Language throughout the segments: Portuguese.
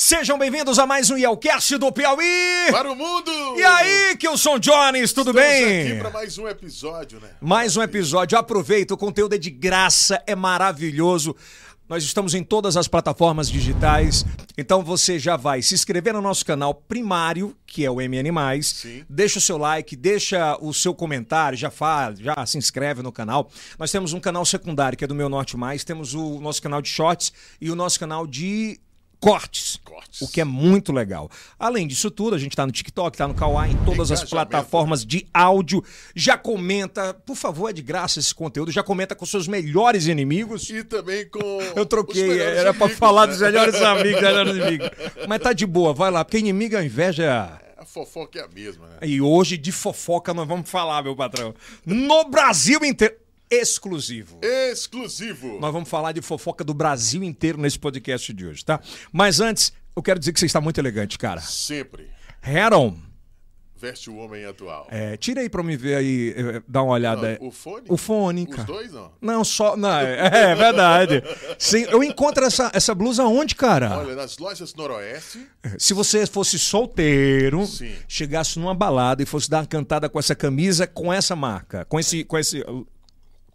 Sejam bem-vindos a mais um Yelcast do Piauí! Para o mundo! E aí, Kilson Jones, tudo Estamos bem? aqui para mais um episódio, né? Mais um episódio. Aproveita, o conteúdo é de graça, é maravilhoso. Nós estamos em todas as plataformas digitais, então você já vai se inscrever no nosso canal primário, que é o MN+. Sim. Deixa o seu like, deixa o seu comentário, já fala, já se inscreve no canal. Nós temos um canal secundário, que é do Meu Norte Mais, temos o nosso canal de shorts e o nosso canal de cortes. Cortes. O que é muito legal. Além disso tudo, a gente tá no TikTok, tá no Kawaii, em todas as plataformas de áudio. Já comenta, por favor, é de graça esse conteúdo. Já comenta com seus melhores inimigos. E também com. Eu troquei, era pra amigos, falar né? dos melhores amigos, melhores inimigos. Mas tá de boa, vai lá, porque inimigo é inveja. A fofoca é a mesma, né? E hoje de fofoca nós vamos falar, meu patrão. No Brasil inteiro. Exclusivo. Exclusivo. Nós vamos falar de fofoca do Brasil inteiro nesse podcast de hoje, tá? Mas antes, eu quero dizer que você está muito elegante, cara. Sempre Heron, veste o homem atual. é, tira aí pra me ver aí, eh, dá uma olhada. Não, o fone? O fone, Os cara. dois, não. Não, só. Não, é, é verdade. Sim, eu encontro essa, essa blusa onde, cara? Olha, nas lojas Noroeste, Se você fosse solteiro, Sim. chegasse numa balada e fosse dar uma cantada com essa camisa, com essa marca, com esse. Com esse.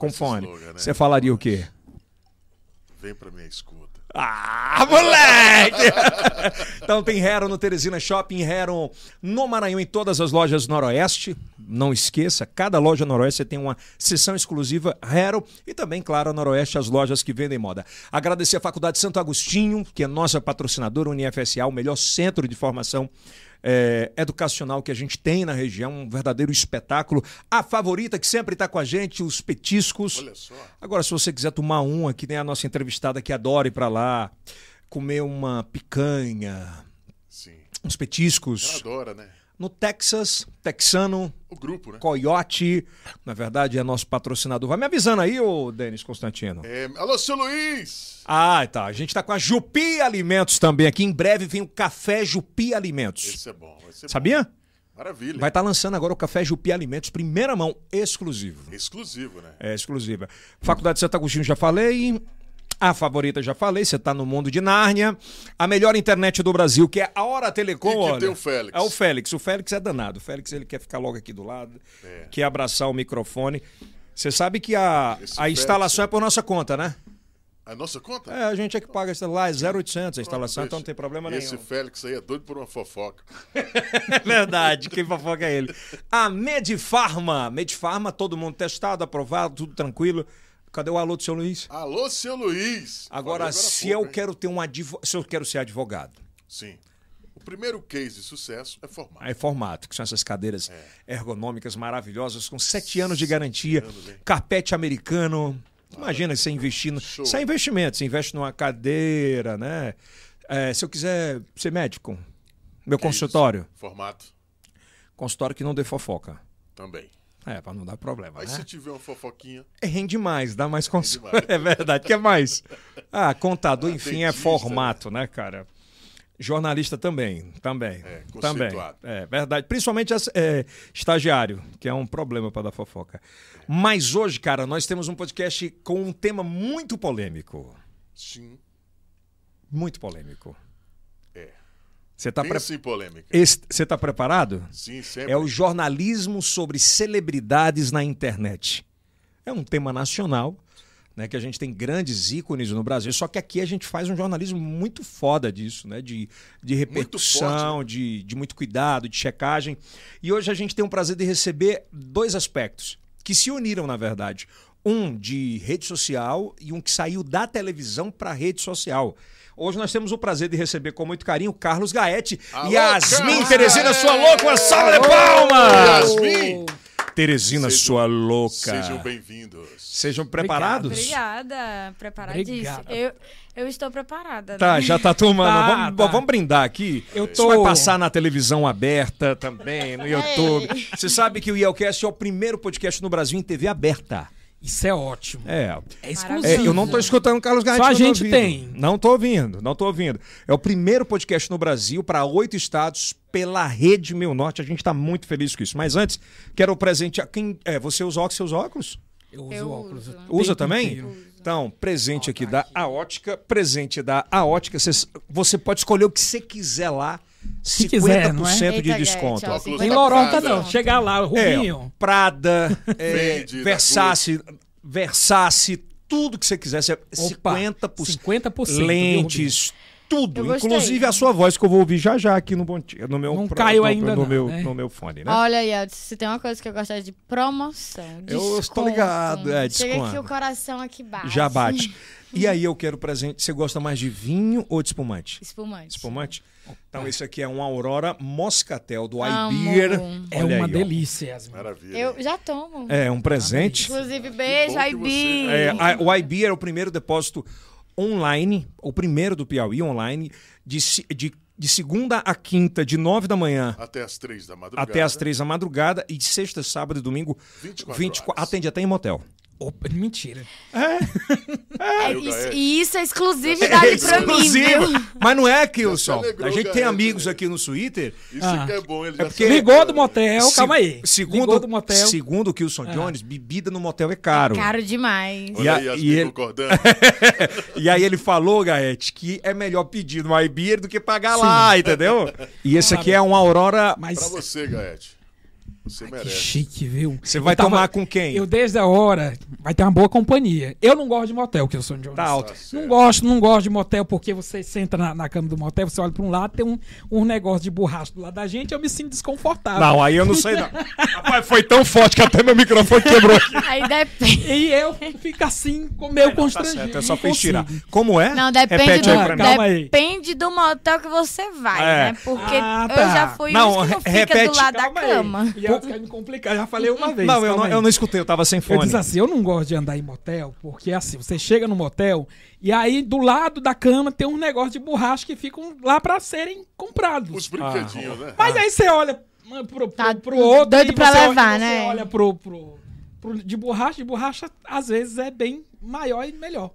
Com fone, slogan, né? você falaria o quê? vem pra minha escuta. Ah, moleque! então tem Heron no Teresina Shopping, Heron no Maranhão, em todas as lojas Noroeste. Não esqueça, cada loja Noroeste tem uma sessão exclusiva Heron e também, claro, a Noroeste, as lojas que vendem moda. Agradecer a Faculdade Santo Agostinho, que é nossa patrocinadora, UniFSA, o melhor centro de formação é, educacional que a gente tem na região, um verdadeiro espetáculo. A favorita que sempre está com a gente, os petiscos. Olha só. Agora, se você quiser tomar um, aqui tem a nossa entrevistada que adora ir pra lá, comer uma picanha, Sim. uns Ela petiscos. adora, né? No Texas, Texano, O grupo, né? Coyote, na verdade é nosso patrocinador. Vai me avisando aí, ô Denis Constantino. É, Alô, seu Luiz! Ah, tá. A gente tá com a Jupi Alimentos também aqui. Em breve vem o Café Jupi Alimentos. Esse é bom. Esse é Sabia? bom. Maravilha. Vai estar lançando agora o Café Jupi Alimentos, primeira mão, exclusivo. Exclusivo, né? É exclusiva. Faculdade de Santo Agostinho já falei. A favorita já falei, você tá no mundo de Nárnia. A melhor internet do Brasil, que é a Hora Telecom, E que olha. tem o Félix. É o Félix. O Félix é danado. O Félix ele quer ficar logo aqui do lado, É. quer abraçar o microfone. Você sabe que a, Esse a Félix- instalação é por nossa conta, né? A nossa conta? É, a gente é que paga esse lá, é 0800 a instalação, então não tem problema Esse nenhum. Félix aí é doido por uma fofoca. É verdade, quem fofoca é ele. A Medifarma. Medifarma, todo mundo testado, aprovado, tudo tranquilo. Cadê o alô do seu Luiz? Alô, seu Luiz! Agora, há se pouco, eu hein? quero ter um advogado, se eu quero ser advogado, Sim. O primeiro case de sucesso é formar. é formato, que são essas cadeiras ergonômicas maravilhosas, com sete anos de garantia, anos, carpete americano. Imagina você investindo. Show. Isso é investimento, você investe numa cadeira, né? É, se eu quiser ser médico, meu Que consultório, isso? Formato consultório que não dê fofoca. também. É, pra não dar problema, Mas né? se tiver uma fofoquinha, É, Rende mais, dá mais consulta. mais. É verdade, quer mais. Ah, contador, enfim, é Dentista, formato, né, cara? Jornalista também, também. É, também. É verdade. Principalmente é, estagiário, que é um problema para dar fofoca. Mas hoje, cara, nós temos um podcast com um tema muito polêmico. sim, Muito polêmico. Você tá, pre... Polêmica. Você tá preparado? Sim, sempre. É o jornalismo sobre celebridades na internet. É um tema nacional, né? Que a gente tem grandes ícones no Brasil, só que aqui a gente faz um jornalismo muito foda disso, né? De, de repercussão, forte, de, de muito cuidado, de checagem. E hoje a gente tem o prazer de receber dois aspectos que se uniram, na verdade. Um de rede social e um que saiu da televisão para rede social. Hoje nós temos o prazer de receber com muito carinho o Carlos Gaete Alô, Yasmin Carlos Teresina, sua louca, uma salva de palmas! Yasmin! Teresina, Sejam- sua louca. Sejam bem-vindos. Sejam preparados? Obrigada, preparadíssima. Eu, eu estou preparada. Tá, né? já tá tomando. Tá, vamos, tá. vamos brindar aqui. Eu Isso tô- vai passar na televisão aberta também, no YouTube. Você sabe que o Yelcast é o primeiro podcast no Brasil em TV aberta. Isso é ótimo. É. É exclusivo. É, eu não tô escutando o Carlos Gaete. Só a gente tem. Não tô ouvindo, não tô ouvindo. É o primeiro podcast no Brasil para oito estados pela Rede Meu Norte. A gente tá muito feliz com isso. Mas antes, quero presentear. Quem, é, você usa óculos, seus óculos? Eu uso Eu óculos. uso. Usa também? Uso. Então, presente aqui da A Ótica, presente da A Ótica, cês- você pode escolher o que você quiser lá, 50% Se quiser, não é? de Eita, desconto. Da lorota não. Chegar lá, o É, Rubinho. Prada, é, da Versace, Versace, tudo que você quiser, você- Opa, 50%, 50%. viu, lentes, tudo, inclusive a sua voz que eu vou ouvir já já aqui no, Dia- no meu Não pro- caiu no, ainda no não, meu, né? no meu fone, né? Olha aí, Edson, se tem uma coisa que eu gosto é de promoção. Eu estou desconto. ligado, é, Chega desconto. aqui o coração aqui bate. Já bate. E aí eu quero presente. Você gosta mais de vinho ou de espumante? Espumante. Espumante? Então esse aqui é um Aurora Moscatel do iBeer. É Olha uma aí, delícia, Yasmin. Maravilha. Eu já tomo. É um presente. Inclusive, beijo, você- É, a- o iBeer é o primeiro depósito online, o primeiro do Piauí online, de, se- de, de segunda a quinta, de nove da manhã Até as três da madrugada. até as três da madrugada, e de sexta, sábado e domingo, 24 24 horas. atende até em motel. Opa, mentira. É, Aí o isso, e isso é exclusividade pra mim, exclusivo. viu? Mas não é, Kilson. alegrou, A gente tem amigos né? aqui no Twitter Isso Ah. que é bom. Ele É já porque- sabe. Ligou do motel, Se- calma aí. Segundo, Ligou do motel. segundo o Kilson Jones, bebida no motel é caro. Caro demais. E Olha a- aí, as e ele- concordando. E aí ele falou, Gaete, que é melhor pedir no iBeer do que pagar lá, entendeu? E esse aqui é um Aurora. Mas Pra você, Gaete. Você que merece. chique, viu? Você vai Eu tava- tomar com quem? Eu desde a hora vai ter uma boa companhia. Eu não gosto de motel, que eu sou Jones. Tá alto. Tá Não gosto, não gosto de motel porque você senta na, na cama do motel, você olha pra um lado, tem um, um negócio de borracha do lado da gente, eu me sinto desconfortável. Não, aí eu não sei não. Rapaz, foi tão forte que até meu microfone quebrou aqui. Aí depende. E eu fico assim, com meio Tá constrangido. certo, é só não fez tirar. Como é? Não, depende Repete do, aí pra mim. Calma aí. depende do motel que você vai, É. né? Porque Ah, eu tá. já fui Não, uns que não fica repete. do lado da Calma aí. Eu quero me complicar, já falei uma vez. Não, eu não, eu não escutei, eu tava sem Eu fone. disse assim, eu não gosto de andar em motel, porque assim, você chega no motel e aí do lado da cama tem um negócio de borracha que ficam lá pra serem comprados. Os brinquedinhos, né? Mas aí você olha pro, pro, Tá pro outro doido e pra você olha- levar, você né? olha pro, pro, pro- de borracha, de borracha às vezes é bem maior e melhor.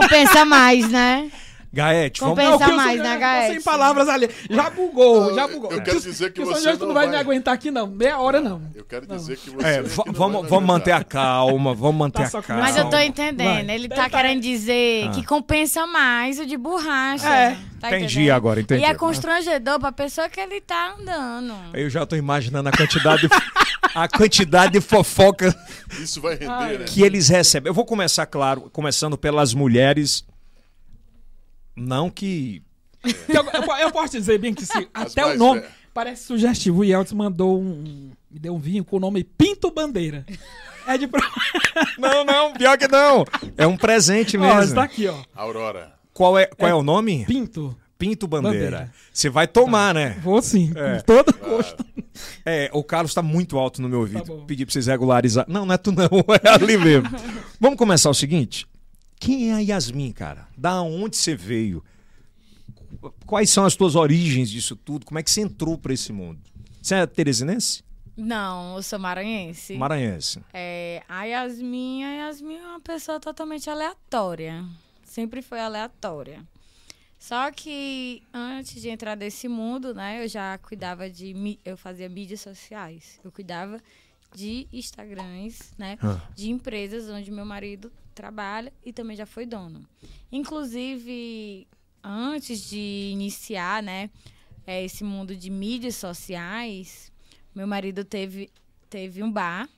Compensa mais, né? Gaete, vamos... Compensa Não, que eu mais, né, Gaete? Sem palavras ali. Já bugou, Não, já bugou. eu quero dizer que o você não não vai me aguentar aqui não, meia hora não. Eu quero dizer que você. É, não vamos, vai vamos manter a calma, vamos manter Tá a calma. Mas eu tô entendendo. Vai. Ele tá querendo dizer Ah. que compensa mais o de borracha. É. Tá Entendi entendendo? agora, entendi. E é constrangedor pra pessoa que ele tá andando. Eu já tô imaginando a quantidade, de- a quantidade de fofoca Isso vai render, né? que eles recebem. Eu vou começar, claro, começando pelas mulheres. Não que. Eu, eu- eu posso dizer bem que se, até o nome velhas. parece sugestivo. O Yeltsin mandou um. Me deu um vinho com o nome Pinto Bandeira. É de pro... Não, não, pior que não. É um presente Ó, mesmo. está aqui, ó. Aurora. Qual é, qual é o nome? Pinto. Pinto Bandeira. Você vai tomar, né? Vou sim, É. com todo gosto. É, o Carlos tá muito alto no meu ouvido. Tá. Pedi pra vocês regularizar. Não, não é tu não, é ali mesmo. Vamos começar o seguinte. Quem é a Yasmin, cara? Da onde você veio? Quais são as tuas origens disso tudo? Como é que você entrou pra esse mundo? Você é teresinense? Não, eu sou maranhense. Maranhense. É, a Yasmin, a Yasmin é uma pessoa totalmente aleatória. Sempre foi aleatória. Só que antes de entrar nesse mundo, né, eu já cuidava de. Eu fazia mídias sociais. Eu cuidava de Instagrams, né? Ah. De empresas onde meu marido trabalha e também já foi dono. Inclusive, antes de iniciar, né, é, esse mundo de mídias sociais, meu marido teve, teve um bar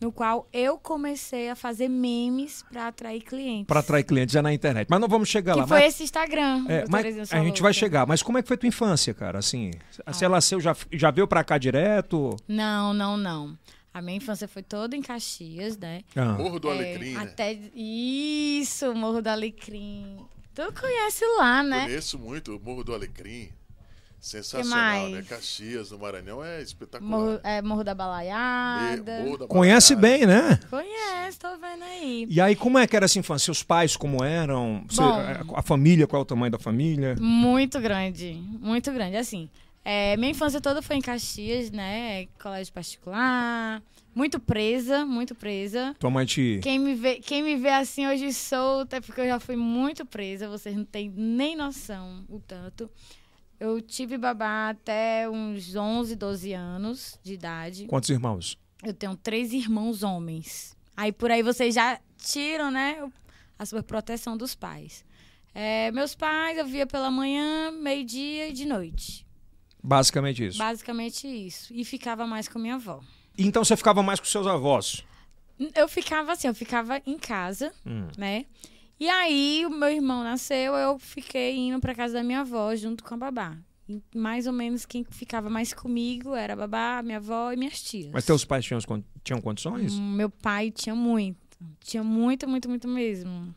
no qual eu comecei a fazer memes para atrair clientes. Pra atrair clientes já na internet. Mas não vamos chegar que lá. foi Mas, esse Instagram. é, mas a gente Sua vai Louca. chegar. Mas como é que foi tua infância, cara? Assim, Ah. se ela nasceu, já, já veio pra cá direto? Não, não, não. A minha infância foi toda em Caxias, né? Ah. Morro do É, Alecrim, né? até isso, Morro do Alecrim. Tu conhece lá, né? Conheço muito o Morro do Alecrim. Sensacional, né? Caxias, no Maranhão, é espetacular. Morro, é, Morro da E- Balaiada. Morro da Conhece Balaiada. bem, né? Conhece, tô vendo aí. E aí, como é que era essa infância? Seus pais como eram? Você- Bom. a família, qual é o tamanho da família? Muito grande, muito grande. Assim, é, minha infância toda foi em Caxias, né? Colégio particular. Muito presa, muito presa. Tua mãe te... Quem me, vê, quem me vê assim hoje solta é porque eu já fui muito presa. Vocês não têm nem noção o tanto. Eu tive babá até uns 11, 12 anos de idade. Quantos irmãos? Eu tenho três irmãos homens. Aí por aí vocês já tiram, né, a superproteção dos pais. É, meus pais eu via pela manhã, meio-dia e de noite. Basicamente isso. Basicamente isso. E ficava mais com minha avó. Então você ficava mais com seus avós. Eu ficava assim, eu ficava em casa, Hum. né? E aí o meu irmão nasceu, eu fiquei indo pra casa da minha avó junto com a babá. E mais ou menos quem ficava mais comigo era a babá, minha avó e minhas tias. Mas teus pais tinham, tinham condições? Hum, Meu pai tinha muito. Tinha muito, muito, muito mesmo.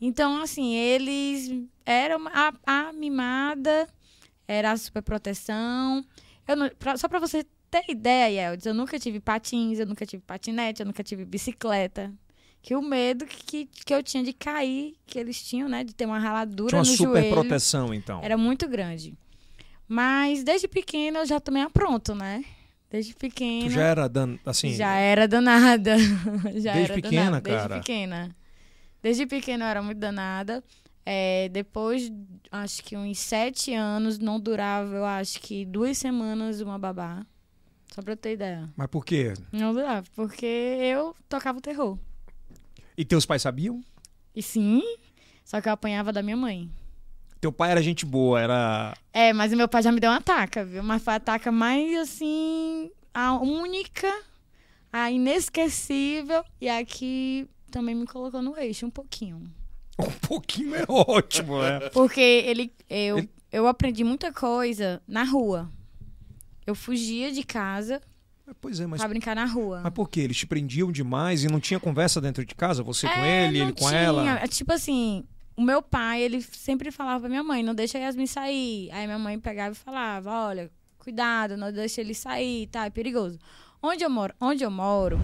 Então, assim, eles eram a, a mimada, era a superproteção. Eu não, pra- só pra você ter ideia, Yeldes, eu nunca tive patins, eu nunca tive patinete, eu nunca tive bicicleta. Que o medo que, que eu tinha de cair, que eles tinham, né? De ter uma raladura Tinha uma no super joelho. proteção, então. Era muito grande. Mas desde pequena eu já tomei apronto, né? Desde pequena. Tu já era dan... assim. Já era danada. já Desde era pequena, danada. cara? Desde pequena. Desde pequena eu era muito danada. É, depois, acho que uns sete anos, não durava, eu acho que duas semanas uma babá. Só pra eu ter ideia. Mas por quê? Não durava, porque eu tocava o terror. E teus pais sabiam? E sim, só que eu apanhava da minha mãe. Teu pai era gente boa, era. É, mas o meu pai já me deu uma taca, viu? Mas foi a taca mais, assim, a única, a inesquecível e a que também me colocou no eixo um pouquinho. Um pouquinho é ótimo, né? Porque ele, eu, Ele- eu aprendi muita coisa na rua. Eu fugia de casa Pois é, mas. pra brincar na rua. Mas por quê? Eles te prendiam demais e não tinha conversa dentro de casa? Você com É, ele, não ele com tinha. ela? É Tipo assim, o meu pai, ele sempre falava pra minha mãe, não deixa a Yasmin sair. Aí minha mãe pegava e falava, olha, cuidado, não deixa ele sair, tá, é perigoso. Onde eu moro, onde eu moro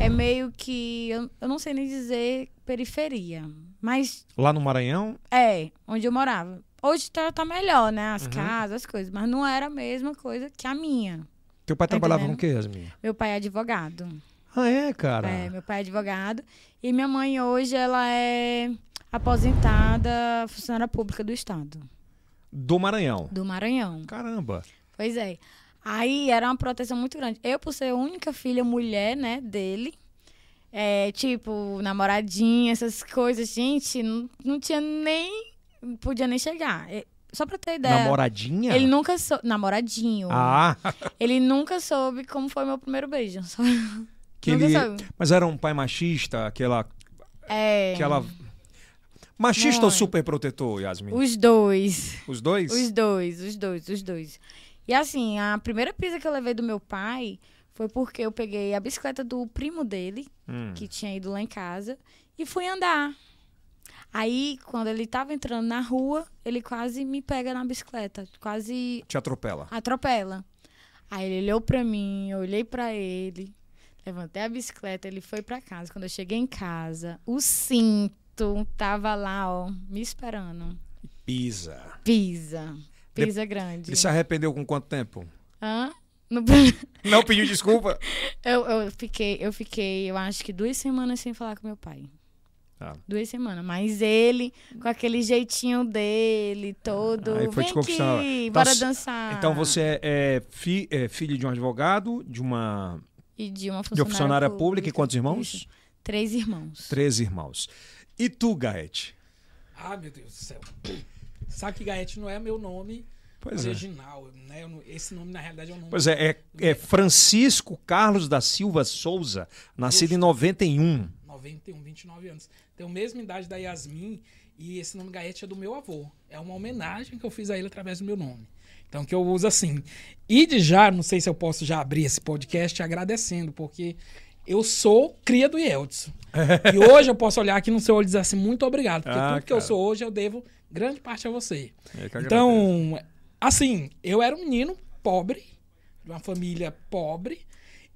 é meio que, eu, eu não sei nem dizer periferia, mas Lá no Maranhão? é, onde eu morava. Hoje tá, tá melhor, né, as Uhum. casas, as coisas, mas não era a mesma coisa que a minha. Teu pai Tá trabalhava com o quê, Yasmin? Meu pai é advogado. Ah, é, cara? É, meu pai é advogado. E minha mãe hoje, ela é aposentada funcionária pública do Estado, Do Maranhão. do Maranhão. Caramba. Pois é. Aí era uma proteção muito grande. Eu, por ser a única filha mulher, né, dele, é, tipo, namoradinha, essas coisas, gente, não, não tinha nem. Podia nem chegar. É, Só pra ter ideia. Namoradinha? Ele nunca soube. Namoradinho. Ah, Ele nunca soube como foi meu primeiro beijo. Só- que nunca ele. soube. Mas era um pai machista, aquela. É. aquela... Machista ou super protetor, Yasmin? Os dois. Os dois? Os dois, os dois, os dois. E assim, a primeira pisa que eu levei do meu pai foi porque eu peguei a bicicleta do primo dele, Hum. que tinha ido lá em casa, e fui andar. Aí, quando ele tava entrando na rua, ele quase me pega na bicicleta, quase Te atropela. atropela. Aí ele olhou pra mim, eu olhei pra ele, levantei a bicicleta, ele foi pra casa. Quando eu cheguei em casa, o cinto tava lá, ó, me esperando. Pisa. Pisa. Pisa grande. Ele se arrependeu com quanto tempo? Hã? No- Não pediu desculpa? eu, eu fiquei, eu fiquei, eu acho que duas semanas sem falar com meu pai. Ah. Duas semanas. Mas ele, com aquele jeitinho dele, todo. Aí foi Vem aqui, Então, bora dançar. Então você é, é fi- é filho de um advogado, de uma, E de uma de funcionária, uma funcionária pública, e quantos irmãos? Isso. Três irmãos. Três irmãos. E tu, Gaete? Ah, meu Deus do céu. Sabe que Gaete não é meu nome Pois é. original, né? Eu não- esse nome, na realidade, é o nome. Pois é, é, é Francisco Carlos da Silva Souza, nascido em 91. 91, 29 anos. Tem a mesma idade da Yasmin e esse nome Gaete é do meu avô. É uma homenagem que eu fiz a ele através do meu nome. Então, que eu uso assim. E de já, não sei se eu posso já abrir esse podcast agradecendo, porque eu sou cria do Yeldson. e hoje eu posso olhar aqui no seu olho e dizer assim, muito obrigado. Porque Ah, tudo que eu cara. sou hoje eu devo grande parte a você. É agradeço. Assim, eu era um menino pobre, de uma família pobre.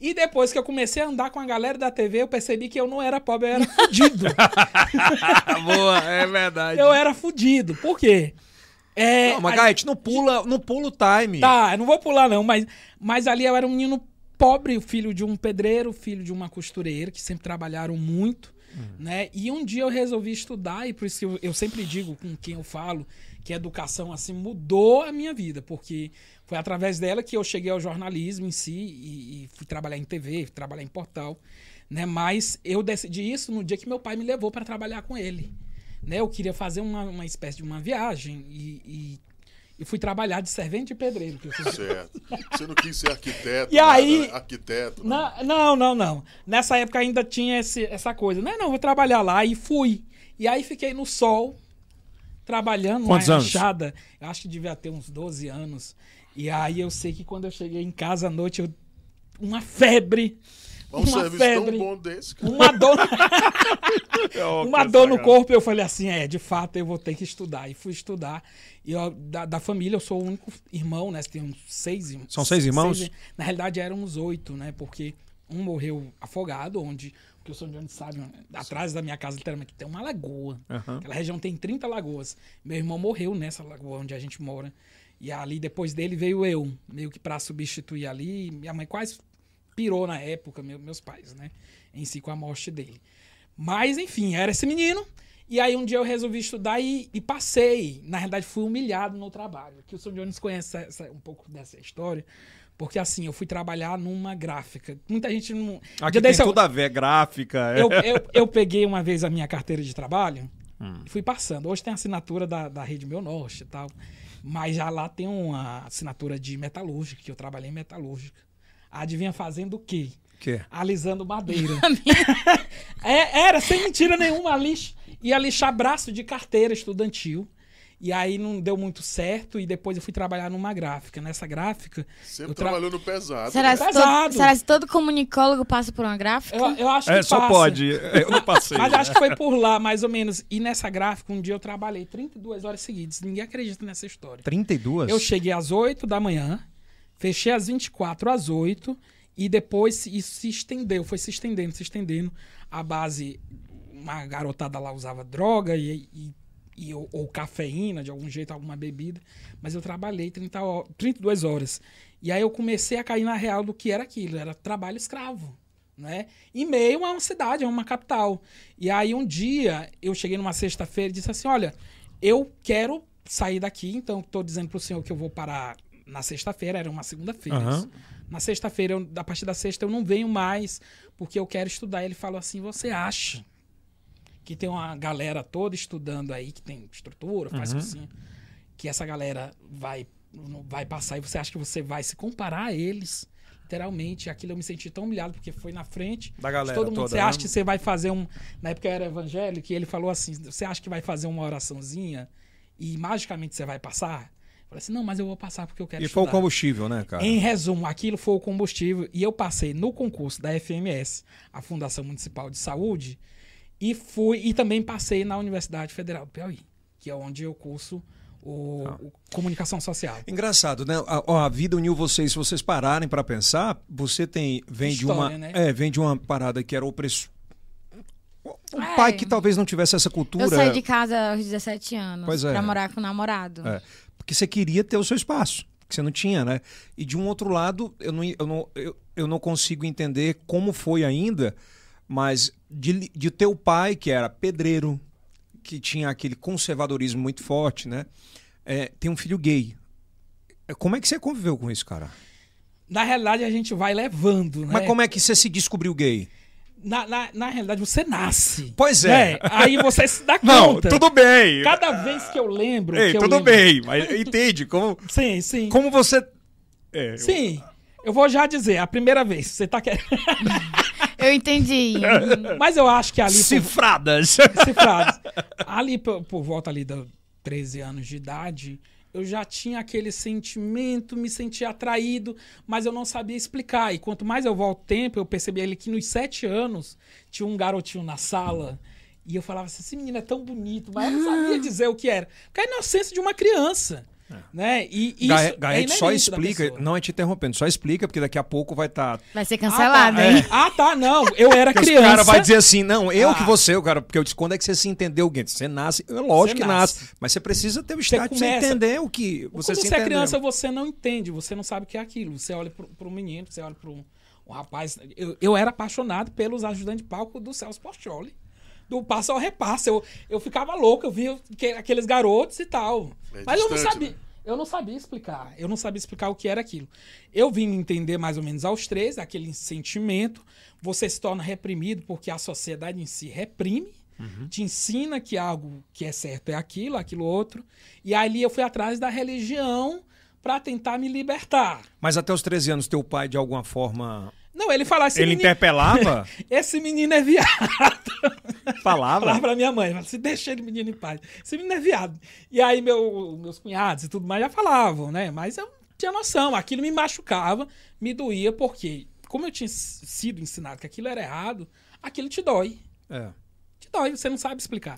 E depois que eu comecei a andar com a galera da TV, eu percebi que eu não era pobre, eu era fudido. Boa, é verdade. eu era fudido. Por quê? É, Não, mas a- Gaete, não pula, não pula o time. Tá, eu não vou pular não, mas, mas ali eu era um menino pobre, filho de um pedreiro, filho de uma costureira, que sempre trabalharam muito, né? E um dia eu resolvi estudar, e por isso que eu, eu sempre digo com quem eu falo que a educação, assim, mudou a minha vida, porque foi através dela que eu cheguei ao jornalismo em si e, e fui trabalhar em TV, fui trabalhar em portal, né? Mas eu decidi isso no dia que meu pai me levou para trabalhar com ele. Né? Eu queria fazer uma, uma espécie de uma viagem e, e, e fui trabalhar de servente de pedreiro. Que eu sou... Certo. Você não quis ser arquiteto, E nada, aí- arquiteto. Não. Não, não, não. Nessa época ainda tinha esse- essa coisa. Não, não, vou trabalhar lá. E fui. E aí fiquei no sol, trabalhando Quantos uma enxada. Eu acho que devia ter uns 12 anos. E aí eu sei que quando eu cheguei em casa à noite, eu... uma febre. Um uma serviço febre. tão bom desse, cara. Uma dor, Oh, uma dor no corpo. Eu falei assim: é, de fato eu vou ter que estudar. E fui estudar. E eu, da, da família, eu sou o único irmão, né? Tem uns seis irmãos. São seis irmãos? na realidade éramos oito, né? Porque um morreu afogado, onde, que o São João sabe, atrás da minha casa, literalmente, tem uma lagoa. Aham. Aquela região tem 30 lagoas. Meu irmão morreu nessa lagoa onde a gente mora. E ali, depois dele, veio eu, meio que pra substituir ali. Minha mãe quase pirou na época, meu- meus pais, né? Em si, com a morte dele. Mas, enfim, era esse menino. E aí, um dia eu resolvi estudar e, e passei. Na realidade, fui humilhado no trabalho. Que o São Jones conhece essa- um pouco dessa história. Porque, assim, eu fui trabalhar numa gráfica. Muita gente não. Aqui tem eu- tudo a ver, gráfica. eu, eu, eu peguei uma vez a minha carteira de trabalho Hum. e fui passando. Hoje tem a assinatura da, da Rede Meu Norte e tal. Mas já lá tem uma assinatura de metalúrgica, que eu trabalhei em metalúrgica. Adivinha fazendo o quê? Que? Alisando madeira. É, era, sem mentira nenhuma, lix, ia lixar braço de carteira estudantil. E aí não deu muito certo. E depois eu fui trabalhar numa gráfica. Nessa gráfica. Sempre tra- trabalhando pesado. Será, né? se Pesado. todo, será se todo comunicólogo passa por uma gráfica? Eu, eu acho É, que só passa. pode. Eu não passei. Mas acho que foi por lá, mais ou menos. E nessa gráfica, um dia eu trabalhei 32 horas seguidas. Ninguém acredita nessa história. 32? Eu cheguei às 8 da manhã, fechei às 24 às 8, e depois isso se estendeu, foi se estendendo, se estendendo. A base, uma garotada lá usava droga e, e, e- ou, ou cafeína, de algum jeito, alguma bebida. Mas eu trabalhei 30 ho- 32 horas. E aí eu comecei a cair na real do que era aquilo, era trabalho escravo. Né? Em meio a uma cidade, a uma capital. E aí um dia eu cheguei numa sexta-feira e disse assim: olha, eu quero sair daqui, então estou dizendo pro senhor que eu vou parar na sexta-feira, era uma segunda-feira. Isso. Na sexta-feira, eu- a partir da sexta, eu não venho mais, porque eu quero estudar. Ele falou assim: você acha que tem uma galera toda estudando aí, que tem estrutura, faz cursinho, que essa galera vai, vai passar e você acha que você vai se comparar a eles? Literalmente, aquilo eu me senti tão humilhado, porque foi na frente Da galera todo mundo. toda, Você né? acha que você vai fazer um. Na época eu era evangélico e ele falou assim: você acha que vai fazer uma oraçãozinha e magicamente você vai passar? Eu falei assim: não, mas eu vou passar porque eu quero E foi o estudar. combustível, né, cara? Em resumo, aquilo foi o combustível e eu passei no concurso da FMS, a Fundação Municipal de Saúde, e fui e também passei na Universidade Federal do Piauí, que é onde eu curso o, Ah. o comunicação social. Engraçado, né? A, a vida uniu vocês. Se vocês pararem pra pensar, você tem vem de uma História, né? é vem de uma parada que era opressor. Um É. pai que talvez não tivesse essa cultura. Eu saí de casa aos 17 anos é. pra morar com o namorado. É, porque você queria ter o seu espaço, que você não tinha, né? E de um outro lado, eu não, eu não, eu, eu não consigo entender como foi ainda, mas de, de teu pai, que era pedreiro, que tinha aquele conservadorismo muito forte, né? É, tem um filho gay. É, Como é que você conviveu com isso, cara? Na realidade, a gente vai levando, né? Mas como é que você se descobriu gay? Na, na, na realidade, você nasce. Pois é. né? Aí você se dá Não, conta. tudo bem. Cada vez que eu lembro. Ei, que eu tudo lembro- bem, mas entende como, Sim, sim. como você. É, eu- Sim. Eu vou já dizer, a primeira vez, você tá querendo. Eu entendi. Mas eu acho que ali. por- Cifradas. Ali, por, por volta ali dos 13 anos de idade, eu já tinha aquele sentimento, me sentia atraído, mas eu não sabia explicar. E quanto mais eu volto tempo, eu percebi ali que nos sete anos tinha um garotinho na sala. E eu falava assim, esse menino é tão bonito, mas eu não sabia dizer o que era. Porque é a inocência de uma criança. Né? E isso é Gaete só inerente da explica, não é te interrompendo, só explica, porque daqui a pouco vai estar. Vai ser Ah, tá. cancelado, hein? Ah, tá, não. Eu era Porque criança. o cara vai dizer assim, não, eu Ah. que você, o cara, porque eu disse, quando é que você se entendeu, Guedes? Você nasce, é lógico Você que nasce, nasce. mas você precisa ter o estágio pra você entender o que você Quando se você é criança, você não entende, você não sabe o que é aquilo. Você olha pro, pro menino, você olha pro um rapaz. Eu, eu era apaixonado pelos ajudantes de palco do Celso Portioli. Do passo ao repasso. Eu, eu ficava louco, eu via que- aqueles garotos e tal. É Mas eu não distante, sabia. né? Eu não sabia explicar. Eu não sabia explicar o que era aquilo. Eu vim me entender mais ou menos aos 13, aquele sentimento. Você se torna reprimido porque a sociedade em si reprime. Te ensina que algo que é certo é aquilo, aquilo outro. E ali eu fui atrás da religião para tentar me libertar. Mas até os 13 anos, teu pai, de alguma forma. Não, ele falava assim: ele interpelava? esse menino é viado. Falava? Falava pra minha mãe, se deixa ele menino em paz. Esse menino é viado. E aí meu, meus cunhados e tudo mais já falavam, né? Mas eu tinha noção, aquilo me machucava, me doía, porque como eu tinha sido ensinado que aquilo era errado, aquilo te dói. É. Te dói, você não sabe explicar.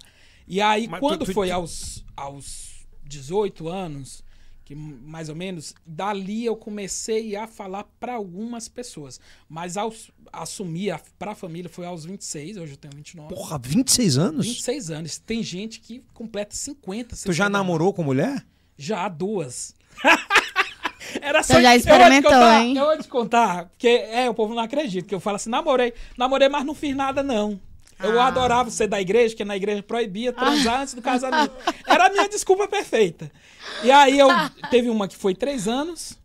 E aí, Mas quando tu- tu- foi tu- aos, aos 18 anos, que mais ou menos, dali eu comecei a falar para algumas pessoas. Mas aos, assumir a, pra família foi aos 26, hoje eu tenho 29. Porra, 26 anos? 26 anos. Tem gente que completa 50. Tu já 60 namorou com mulher? Já, duas. Era Então já eu vou te experimentou, contar, hein? Eu vou te contar, porque é, o povo não acredita, que eu falo assim, namorei, namorei, mas não fiz nada, não. Eu Ah. adorava ser da igreja, que na igreja proibia transar antes do casamento. Era a minha desculpa perfeita. E aí eu teve uma que foi três anos.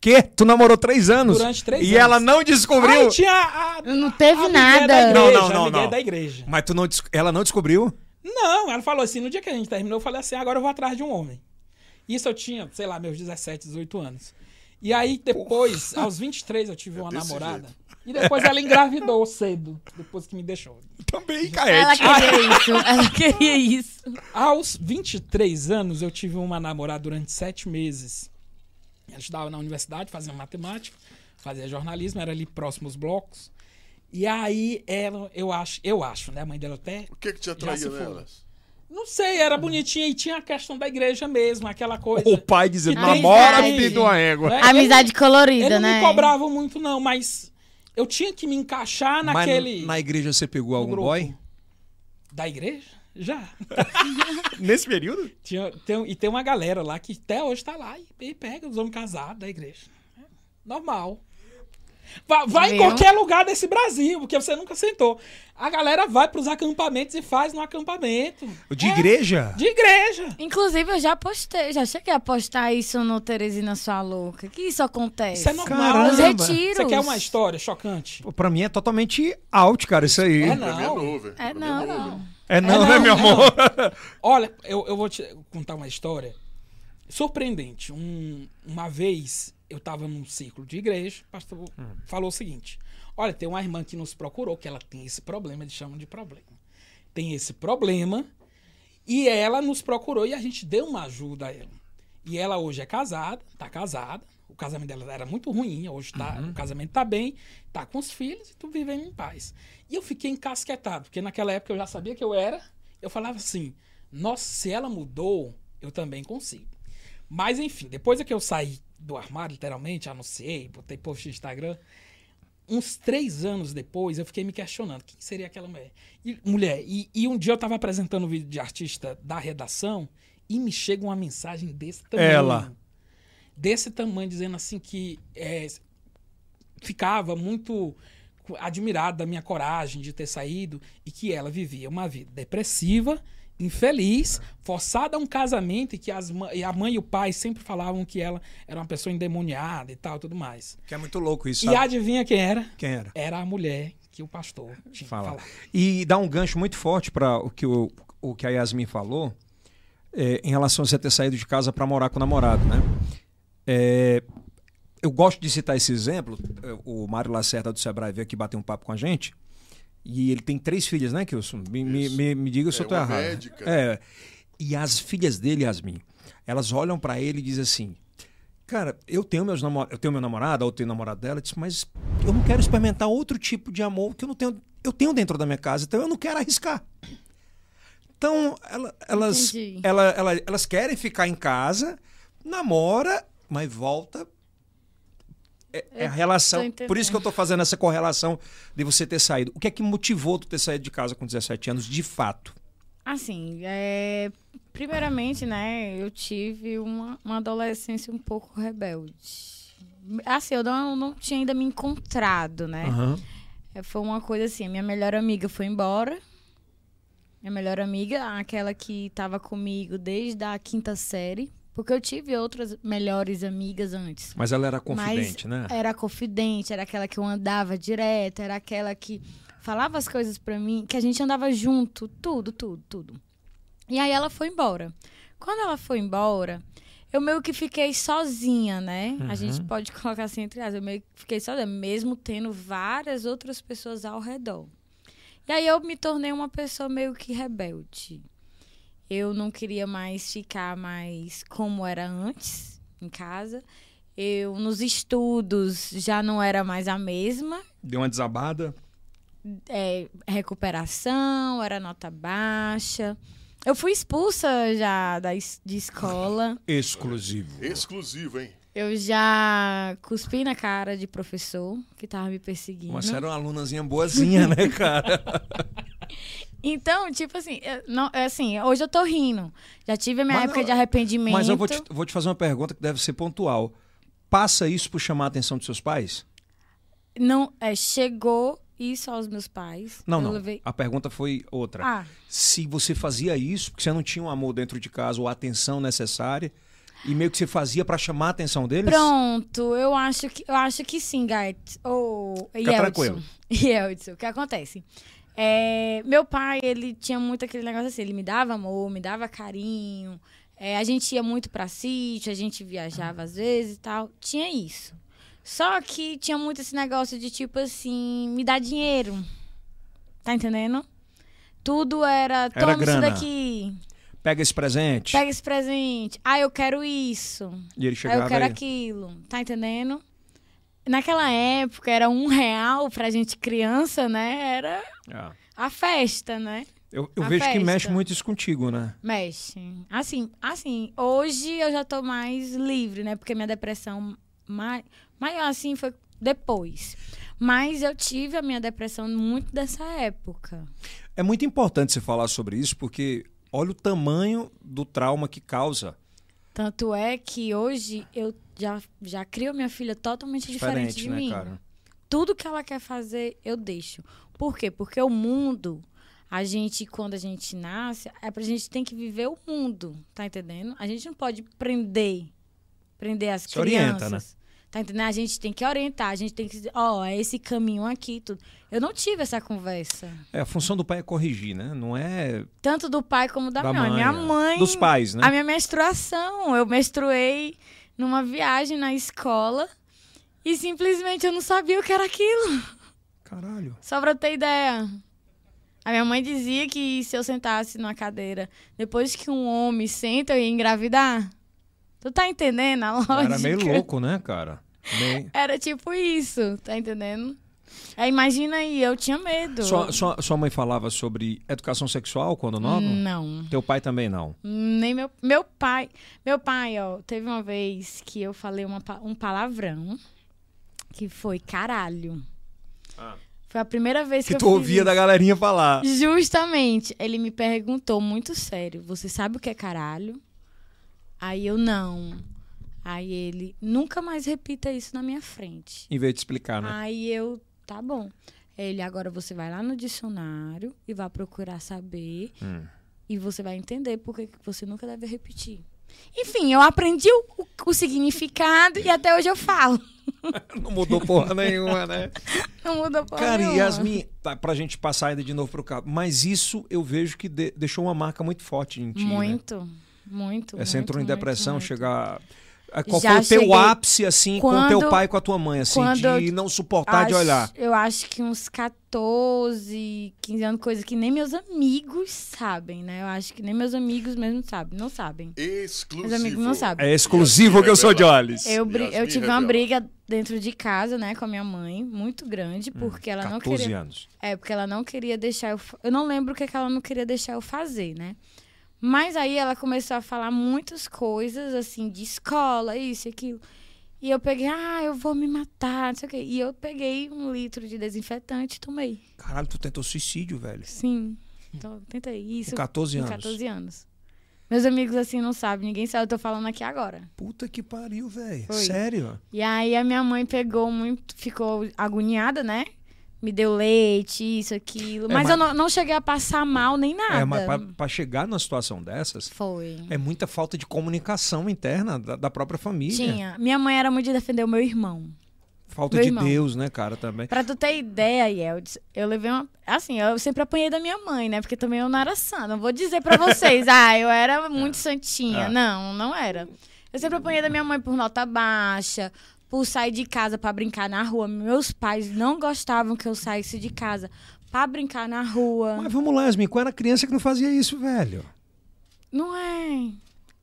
Quê? Tu namorou três anos? Durante três e anos. ela não descobriu? Aí tinha a, Não teve a nada. da igreja, Não, não, não, a não. da igreja. Mas tu não, ela não descobriu? Não, ela falou assim, no dia que a gente terminou, eu falei assim, agora eu vou atrás de um homem. Isso eu tinha, sei lá, meus 17, 18 anos. E aí depois, aos 23, eu tive uma desse namorada. E depois ela engravidou cedo, depois que me deixou. Também, Ela Caete. queria isso. Ela queria isso. Aos 23 anos, eu tive uma namorada durante sete meses. Ela estudava na universidade, fazia matemática, fazia jornalismo, era ali próximo aos blocos. E aí, ela, eu acho, eu acho, né? A mãe dela até O que que te atraía nelas? Não sei, era bonitinha e tinha a questão da igreja mesmo, aquela coisa. O pai dizendo, namora, filho de uma égua. né? Amizade Ele colorida, não né? me cobrava muito, não, mas eu tinha que me encaixar Mas naquele. na igreja você pegou algum grupo. boy? Da igreja? Já. Nesse período? Tinha, tem, e tem uma galera lá que até hoje tá lá e, e pega os homens casados da igreja. Normal. Vai, vai em qualquer lugar desse Brasil, porque você nunca sentou. A galera vai pros acampamentos e faz no acampamento. De É, igreja? De igreja. Inclusive, eu já postei, já cheguei a postar isso no Teresina Sua Louca. Que isso acontece? Isso é normal. Caramba. Os retiros. Você quer uma história chocante? Pô, Pra mim é totalmente out, cara, isso aí. É, mim é Não. novo. É, Pra mim não, novo. não. É não, É né, não, meu é amor? Olha, eu, eu vou te contar uma história surpreendente. Um- uma vez eu estava num ciclo de igreja, o pastor falou o seguinte: Olha, tem uma irmã que nos procurou, que ela tem esse problema, eles chamam de problema. Tem esse problema, e ela nos procurou e a gente deu uma ajuda a ela. E ela hoje é casada, tá casada. O casamento dela era muito ruim, hoje tá, o casamento tá bem, tá com os filhos e tu vivendo em paz. E eu fiquei encasquetado, porque naquela época eu já sabia que eu era. Eu falava assim: nossa, se ela mudou, eu também consigo. Mas enfim, depois é que eu saí do armário, literalmente, anunciei, botei post no Instagram. Uns três anos depois, eu fiquei me questionando: quem seria aquela mulher? E, mulher, e, e um dia eu tava apresentando um vídeo de artista da redação e me chega uma mensagem desse tamanho. Ela. Desse tamanho, dizendo assim que é, ficava muito admirado da minha coragem de ter saído e que ela vivia uma vida depressiva, infeliz, forçada a um casamento e que as, e a mãe e o pai sempre falavam que ela era uma pessoa endemoniada e tal, tudo mais. Que é muito louco isso, E sabe? adivinha quem era? Quem era? Era a mulher que o pastor tinha Fala. falado. E dá um gancho muito forte para o que, o, o que a Yasmin falou é, em relação a você ter saído de casa para morar com o namorado, né? É, eu gosto de citar esse exemplo. é, O Mário Lacerda do Sebrae veio aqui bater um papo com a gente. E ele tem três filhas, né, Kilson? Me, me, me, me diga se É eu tô uma errado. médica. É. E as filhas dele, Yasmin, elas olham para ele e dizem assim: Cara, eu tenho, meus eu tenho meu namorado, ou eu tenho namorado dela, disse, mas eu não quero experimentar outro tipo de amor que eu não tenho. Eu tenho dentro da minha casa, então eu não quero arriscar. Então, ela- elas, ela, ela- elas querem ficar em casa, namora, mas volta. É, é a relação. Por isso que eu tô fazendo essa correlação de você ter saído. O que é que motivou tu ter saído de casa com 17 anos, de fato? Assim, é, primeiramente, né, eu tive uma, uma adolescência um pouco rebelde. Assim, eu não, não tinha ainda me encontrado, né? Aham. É, Foi uma coisa assim, minha melhor amiga foi embora. Minha melhor amiga, aquela que tava comigo desde a quinta série. Porque eu tive outras melhores amigas antes. Mas ela era confidente, né? Era confidente, era aquela que eu andava direto, era aquela que falava as coisas pra mim, que a gente andava junto, tudo, tudo, tudo. E aí ela foi embora. Quando ela foi embora, eu meio que fiquei sozinha, né? A gente pode colocar assim entre aspas, eu meio que fiquei sozinha, mesmo tendo várias outras pessoas ao redor. E aí eu me tornei uma pessoa meio que rebelde. Eu não queria mais ficar mais como era antes em casa. Eu nos estudos já não era mais a mesma. Deu uma desabada. É, recuperação, era nota baixa. Eu fui expulsa já da, es- de escola. Exclusivo. Exclusivo, hein? Eu já cuspi na cara de professor que tava me perseguindo. Mas você era uma alunazinha boazinha, né, cara? Então, tipo assim, eu- não, é assim, hoje eu tô rindo. Já tive a minha Mas época de arrependimento. Mas eu vou te, vou te fazer uma pergunta que deve ser pontual. Passa isso por chamar a atenção dos seus pais? Não, é, chegou isso aos meus pais. Não, não. Levei... A pergunta foi outra. Ah, Se você fazia isso, porque você não tinha um amor dentro de casa ou a atenção necessária, e meio que você fazia pra chamar a atenção deles? pronto, eu acho que, eu acho que sim, Gart. Ou Fica Yeldson. tranquilo. Yeldson, o que acontece? É, meu pai, ele tinha muito aquele negócio assim, ele me dava amor, me dava carinho. É, a gente ia muito pra sítio, a gente viajava às vezes e tal. Tinha isso. Só que tinha muito esse negócio de tipo assim, me dar dinheiro. Tá entendendo? Tudo era, toma isso grana. daqui, Pega esse presente. pega esse presente. Ah, eu quero isso. E ele chegava eu quero aí. aquilo. Tá entendendo? Naquela época era um real pra gente criança, né? Era Ah. a festa, né? Eu, eu vejo que festa. mexe muito isso contigo, né? Mexe. Assim, assim, hoje eu já tô mais livre, né? Porque minha depressão mai- maior assim foi depois. Mas eu tive a minha depressão muito dessa época. É muito importante você falar sobre isso, porque olha o tamanho do trauma que causa. Tanto é que hoje eu já, já crio minha filha totalmente diferente, Diferente, de né, mim. cara? tudo que ela quer fazer, eu deixo. Por quê? Porque o mundo, a gente, quando a gente nasce, é pra gente tem que viver o mundo, tá entendendo? A gente não pode prender, prender as Se orienta, crianças. Tá entendendo? A gente tem que orientar, a gente tem que dizer, ó, é esse caminho aqui, tudo. Eu não tive essa conversa. É, a função do pai é corrigir, né? Não é Tanto do pai como da, da mãe. Minha é. mãe. Dos pais, né? A minha menstruação. Eu menstruei numa viagem na escola e simplesmente eu não sabia o que era aquilo. Caralho. Só pra ter ideia. A minha mãe dizia que se eu sentasse numa cadeira, depois que um homem senta, eu ia engravidar. Tu tá entendendo a lógica? Era meio louco, né, cara? Meio... Era tipo isso, tá entendendo? Aí imagina aí, eu tinha medo. Sua, sua, sua mãe falava sobre educação sexual quando nova? Não. Teu pai também não. Nem meu, meu pai. Meu pai, ó, teve uma vez que eu falei uma, um palavrão que foi caralho. Ah. Foi a primeira vez que, Que eu tu fiz ouvia isso. da galerinha falar. Justamente. Ele me perguntou muito sério: Você sabe o que é caralho? Aí eu não. Aí ele: Nunca mais repita isso na minha frente. Em vez de explicar, né? Aí eu: Tá bom. Ele: Agora você vai lá no dicionário e vai procurar saber. Hum. E você vai entender por que que você nunca deve repetir. Enfim, eu aprendi o, o significado e até hoje eu falo. Não mudou porra nenhuma, né? Não muda porra Cara, nenhuma. Yasmin, tá, pra gente passar ainda de novo pro carro. Mas isso eu vejo que de- deixou uma marca muito forte em ti. né? Muito, muito. É, Você muito, entrou em muito, depressão, muito. chegar. Ah, Qual Já foi o teu cheguei- ápice, assim, com Quando- teu pai e com a tua mãe, assim, de eu não suportar de Acho- olhar? Eu acho que uns 14, 15 anos, coisa que nem meus amigos sabem, né? Eu acho que nem meus amigos mesmo sabem, não sabem. Exclusivo. Meus amigos não sabem. É exclusivo que eu sou de olhos. Eu, eu tive uma revela. briga dentro de casa, né, com a minha mãe, muito grande, porque ela não 14 queria. anos. É, porque ela não queria deixar eu. Eu não lembro o que, que ela não queria deixar eu fazer, né? Mas aí ela começou a falar muitas coisas, assim, de escola, isso e aquilo. E eu peguei, ah, eu vou me matar, não sei o quê. E eu peguei um litro de desinfetante e tomei. Caralho, tu tentou suicídio, velho. Sim. Então, tentei. Isso. Com 14 com anos. 14 anos. Meus amigos, assim, não sabem, ninguém sabe, eu tô falando aqui agora. Puta que pariu, velho. Sério? E aí a minha mãe pegou muito, ficou agoniada, né? Me deu leite, isso, aquilo. É, mas, mas- eu não, não cheguei a passar mal nem nada. É, mas pra, pra chegar numa situação dessas, Foi. é muita falta de comunicação interna da, da própria família. Tinha. Minha mãe era muito de defender o meu irmão. Falta Meu de irmão. Deus, né, cara, também. Pra tu ter ideia, Yeldes, eu levei uma. Assim, eu sempre apanhei da minha mãe, né? Porque também eu não era sã. Não vou dizer pra vocês, ah, eu era muito santinha. É. Não, não era. Eu sempre apanhei da minha mãe por nota baixa, por sair de casa pra brincar na rua. Meus pais não gostavam que eu saísse de casa pra brincar na rua. Mas vamos lá, Yasmin, qual era a criança que não fazia isso, velho? Não é.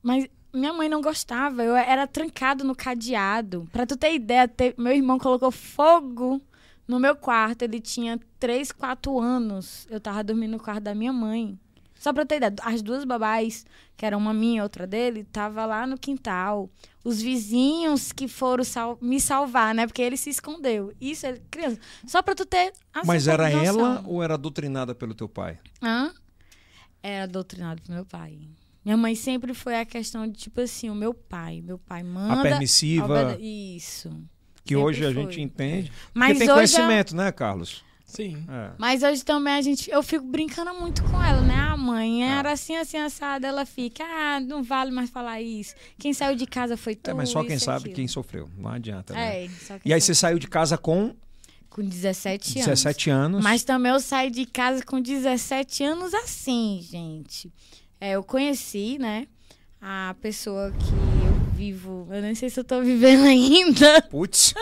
Mas minha mãe não gostava. Eu era trancado no cadeado. Pra tu ter ideia, te- meu irmão colocou fogo no meu quarto. Ele tinha 3, 4 anos. Eu tava dormindo no quarto da minha mãe. Só pra ter ideia, as duas babás, que era uma minha e outra dele, tava lá no quintal. Os vizinhos que foram sal- me salvar, né? Porque ele se escondeu. Isso, ele, criança. Só pra tu ter. Mas era noção. ela ou era doutrinada pelo teu pai? Hã? Era doutrinado pro meu pai. Minha mãe sempre foi a questão de, tipo assim, o meu pai. Meu pai manda. a permissiva, Isso. que sempre hoje a foi. gente entende. Mas Porque tem hoje. conhecimento, né, Carlos? Sim. É. Mas hoje também a gente. Eu fico brincando muito com ela, né? A mãe era assim, assim, assada. Ela fica, ah, não vale mais falar isso. Quem saiu de casa foi tu. É, mas só quem sabe aquilo. quem sofreu. Não adianta, né? É, só quem E aí sabe. você saiu de casa com Com 17 anos. 17 anos. Mas também eu saí de casa com 17 anos assim, gente. É, eu conheci, né, a pessoa que vivo. Eu nem sei se eu tô vivendo ainda. Putz,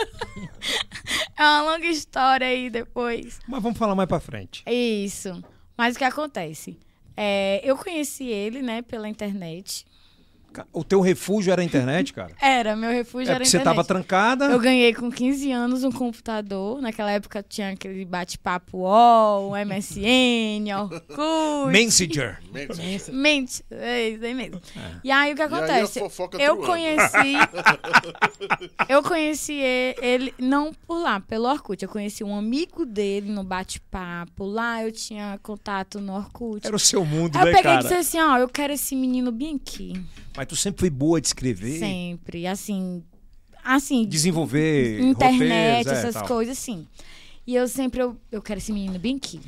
É uma longa história aí depois. mas vamos falar mais pra frente. Isso. Mas o que acontece? É, eu conheci ele, né, pela internet. O teu refúgio era a internet, cara? Era, meu refúgio É era a porque você internet. tava trancada. Eu ganhei com 15 anos um computador. Naquela época tinha aquele bate-papo UOL, MSN, Orkut. Messenger. Mente. Mente, é isso aí mesmo. E aí o que aí a acontece? fofoca eu conheci. eu conheci ele, não por lá, pelo Orkut. Eu conheci um amigo dele no bate-papo. Lá eu tinha contato no Orkut. Era o seu mundo, Aí eu né, peguei e cara? disse assim: ó, eu quero esse menino bem aqui. Mas tu sempre foi boa de escrever, Sempre. Assim. Assim, desenvolver internet, roteiros, é, essas tal. coisas, assim. E eu sempre, eu, eu quero esse menino bem aqui.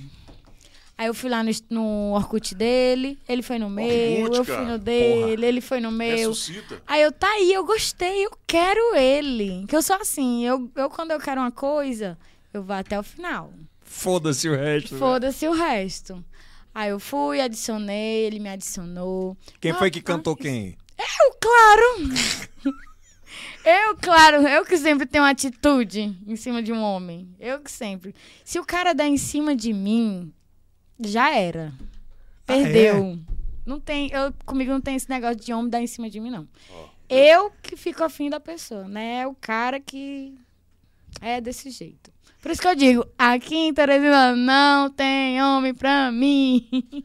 Aí eu fui lá no, no Orkut dele, ele foi no meu, Orkut, eu fui no dele, ele foi no meu. Ressuscita. Aí eu, tá aí, eu gostei, eu quero ele. Que eu sou assim, eu, eu quando eu quero uma coisa, eu vou até o final. Foda-se o resto. né? Foda-se o resto. Aí eu fui, adicionei, ele me adicionou. Quem foi que cantou quem? Eu, claro! eu, claro, eu que sempre tenho atitude em cima de um homem. Eu que sempre. Se o cara dá em cima de mim, já era. Ah, é? Perdeu. Não tem, eu, comigo não tem esse negócio de homem dar em cima de mim, não. Eu que fico afim da pessoa, né? É o cara que é desse jeito. Por isso que eu digo, aqui em Teresina não tem homem pra mim.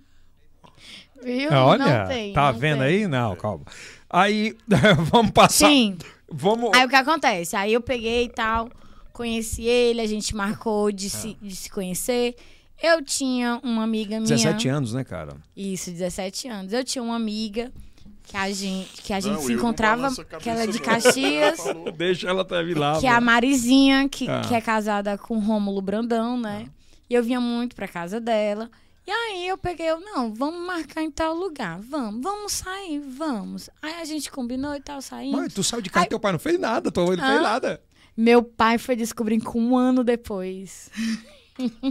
Viu? Olha, não tem, tá vendo tem. aí? Não, calma. Aí, vamos passar. Sim. Vamos. Aí o que acontece? Aí eu peguei e tal, conheci ele, a gente marcou de, Ah. se, de se conhecer. Eu tinha uma amiga minha. 17 anos, né, cara? Isso, 17 anos. Eu tinha uma amiga que a gente, que a gente Não, se encontrava, que ela é de. Caxias. Deixa ela até vir lá. que é a. Marizinha, que, Ah. que é casada com Rômulo Brandão, né? E eu vinha muito pra casa dela. E aí eu peguei, eu, não, vamos marcar em tal lugar, vamos, vamos sair, vamos. Aí a gente combinou e tal, saímos. Mas tu saiu de casa, Ai. teu pai não fez nada, tua mãe não fez Hã? nada. Meu pai foi descobrir com um ano depois.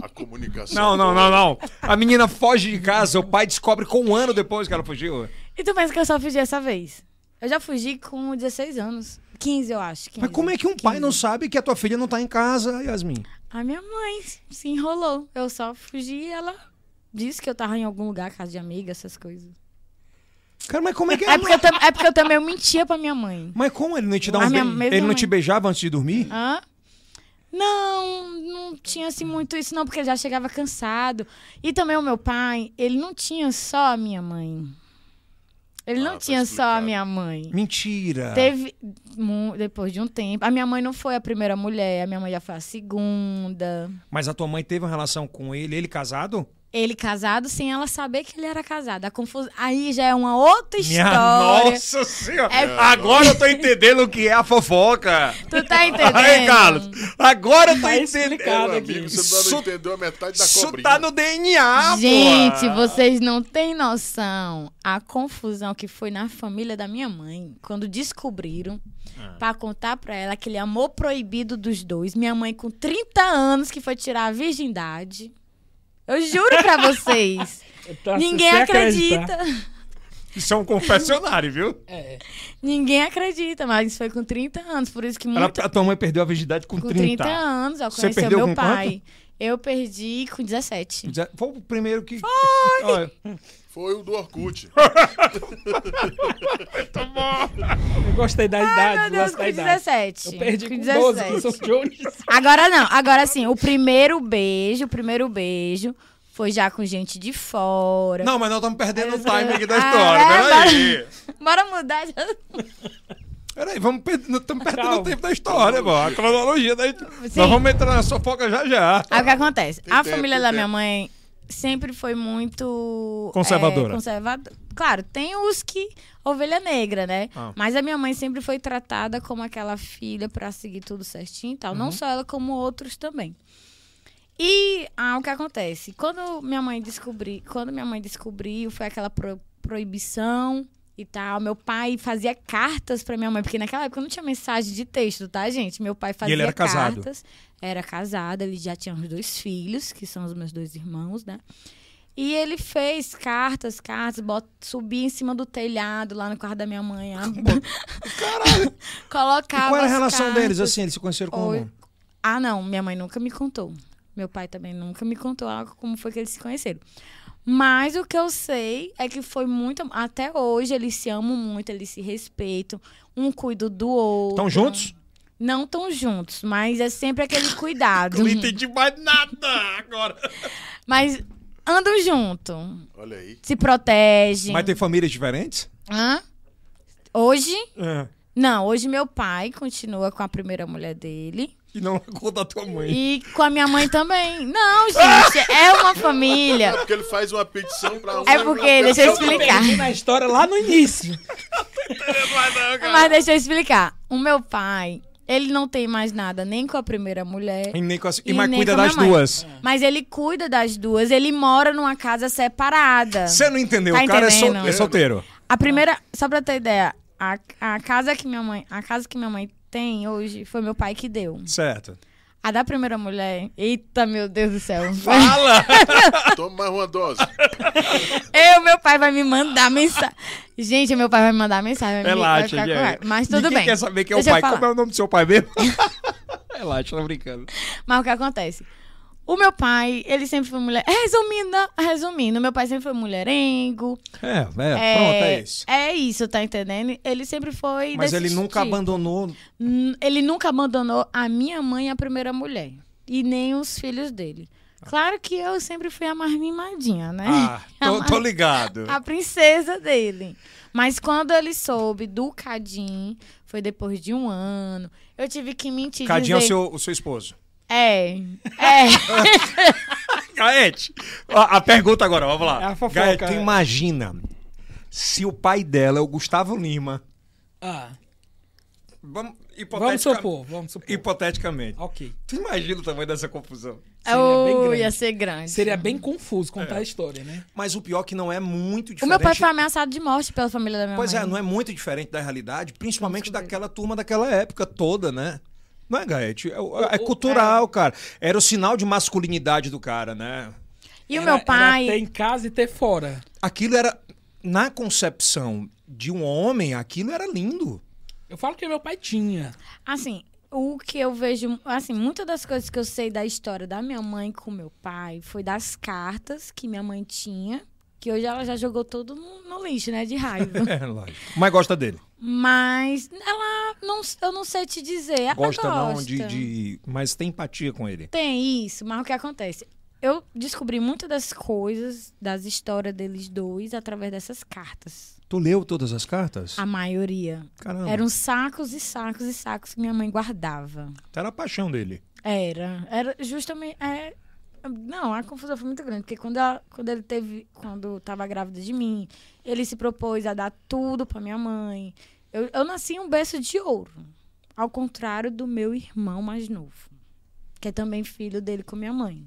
A comunicação. Não, não, não, não. A menina foge de casa, o pai descobre com um ano depois que ela fugiu. E tu pensa que eu só fugi essa vez? Eu já fugi com 16 anos. 15, eu acho. 15, Mas como é que um pai 15. não sabe que a tua filha não tá em casa, Yasmin? A minha mãe se enrolou. Eu só fugi e ela disse que eu tava em algum lugar, casa de amiga, essas coisas. Cara, mas como é que É porque eu, é porque eu também mentia pra minha mãe. Mas como ele não te dá Mas uns minha Ele não mãe. te beijava antes de dormir? Hã? Não, não tinha assim muito isso, não, porque ele já chegava cansado. E também o meu pai, ele não tinha só a minha mãe. Ele Ah, não tinha só a minha mãe. Mentira. Teve, depois de um tempo. A minha mãe não foi a primeira mulher, a minha mãe já foi a segunda. Mas a tua mãe teve uma relação com ele, ele casado? Ele casado sem ela saber que ele era casado. A confusão. Aí já é uma outra Minha história. nossa senhora. É- Agora eu tô entendendo o que é a fofoca. Tu tá entendendo? Aí, Carlos. Agora eu tô Tá entendendo. Meu aqui. amigo, você Isso- não entendeu a metade da Isso tá no DNA, Gente, pô. vocês não têm noção a confusão que foi na família da minha mãe quando descobriram Ah. pra contar pra ela aquele amor proibido dos dois. Minha mãe com 30 anos que foi tirar a virgindade. Eu juro pra vocês. Tá, Ninguém acredita. Isso é um confessionário, viu? É. Ninguém acredita, mas foi com 30 anos. Por isso que Ela, muito, a tua mãe perdeu a virgindade com, com 30. 30 anos eu Você conheci perdeu meu com pai. Eu perdi com 17. Foi o primeiro que. Foi! Foi o do Orkut. Eu gostei da Ai, idade, meu Deus, com da idade. 17. Eu perdi com, com 12, com o São Jones. Agora não, agora sim, o primeiro beijo, o primeiro beijo foi já com gente de fora. Não, mas nós estamos perdendo o Ah, time aqui da é, história. Peraí. Bora mudar. já. Peraí, vamos estamos perdendo Calma. o tempo da história, pô. A cronologia da Nós vamos entrar na fofoca já já. Aí o que acontece? Tem a tempo, família da tempo. minha mãe sempre foi muito Conservadora. É, conservador. Claro, tem os que ovelha negra, né? Ah. Mas a minha mãe sempre foi tratada como aquela filha pra seguir tudo certinho e tal. Uhum. Não só ela, como outros também. E ah, o que acontece? Quando minha mãe descobri, quando minha mãe descobriu, foi aquela pro- proibição e tal. Meu pai fazia cartas pra minha mãe, porque naquela época não tinha mensagem de texto, tá, gente? Meu pai fazia ele era casado? cartas. Era casado, ele já tinha os dois filhos, que são os meus dois irmãos, né? E ele fez cartas, cartas, bot... subia em cima do telhado lá no quarto da minha mãe. Caralho! Colocava. E qual era a relação cartas. deles, assim? Eles se conheceram como? Ah, não, minha mãe nunca me contou. Meu pai também nunca me contou algo como foi que eles se conheceram. Mas o que eu sei é que foi muito. Até hoje eles se amam muito, eles se respeitam. Um cuida do outro. Estão juntos? Não estão juntos, mas é sempre aquele cuidado. Não entendi mais nada agora. Mas andam junto. Olha aí. Se protegem. Mas tem famílias diferentes? Hã? Hoje? É. Não, hoje meu pai continua com a primeira mulher dele. E não largou da tua mãe. E com a minha mãe também. Não, gente, é uma É família. porque ele faz uma petição pra É porque, deixa eu explicar. Perdi na história lá no início. Mas deixa eu explicar. O meu pai, ele não tem mais nada nem com a primeira mulher. E, nem com a... e E mas nem cuida das duas. Mas ele cuida das duas. Ele mora numa casa separada. Você não entendeu? Tá o cara é, sol- é solteiro. A primeira, só pra ter ideia, a, a casa que minha mãe, a casa que minha mãe tem hoje foi meu pai que deu. Certo. A da primeira mulher, eita meu Deus do céu. Fala! Toma mais uma dose. Eu, meu pai vai me mandar mensagem. Gente, meu pai vai me mandar mensagem. Me, Relaxa, gente. raiva. Mas tudo Ninguém bem. quer saber quem é o Deixa eu pai. Como é o nome do seu pai mesmo? Relaxa, tô brincando. Mas o que acontece? O meu pai, ele sempre foi mulher. Resumindo, resumindo, meu pai sempre foi mulherengo. É, é, pronto, é isso. É isso, tá entendendo? Ele sempre foi. Mas ele nunca tipo. abandonou. Ele nunca abandonou a minha mãe, a primeira mulher. E nem os filhos dele. Claro que eu sempre fui a mais mimadinha, né? Ah, tô, tô ligado. a princesa dele. Mas quando ele soube do Cadim, foi depois de um ano. Eu tive que mentir. Cadinho é o dizer... seu, o seu esposo. É. É. Gaete, a, a pergunta agora, vamos lá. É a fofoca, Gaete, tu é. imagina se o pai dela é o Gustavo Lima. Ah, Vamos, vamos supor, vamos supor. Hipoteticamente. Ok. Tu imagina o tamanho dessa confusão? Seria bem Oh, grande. ia ser grande. Seria bem confuso contar a história, né? Mas o pior é que não é muito O diferente. meu pai foi ameaçado de morte pela família da minha Pois mãe. é, não é muito diferente da realidade, principalmente daquela turma daquela época toda, né? Não é, Gaete? É, é o- cultural, cara. Era o sinal de masculinidade do cara, né? E o Era- meu pai. Era ter em casa e ter fora. Aquilo era, na concepção de um homem, aquilo era lindo. Eu falo que meu pai tinha. Assim, o que eu vejo. Assim, muitas das coisas que eu sei da história da minha mãe com meu pai foi das cartas que minha mãe tinha. Que hoje ela já jogou tudo no, lixo, né? De raiva. É, lógico. Mas gosta dele. Mas ela. Não, eu não sei te dizer. Ela Gosta não gosta. de, de. Mas tem empatia com ele. Tem isso, mas o que acontece? Eu descobri muitas das coisas, das histórias deles dois, através dessas cartas. Tu leu todas as cartas? A maioria. Caramba. Eram sacos e sacos e sacos que minha mãe guardava. Era a paixão dele. Era. Era justamente. É, Não, a confusão foi muito grande, porque quando, ela- quando ele teve, quando tava grávida de mim, ele se propôs a dar tudo pra minha mãe. Eu, eu nasci em um berço de ouro, ao contrário do meu irmão mais novo, que é também filho dele com minha mãe.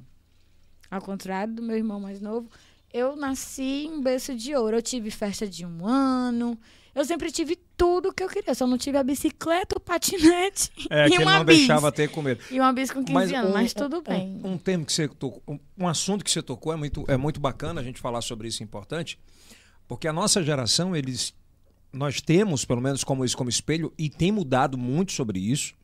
Ao contrário do meu irmão mais novo, eu nasci em um berço de ouro. Eu tive festa de um ano. Eu sempre tive tudo que eu queria. Só não tive a bicicleta, o patinete É, e que uma não bis. deixava ter com medo. E uma bis com 15 anos, mas tudo um, bem. Um, tema que você tocou, um, um assunto que você tocou é muito, é muito bacana a gente falar sobre isso, é importante, porque a nossa geração, eles, nós temos, pelo menos como isso como espelho, e tem mudado muito sobre isso,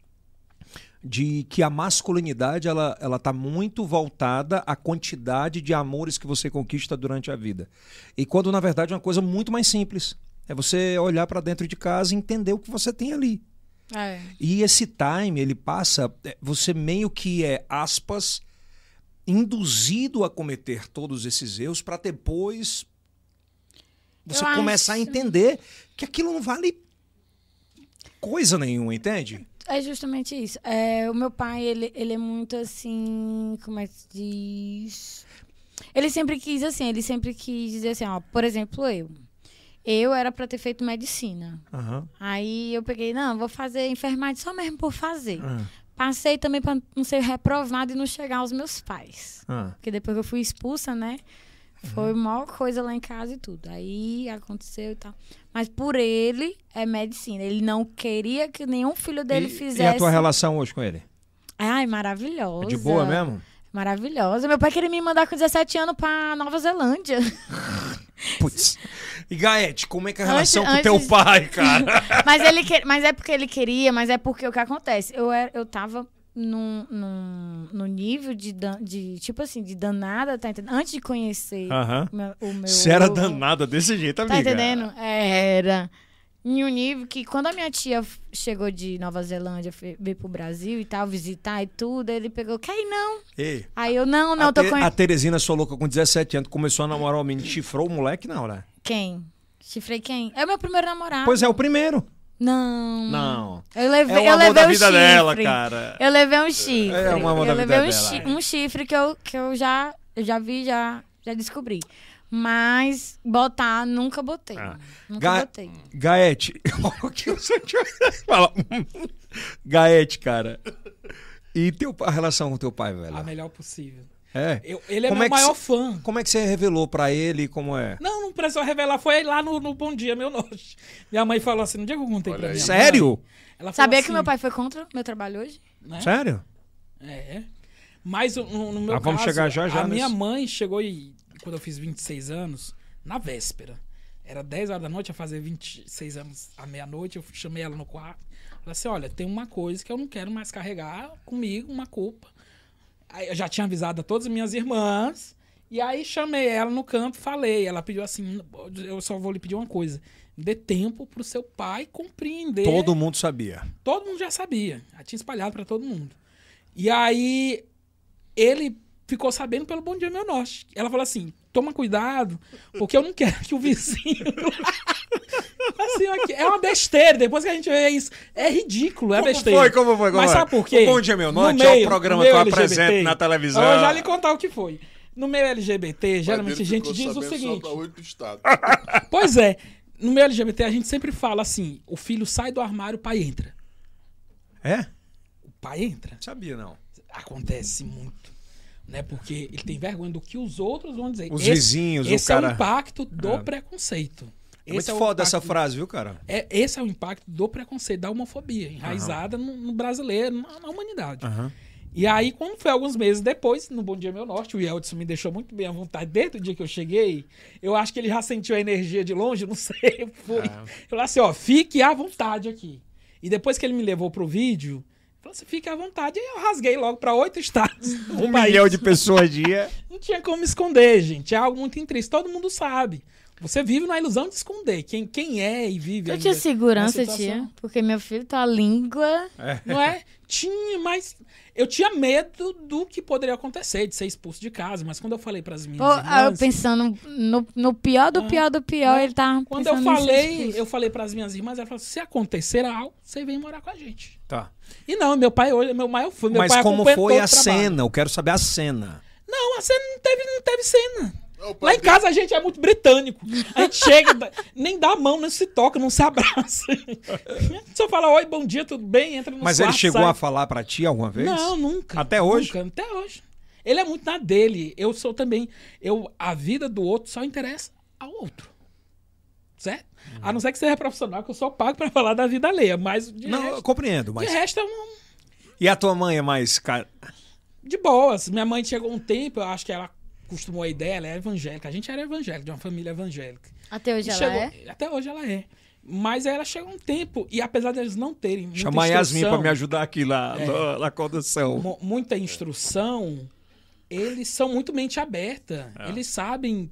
de que a masculinidade ela ela está muito voltada à quantidade de amores que você conquista durante a vida. E quando na verdade é uma coisa muito mais simples. É você olhar para dentro de casa e entender o que você tem ali. É. E esse time, ele passa, é, você meio que é, aspas, induzido a cometer todos esses erros para depois você Eu começar a acho- entender que aquilo não vale coisa nenhuma, entende? É justamente isso. É, o meu pai, ele, ele é muito assim. Como é que se diz? Ele sempre quis assim, ele sempre quis dizer assim, ó, por exemplo, eu. Eu era pra ter feito medicina. Aham. Aí eu peguei, não, vou fazer enfermagem só mesmo por fazer. Ah, Passei também pra não ser reprovada e não chegar aos meus pais. ah. Porque depois que eu fui expulsa, né? Foi maior coisa lá em casa e tudo. Aí aconteceu e tal. Mas por ele é medicina. Ele não queria que nenhum filho dele e, fizesse. e a tua relação hoje com ele? Ai, maravilhosa. É de boa mesmo? Maravilhosa. Meu pai queria me mandar com 17 anos pra Nova Zelândia. Putz. E Gaete, como é que é a Antes- relação com teu antes- pai, cara? mas, ele que... mas é porque ele queria, mas é porque o que acontece? Eu, era, eu tava num, num, num nível de, dan- de, tipo assim, de danada, tá entendendo? Antes de conhecer o meu, o meu Você era danada desse jeito, amiga. Tá entendendo? Era. Em um nível que quando a minha tia chegou de Nova Zelândia, veio pro Brasil e tal, visitar e tudo, ele pegou, quer ir não? Ei, Aí eu, não, não, a, tô Te- com a Teresina, sua louca, com 17 anos, começou a namorar o menino, chifrou o moleque, não, né? Quem? Chifrei quem? É o meu primeiro namorado. Pois é, o primeiro. Não. Não. Eu levei, É o eu levei da um vida chifre. dela, cara. Eu levei um chifre. É o amor da eu vida levei um, dela. chi- um chifre que eu, que eu já, eu já vi, já, já descobri. Mas botar, nunca botei. Ah. Nunca Ga- botei. Gaete. o que o senhor fala? Gaete, cara. E teu, a relação com teu pai, velho? A melhor possível. É. Eu- ele é Como meu é que maior cê- fã. Como é que você revelou pra ele como é? Não, não precisou revelar. Foi lá no, no Bom Dia, meu norte. Minha mãe falou assim, no dia que eu contei Olha pra aí. minha Sério? mãe, Sabia assim, que meu pai foi contra o meu trabalho hoje? né? Sério? É. Mas no, no meu Ah, vamos caso, chegar já, já a minha nesse- mãe chegou e quando eu fiz 26 anos, na véspera. Era 10 horas da noite, ia fazer 26 anos à meia-noite, eu chamei ela no quarto. Falei assim, olha, tem uma coisa que eu não quero mais carregar comigo, uma culpa. Aí eu já tinha avisado a todas as minhas irmãs. E aí chamei ela no campo, falei. Ela pediu assim: eu só vou lhe pedir uma coisa. Dê tempo pro seu pai compreender. Todo mundo sabia. Todo mundo já sabia. Já tinha espalhado pra todo mundo. E aí ele ficou sabendo pelo Bom Dia Meu Norte. Ela falou assim: toma cuidado, porque eu não quero que o vizinho. assim, aqui, é uma besteira. Depois que a gente vê isso, é ridículo, é Como besteira. foi? Como foi? Como Mas foi? sabe por quê? O Bom Dia Meu No Norte é o meio- programa meio que eu LGBT, apresento na televisão. Eu vou já lhe contar o que foi. No meio LGBT, geralmente a gente diz o seguinte. pra oito estados. Pois é, no meio LGBT a gente sempre fala assim: o filho sai do armário, o pai entra. É? O pai entra. Sabia, não. Acontece muito. Né? Porque ele tem vergonha do que os outros vão dizer. Os Esse- vizinhos, o esse é cara- o impacto do É. preconceito. É muito Esse é o foda essa impacto- frase, viu, cara? É, esse é o impacto do preconceito, da homofobia, enraizada no, no brasileiro, na, na humanidade. Aham. E aí, quando foi alguns meses depois, no Bom Dia Meu Norte, o Yeldson me deixou muito bem à vontade desde o dia que eu cheguei. Eu acho que ele já sentiu a energia de longe, não sei. Foi. É. Eu falei assim, ó, fique à vontade aqui. E depois que ele me levou pro vídeo, falou assim, fique à vontade. E eu rasguei logo pra oito estados. do Um país. milhão de pessoas dia. Não tinha como esconder, gente. É algo muito intrínseco. Todo mundo sabe. Você vive na ilusão de esconder. Quem, quem é e vive Eu tinha segurança, tia. Porque meu filho tá a língua. Não é? Tinha, mas eu tinha medo do que poderia acontecer, de ser expulso de casa. Mas quando eu falei para as minhas Pô, ah, eu irmãs, pensando no, no pior do Ah, pior do pior, né? ele tá quando eu falei, eu falei para as minhas irmãs, ela falou: se acontecer algo, você vem morar com a gente. Tá. E não, meu pai hoje, meu maior fã, meu Mas pai como foi a cena? Eu quero saber a cena. Não, a cena não teve, não teve cena. Lá em casa a gente é muito britânico. A gente chega, nem dá a mão, não se toca, não se abraça. Só fala, oi, bom dia, tudo bem? Entra no Mas ele quarto, chegou sai. a falar pra ti alguma vez? Não, nunca. Até hoje? Nunca, até hoje. Ele é muito na dele. Eu sou também. Eu, a vida do outro só interessa ao outro. Certo? A não ser que seja profissional, que eu sou pago pra falar da vida alheia. Mas de, Não, eu resto, compreendo, mas. de resto é um, E a tua mãe é mais. ca- de boas. Minha mãe chegou um tempo, eu acho que ela acostumou a ideia, ela é evangélica. A gente era evangélica, de uma família evangélica. Até hoje E ela chegou- é? Até hoje ela é. Mas ela chegou um tempo, e apesar deles não terem muita Chamar a Yasmin instrução, pra me ajudar aqui lá É. na, na condução. mu- muita instrução, eles são muito mente aberta. É. Eles sabem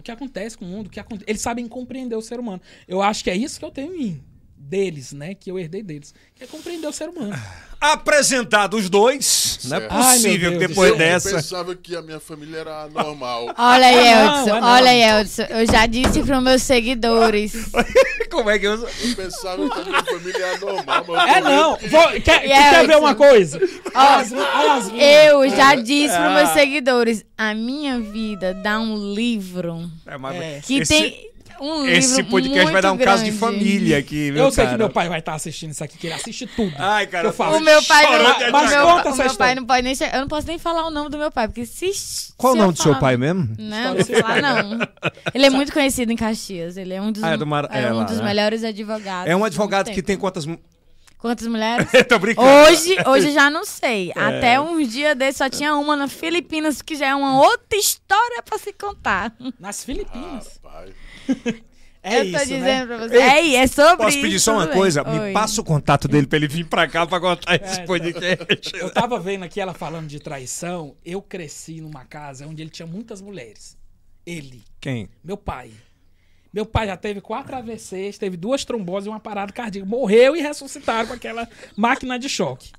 o que acontece com o mundo, o que eles sabem compreender o ser humano. Eu acho que é isso que eu tenho em mim. Deles, né? Que eu herdei deles. Que é compreender o ser humano. Apresentados os dois. Não é Certo. Ai, possível meu que Deus depois eu dessa. pensava que a minha família era normal. Olha aí, Ah, é não. olha aí, Eldson. Eu já disse para meus seguidores. Como é que eu. Eu pensava que a minha família era normal. Mas É eu não! que- Vou- quer, quer ver uma coisa? Eu já disse para Ah. meus seguidores. A minha vida dá um livro É, mas- É. que esse, tem um livro esse podcast vai dar um caso de grande. família aqui, viu, Eu sei cara? que meu pai vai estar assistindo isso aqui, que ele assiste tudo. Ai, cara, Eu falo. O meu pai não, Mas meu, conta o essa meu história. pai não pode nem Eu não posso nem falar o nome do meu pai, porque se. Qual o nome do seu pai mesmo? Não, não vou falar, não. Ele é muito conhecido em Caxias. Ele é um dos, Ah, é do Mar- é é um lá, dos né? melhores advogados. É um advogado que tem quantas. Quantas mulheres? Tô brincando. Hoje, hoje eu já não sei. É. Até uns dias desses só tinha uma nas Filipinas, que já é uma outra história pra se contar. Nas Filipinas. Pai, É eu isso, tô dizendo né? pra você. É, é sobre Posso isso. pedir só uma coisa? Me Oi. passa o contato dele pra ele vir pra cá pra contar esse É, tá. podcast. Eu tava vendo aqui ela falando de traição. Eu cresci numa casa onde ele tinha muitas mulheres. Ele, Quem? meu pai. Meu pai já teve quatro AVCs, teve duas tromboses e uma parada cardíaca. Morreu e ressuscitaram com aquela máquina de choque.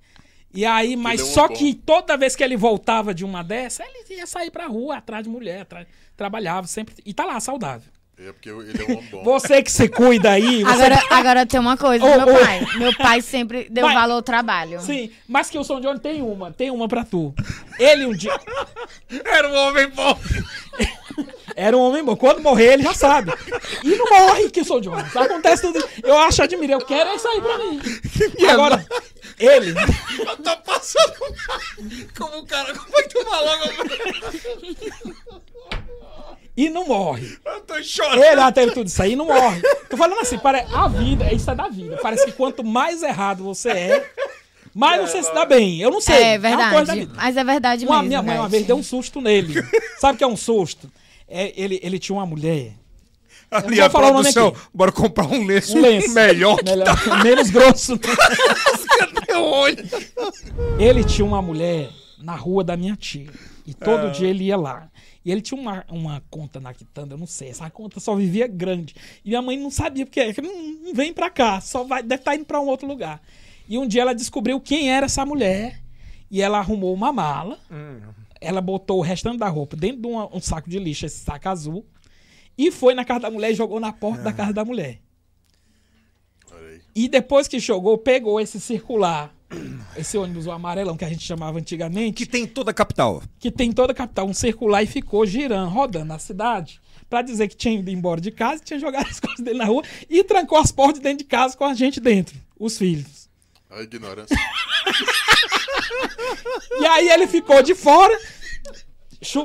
E aí, mas é um só bom. que toda vez que ele voltava de uma dessa, ele ia sair pra rua atrás de mulher, atrás- trabalhava sempre. E tá lá, saudável. É porque ele é um homem bom. Você que se cuida aí. Você Agora, agora tem uma coisa, Ô, meu ô. pai. Meu pai sempre deu Vai. valor ao trabalho. Sim, mas que o Som John tem uma, tem uma pra tu. Ele um dia. Era um homem bom. Era um homem bom. Quando morrer, ele já sabe. E não morre que o Som John. Acontece tudo. Eu acho, admiro. Eu quero é isso aí pra mim. Agora, ele. Eu tô passando como o cara. Como é que tu falou? E não morre. Eu tô chorando. Ele já teve tudo isso aí e não morre. Tô falando assim, pare... a vida, isso é da vida. Parece que quanto mais errado você é, mais você se dá bem. Eu não sei. É uma coisa da verdade. vida. Mas é verdade Uma, mesmo. minha mãe uma vez deu um susto nele. Sabe o que é um susto? É, ele, ele tinha uma mulher. Ali vou a falar o nome produção. aqui. Bora comprar um lenço, Um lenço. melhor que Melhor, menos grosso. Ele tinha uma mulher na rua da minha tia. E todo Ah. dia ele ia lá. E ele tinha uma, uma conta na quitanda, eu não sei. Essa conta só vivia grande. E minha mãe não sabia porque é. que Não, não vem pra cá, só vai, deve estar indo pra um outro lugar. E um dia ela descobriu quem era essa mulher. E ela arrumou uma mala. Ela botou o restante da roupa dentro de uma- um saco de lixo, esse saco azul. E foi na casa da mulher e jogou na porta da casa da mulher. E depois que jogou, pegou esse circular, esse ônibus, o amarelão que a gente chamava antigamente, Que tem toda a capital. que tem toda a capital, um circular e ficou girando, rodando na cidade, pra dizer que tinha ido embora de casa, tinha jogado as coisas dele na rua e trancou as portas de dentro de casa com a gente dentro, os filhos. A ignorância. E aí ele ficou de fora,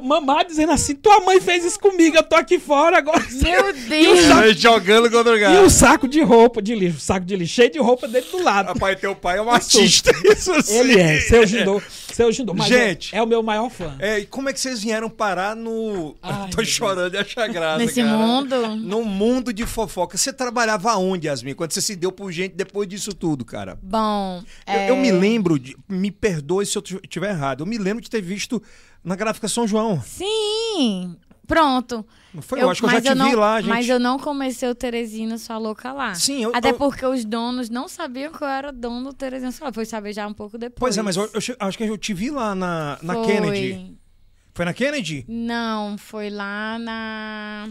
mamar dizendo assim: tua mãe fez isso comigo, eu tô aqui fora agora. Meu Deus. Jogando contra o E gato. o saco de roupa de lixo, saco de lixo cheio de roupa dele do lado. Rapaz, teu pai é um artista. Isso sim. Ele é, seu Jindô, seu Jindô, mas Gente. é, é o meu maior fã. É, e como é que vocês vieram parar no. Ai, Tô chorando de achar graça. Nesse cara. mundo. No mundo de fofoca. Você trabalhava onde, Yasmin? Quando você se deu por gente depois disso tudo, cara? Bom, Eu, é, eu me lembro, de, me perdoe se eu estiver errado, eu me lembro de ter visto na gráfica São João. Sim, pronto. Não foi? Eu, acho que eu já mas te não, vi lá, gente. Mas eu não comecei o Teresina Sua Louca lá. Sim, eu- Até eu- porque os donos não sabiam que eu era dono do Teresina Sua Louca. Foi saber já um pouco depois. Pois é, mas eu, eu acho que eu te vi lá na, na Foi. Kennedy. Foi na Kennedy? Não, foi lá na...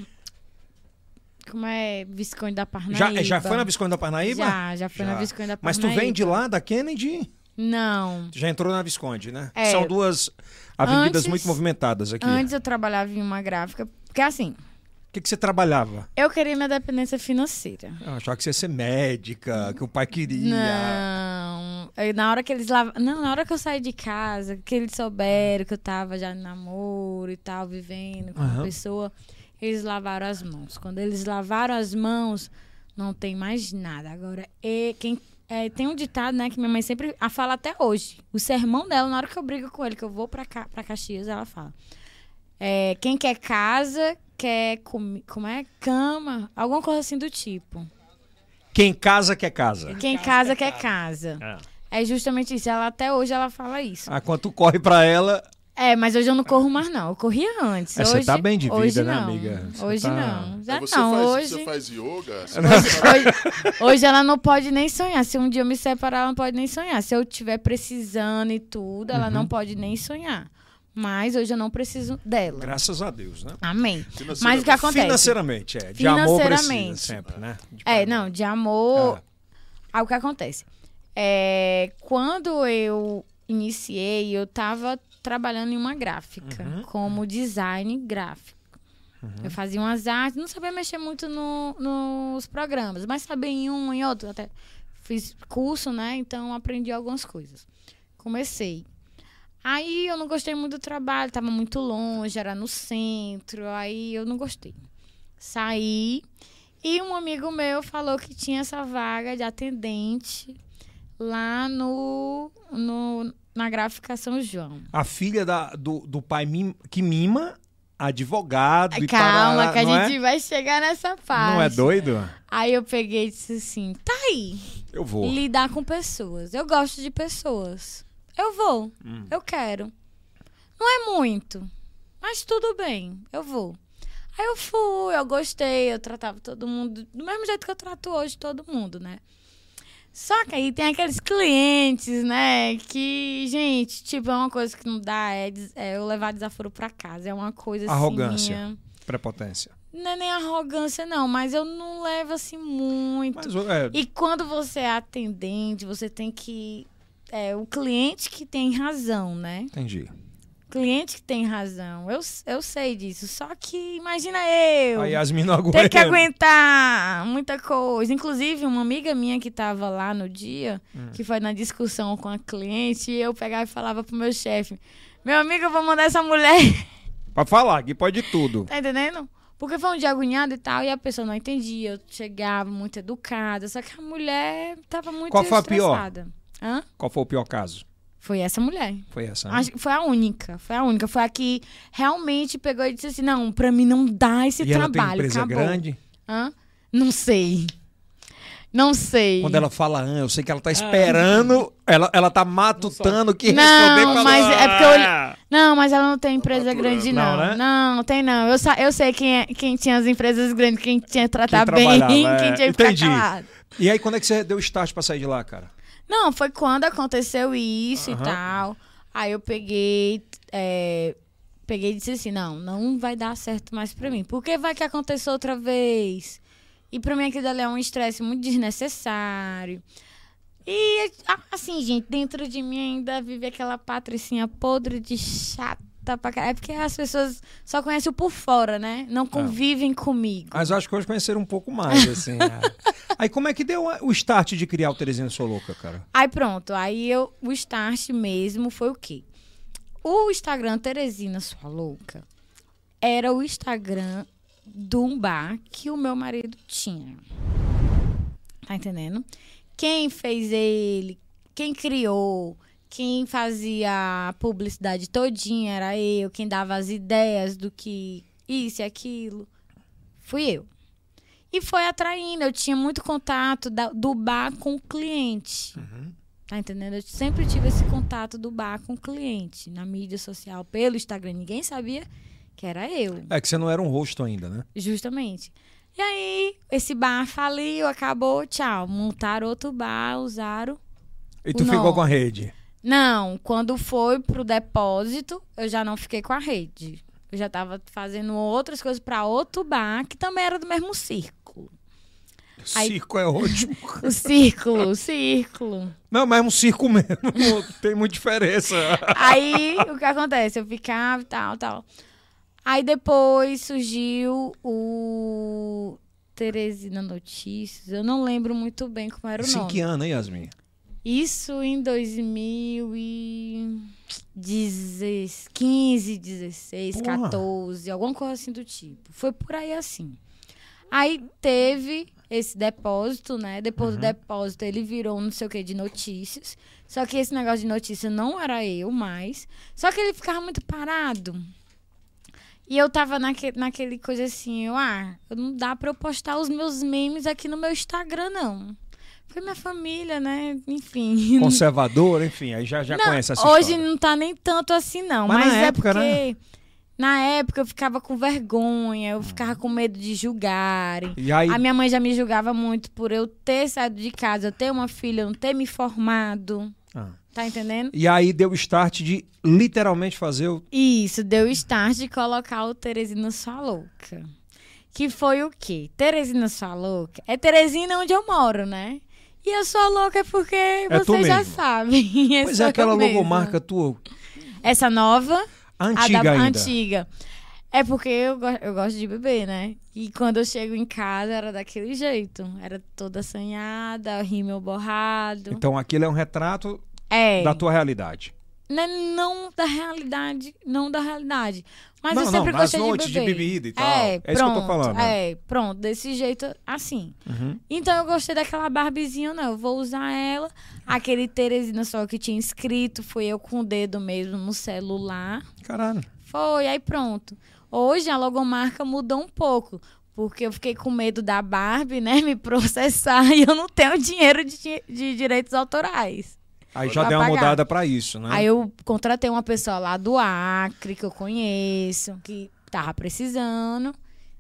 Como é? Visconde da Parnaíba. Já, já foi na Visconde da Parnaíba? Já, já foi na Visconde da Mas tu Parnaíba. vem de lá, da Kennedy? Não. Já entrou na Visconde, né? É. São duas avenidas Antes- muito movimentadas aqui. Antes eu trabalhava em uma gráfica. Porque assim, O que, que você trabalhava? eu queria minha dependência financeira. Eu achava que você ia ser médica, que o pai queria. Não. Na hora que eles lavam. Não, na hora que eu saí de casa, que eles souberam que eu tava já em namoro e tal, vivendo com Aham. uma pessoa, eles lavaram as mãos. Quando eles lavaram as mãos, não tem mais nada. Agora, e quem. É, tem um ditado, né, que minha mãe sempre a fala até hoje. O sermão dela, na hora que eu brigo com ele, que eu vou pra, Ca- pra Caxias, ela fala. É, quem quer casa, quer comi como é? Cama, alguma coisa assim do tipo. Quem casa quer casa. Quem casa quer casa. É justamente isso. Ela até hoje ela fala isso. Ah, quando tu corre pra ela, É, mas hoje eu não corro mais não. Eu corria antes. É, você hoje, tá bem de vida, hoje né, não. amiga? Você Hoje tá- não. Já você, não. faz, hoje, você faz yoga? Você hoje, hoje ela não pode nem sonhar. Se um dia eu me separar, ela não pode nem sonhar. Se eu estiver precisando e tudo, ela Uhum. não pode nem sonhar. Mas hoje eu não preciso dela. graças a Deus, né? Amém. Financeiramente. Mas o que acontece? Financeiramente, é. De amor precisa Financeiramente. sempre, né? De É, não, de amor. É. Aí o que acontece? É, quando eu iniciei, eu tava trabalhando em uma gráfica, Uhum. como design gráfico. Eu fazia umas artes, não sabia mexer muito no- nos programas, mas sabia em um, em outro. Até fiz curso, né? Então aprendi algumas coisas. Comecei. Aí eu não gostei muito do trabalho, tava muito longe, era no centro, aí eu não gostei. Saí e um amigo meu falou que tinha essa vaga de atendente lá no, no na gráfica São João. A filha da, do, do pai mim- que mima, advogado e Calma, que a gente vai chegar nessa parte. É? Não é doido? Aí eu peguei e disse assim: tá aí, Eu vou. lidar com pessoas. Eu gosto de pessoas. Eu vou, Hum. eu quero. Não é muito, mas tudo bem, eu vou. Aí eu fui, eu gostei, eu tratava todo mundo do mesmo jeito que eu trato hoje todo mundo, né? Só que aí tem aqueles clientes, né? Que, gente, tipo, é uma coisa que não dá, é, é eu levar desaforo pra casa. É uma coisa Arrogância. assim. minha- Prepotência. Não é nem arrogância, não, mas eu não levo assim muito. Mas é, E quando você é atendente, você tem que. É o cliente que tem razão, né? entendi. Cliente que tem razão. Eu, eu sei disso. Só que imagina eu. A Yasmin não aguenta. Ter que aguentar muita coisa. Inclusive, uma amiga minha que tava lá no dia, Hum. que foi na discussão com a cliente, e eu pegava e falava pro meu chefe: Meu amigo, eu vou mandar essa mulher. Pra falar, que pode tudo. Tá entendendo? Porque foi um dia agoniado e tal, e a pessoa não entendia. Eu chegava muito educada, só que a mulher tava muito Qual foi a pior? estressada. Hã? Qual foi o pior caso? Foi essa mulher. Foi essa, né? Foi a única. Foi a única. Foi a que realmente pegou e disse assim: não, pra mim não dá esse e ela tem trabalho. empresa acabou. grande? Hã? Não sei. Não sei. Quando ela fala, ah, eu sei que ela tá esperando, ela, ela tá matutando que Não, responder pra mas ela. é porque eu olhei- Não, mas ela não tem empresa Faturando. grande, Não, não. né? Não, tem não. Eu, sa- eu sei quem, é, quem tinha as empresas grandes, quem tinha que tratar Quem bem, trabalhava, é. quem tinha que ficar Entendi. calado. E aí, quando é que você deu start pra sair de lá, cara? Não, foi quando aconteceu isso Aham. e tal. Aí eu peguei, é, peguei e disse assim, não, não vai dar certo mais pra mim. Porque vai que aconteça outra vez. E pra mim aquilo ali é um estresse muito desnecessário. E, assim, gente, dentro de mim ainda vive aquela patricinha podre de chata pra caralho. É porque as pessoas só conhecem o por fora, né? Não convivem comigo. Mas eu acho que hoje conheceram um pouco mais, assim. é. Aí, como é que deu o start de criar o Terezinha Sou Louca, cara? Aí pronto, aí eu, o start mesmo foi o quê? O Instagram Teresina Sua Louca era o Instagram de um bar que o meu marido tinha. Tá entendendo? Quem fez ele, quem criou, quem fazia a publicidade todinha era eu, quem dava as ideias do que isso e aquilo, fui eu. E foi atraindo, eu tinha muito contato da- do bar com o cliente. Tá entendendo? Eu sempre tive esse contato do bar com o cliente, na mídia social, pelo Instagram. Ninguém sabia que era eu, É que você não era um rosto ainda, né? justamente. E aí, esse bar faliu, acabou, tchau. Montaram outro bar, usaram. E tu ficou com a rede. Não, quando foi pro depósito, eu já não fiquei com a rede. Eu já tava fazendo outras coisas pra outro bar, que também era do mesmo círculo. Aí- Circo é ótimo. O círculo, o círculo. Não, mas é um circo mesmo. Tem muita diferença. Aí o que acontece? Eu ficava e tal, tal. Aí depois surgiu o Teresina Notícias. Eu não lembro muito bem como era o Sim, nome. que ano, hein, Yasmin? Isso em 2015, 16, Porra. 14, alguma coisa assim do tipo. Foi por aí assim. Aí teve esse depósito, né? Depois Uhum. do depósito ele virou não sei o que de notícias. Só que esse negócio de notícia não era eu mais. Só que ele ficava muito parado. E eu tava naque, naquele coisa assim, eu, ah, não dá pra eu postar os meus memes aqui no meu Instagram, não. Foi minha família, né? Enfim. Conservador, enfim, aí já, já Não, conhece essa hoje história. não tá nem tanto assim, não. Mas Mas, na é época, porque. né? Na época eu ficava com vergonha, eu ficava com medo de julgarem. Aí, A minha mãe já me julgava muito por eu ter saído de casa, eu ter uma filha, eu não ter me formado. Ah. Tá entendendo? e aí deu o start de literalmente fazer o. Isso, deu start de colocar o Teresina Sua Louca. Que foi o quê? Teresina Sua Louca. É Teresina onde eu moro, né? E a Sua Louca é porque É vocês já sabem. Pois sou é, aquela eu logomarca tua. Essa nova, A a antiga da ainda. antiga. É porque eu, go- eu gosto de beber, né? E quando eu chego em casa era daquele jeito. Era toda assanhada, rímel borrado. Então aquilo é um retrato É. da tua realidade. Né, Não da realidade, não da realidade. Mas Não, eu sempre não, gostei noites de de beber. bebida e tal. É, É isso que eu pronto. tô falando, né? É, pronto, desse jeito assim. Uhum. Então eu gostei daquela Barbiezinha, não. Eu vou usar ela. Aquele Teresina só que tinha escrito, foi eu com o dedo mesmo no celular. Caralho. Foi, aí pronto. Hoje a logomarca mudou um pouco. Porque eu fiquei com medo da Barbie, né, me processar e eu não tenho dinheiro de, de direitos autorais. Aí já deu uma pagar. mudada pra isso, né? Aí eu contratei uma pessoa lá do Acre, que eu conheço, que tava precisando,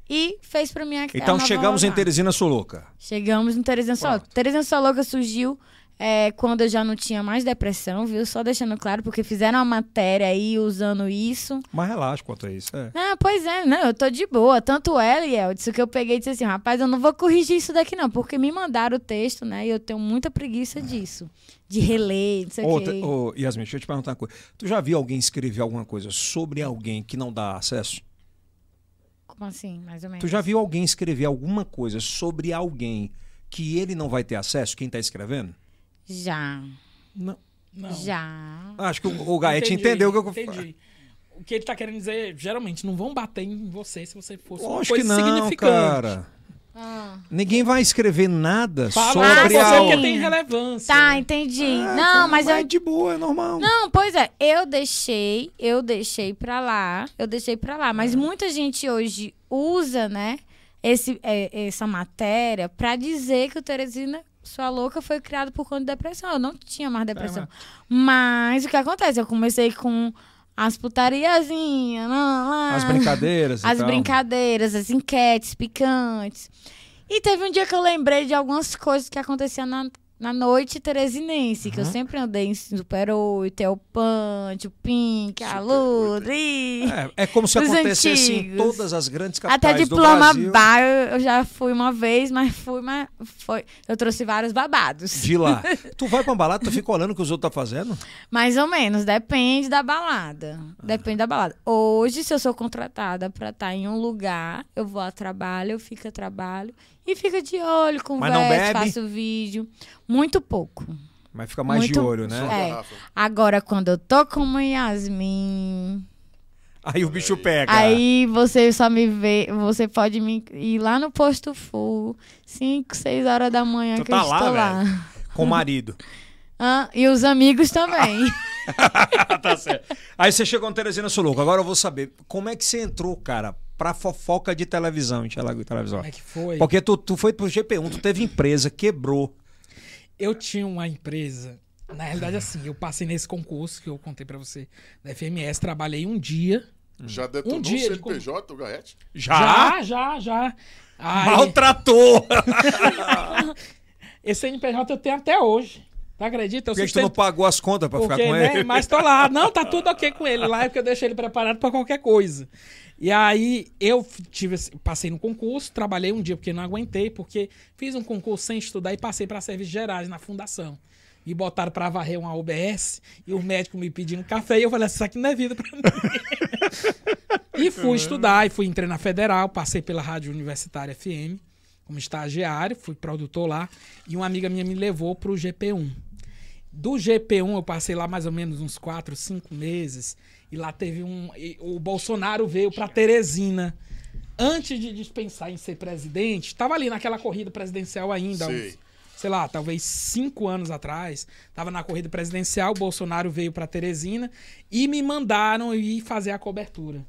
e fez pra mim a Então nova chegamos em. Teresina Soloca. Chegamos Só. Pronto. Terezinha Só Louca surgiu é, quando eu já não tinha mais depressão, viu? Só deixando claro, porque fizeram uma matéria aí usando isso. Mas relaxa quanto a isso. É. Ah, pois é, não, eu tô de boa. Tanto ela e Eldson que eu peguei e disse assim, rapaz, eu não vou corrigir isso daqui não, porque me mandaram o texto, né? E eu tenho muita preguiça disso. De reler, não sei o quê. ô, Yasmin, deixa eu te perguntar uma coisa. Tu já viu alguém escrever alguma coisa sobre alguém que não dá acesso? Como assim, mais ou menos? Tu já viu alguém escrever alguma coisa sobre alguém que ele não vai ter acesso, quem tá escrevendo? Já. Não. Não. Já. Acho que o, o Gaete Entendi, entendeu o que eu Entendi. O que ele tá querendo dizer, geralmente, não vão bater em você se você fosse uma Lógico que coisa não, significante. cara. Ah. Ninguém vai escrever nada Fala sobre a... porque tem relevância. Tá, entendi. É, não, cara, mas eu. é de boa, é normal. Não, pois é, eu deixei, eu deixei pra lá, eu deixei pra lá, É. mas muita gente hoje usa, né, esse, é, essa matéria pra dizer que o Teresina Sua Louca foi criado por conta de depressão. Eu não tinha mais depressão. mas... o que acontece? Eu comecei com as putariazinhas. As brincadeiras As brincadeiras, as enquetes picantes. E teve um dia que eu lembrei de algumas coisas que aconteciam na, na noite teresinense, que eu sempre andei em Super 8, El Punch, o Pink, a Ludri. É, é como se acontecesse em antigos. todas as grandes capitais Até do diploma Brasil. bar eu já fui uma vez, mas fui, mas foi. Eu trouxe vários babados. De lá. tu vai pra uma balada, tu fica olhando o que os outros estão fazendo? Mais ou menos, depende da balada. Depende da balada. Hoje, se eu sou contratada pra estar em um lugar, eu vou a trabalho, eu fico a trabalho e fico de olho, bebe? faço vídeo. Muito pouco. Mas fica mais de Muito- olho, né? É. Agora, quando eu tô com uma Yasmin, Aí o bicho pega. aí você só me vê, você pode me ir lá no posto full, 5, 6 horas da manhã Tu que tá eu lá, estou lá. Com o marido. Ah, e os amigos também. tá certo. Aí você chegou no Teresina Soloco. Agora eu vou saber, como é que você entrou, cara, pra fofoca de televisão, em televisão? Como é que foi? Porque tu, tu foi pro GP1, tu teve empresa, quebrou. Eu tinha uma empresa. Na realidade, assim, eu passei nesse concurso que eu contei pra você da FMS, trabalhei um dia. Já detonou Um o dia ele CNPJ, o Gaete? Já? Já, já, já. Aí, Maltratou! esse CNPJ eu tenho até hoje. Tu acredita? Eu Por que, tu não pagou as contas pra ficar porque, com né? ele? Mas tô lá. Não, tá tudo ok com ele. Lá é porque eu deixei ele preparado pra qualquer coisa. E aí eu tive, passei no concurso, trabalhei um dia porque não aguentei, porque fiz um concurso sem estudar e passei para serviços gerais na fundação. Me botaram pra varrer uma OBS e o médico me pedindo café e eu falei, isso aqui não é vida pra mim. e fui estudar, e fui entrei na Federal, passei pela Rádio Universitária FM como estagiário, fui produtor lá, e uma amiga minha me levou pro GP1. Do GP1 eu passei lá mais ou menos uns 4, 5 meses. E lá teve um. O Bolsonaro veio pra Teresina. Antes de dispensar em ser presidente, estava ali naquela corrida presidencial ainda, Sei. uns, sei lá, talvez cinco anos atrás. Estava na corrida presidencial, o Bolsonaro veio pra Teresina e me mandaram ir fazer a cobertura.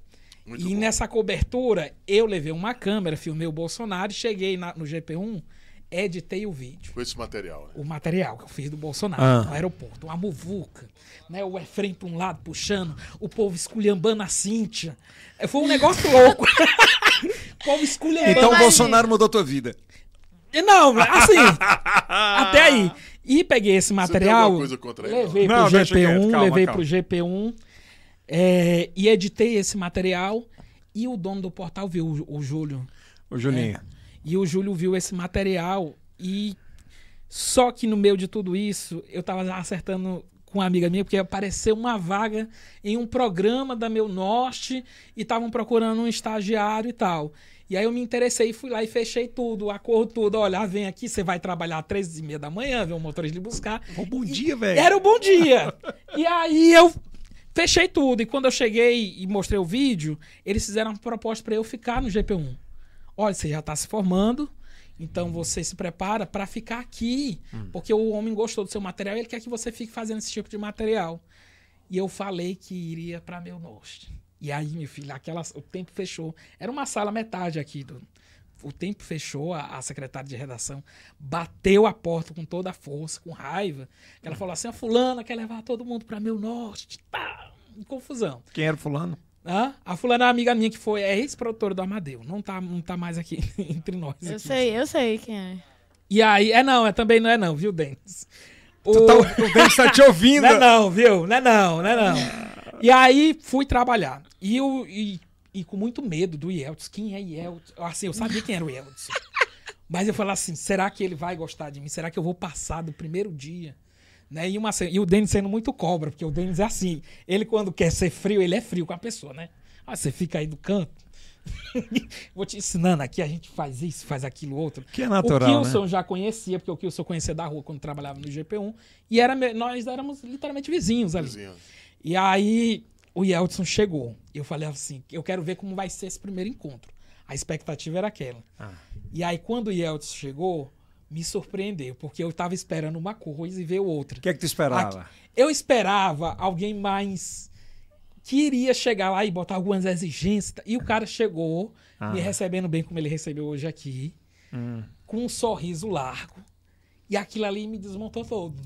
Muito e bom. nessa cobertura, eu levei uma câmera, filmei o Bolsonaro, cheguei na- no GP1, editei o vídeo Com esse material, né? o material que eu fiz do Bolsonaro Ah. no aeroporto. Uma muvuca, né? O Efrem pra um lado puxando, o povo esculhambando a Cíntia. É, Foi um negócio louco. o povo esculhambando. Então o. Bolsonaro mudou tua vida. Não, assim, até aí. E peguei esse material, alguma coisa contra ele, levei não? pro Não, deixa GP1, quieto, calma, levei calma. pro GP1 é, e editei esse material. E o dono do portal viu, o, o Júlio. O Juninho. E o Júlio viu esse material e só que no meio de tudo isso, eu tava acertando com uma amiga minha, porque apareceu uma vaga em um programa da Meu Norte e estavam procurando um estagiário e tal. E aí eu me interessei, fui lá e fechei tudo, acordo tudo. Olha, vem aqui, você vai trabalhar às três e meia da manhã, vem o motorista lhe buscar. Ô, bom dia, velho. Era o bom dia. e aí eu fechei tudo. E quando eu cheguei e mostrei o vídeo, eles fizeram uma proposta para eu ficar no GP1. Olha, você já está se formando, então você se prepara para ficar aqui, porque o homem gostou do seu material e ele quer que você fique fazendo esse tipo de material. E eu falei que iria para meu norte. E aí, meu filho, aquela, o tempo fechou. Era uma sala metade aqui. Do, o tempo fechou, a, a secretária de redação bateu a porta com toda a força, com raiva. Ela falou assim: a fulana quer levar todo mundo para meu norte. Tá, em confusão. Quem era o fulano? Hã? A fulana é uma amiga minha que foi, é ex-produtora do Amadeu. Não tá, não tá mais aqui entre nós. Eu aqui. sei, eu sei quem é. E aí, é não, é também não é não, viu, Denis? O... Tu tá, o Denis tá te ouvindo. Não é não, viu? Não é não, não é não. E aí fui trabalhar. E, eu, e, e com muito medo do Yeltsin. Quem é Yeltsin? Assim, eu sabia quem era o Yeltsin. Mas eu falei assim, será que ele vai gostar de mim? Será que eu vou passar do primeiro dia? Né? E, uma, e o Denis sendo muito cobra, porque o Denis é assim. Ele, quando quer ser frio, ele é frio com a pessoa, né? Ah, você fica aí do canto. Vou te ensinando aqui, a gente faz isso, faz aquilo outro. Que é natural, O Kilson né? já conhecia, porque o Kilson eu conhecia da rua quando trabalhava no GP1. E era, nós éramos literalmente vizinhos ali. Vizinho. E aí o Yeltsin chegou. Eu falei assim, eu quero ver como vai ser esse primeiro encontro. A expectativa era aquela. Ah. E aí quando o Yeltsin chegou, me surpreendeu, porque eu tava esperando uma coisa e veio outra. O que é que tu esperava? Aqui- Eu esperava alguém mais que iria chegar lá e botar algumas exigências. E o cara chegou, Ah. me recebendo bem como ele recebeu hoje aqui, Hum. com um sorriso largo. E aquilo ali me desmontou todo.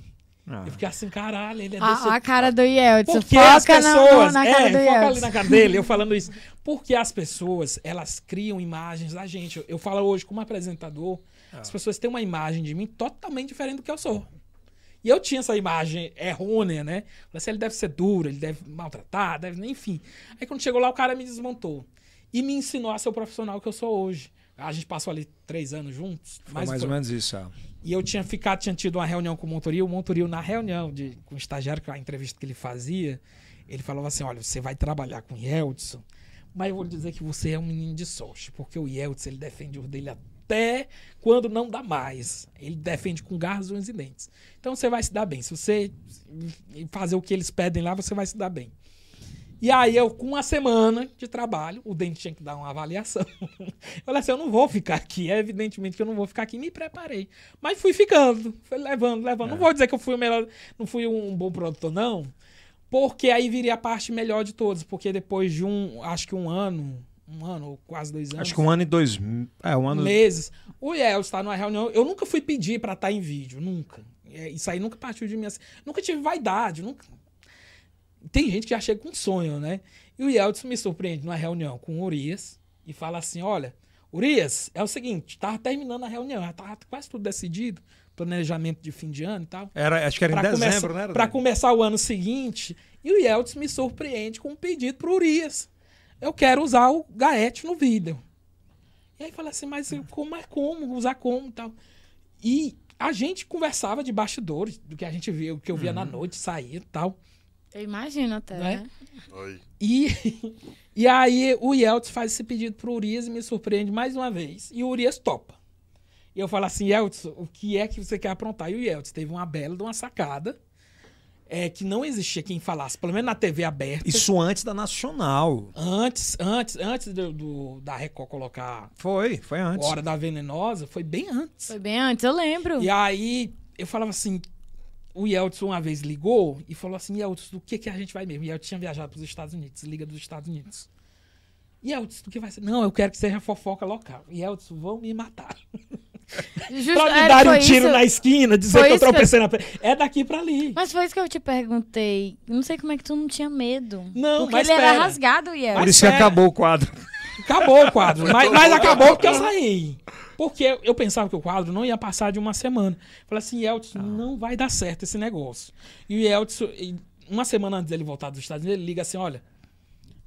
Ah. Eu fiquei assim, caralho, ele é desse A, a cara do Yeltsin. porque as Foca na- pessoas, na, cara é, do foca ali na cara dele, eu falando isso. Porque as pessoas, elas criam imagens da gente. Eu, eu falo hoje como apresentador, Ah. as pessoas têm uma imagem de mim totalmente diferente do que eu sou. E eu tinha essa imagem errônea, né? Falei assim, ele deve ser duro, ele deve maltratar, deve, enfim. Aí quando chegou lá, o cara me desmontou. E me ensinou a ser o profissional que eu sou hoje. A gente passou ali três anos juntos. Foi mais foi- ou menos isso. ah. e eu tinha ficado, tinha tido uma reunião com o Montoril. O Montoril, na reunião de, com o estagiário, que é a entrevista que ele fazia, ele falava assim: olha, você vai trabalhar com o Yeltsin, mas eu vou dizer que você é um menino de sorte, porque o Yeltsin ele defende o dele até quando não dá mais. Ele defende com garras, unhas e dentes. Então você vai se dar bem. Se você fazer o que eles pedem lá, você vai se dar bem. E aí, eu, com uma semana de trabalho, o dente tinha que dar uma avaliação. Eu falei assim: eu não vou ficar aqui. É evidentemente que eu não vou ficar aqui. Me preparei. Mas fui ficando, fui levando, levando. Não vou dizer que eu fui o melhor, não fui um bom produtor, não. Porque aí viria a parte melhor de todos. Porque depois de um, acho que um ano, um ano, ou quase dois anos Acho que um ano e dois. É, um ano. meses. O Yel está numa reunião. Eu nunca fui pedir pra estar em vídeo, nunca. É, Isso aí nunca partiu de mim assim. Nunca tive vaidade, nunca. Tem gente que já chega com sonho, né? E o Yeltsin me surpreende numa reunião com o Urias e fala assim: olha, Urias, é o seguinte, tava terminando a reunião, já tava quase tudo decidido. planejamento de fim de ano e tal. Era, acho que era em dezembro, começar, né? dezembro. começar o ano seguinte. E o Yeltsin me surpreende com um pedido pro Urias. Eu quero usar o Gaete no vídeo. E aí fala assim, mas eu- como é como? Usar como e tal. E a gente conversava de bastidores, do que a gente via, o que eu via Uhum. na noite, sair e tal. Eu imagino até, Né? né? Aí. E, e aí o Yeltsin faz esse pedido pro Urias e me surpreende mais uma vez. E o Urias topa. E eu falo assim, Yeltsin, o que é que você quer aprontar? E o Yeltsin teve uma bela de uma sacada é, que não existia quem falasse, pelo menos na TV aberta. Isso antes da Nacional. Antes, antes, antes do, do- da Record colocar Foi, foi antes. Hora da Venenosa, foi bem antes. Foi bem antes, eu lembro. E aí eu falava assim, o Yeltsin uma vez ligou e falou assim, Yeltsin, do que, que a gente vai mesmo? E Yeltsin tinha viajado para os Estados Unidos, liga dos Estados Unidos. Yeltsin, do que vai ser? Não, eu quero que seja fofoca local. Yeltsin, vão me matar. Justo, pra me dar um tiro isso- na esquina, dizer foi que eu isso que eu- tropecei na... pe- É daqui pra ali. Mas foi isso que eu te perguntei. Não sei como é que tu não tinha medo. Não, Porque mas ele pera. era rasgado, Iel. Por Mas isso que acabou o quadro. Acabou o quadro. mas, mas acabou porque eu saí. Porque eu pensava que o quadro não ia passar de uma semana. Falei assim, Yeltsin, não vai dar certo esse negócio. E o Yeltsin, e uma semana antes dele voltar dos Estados Unidos, ele liga assim, olha,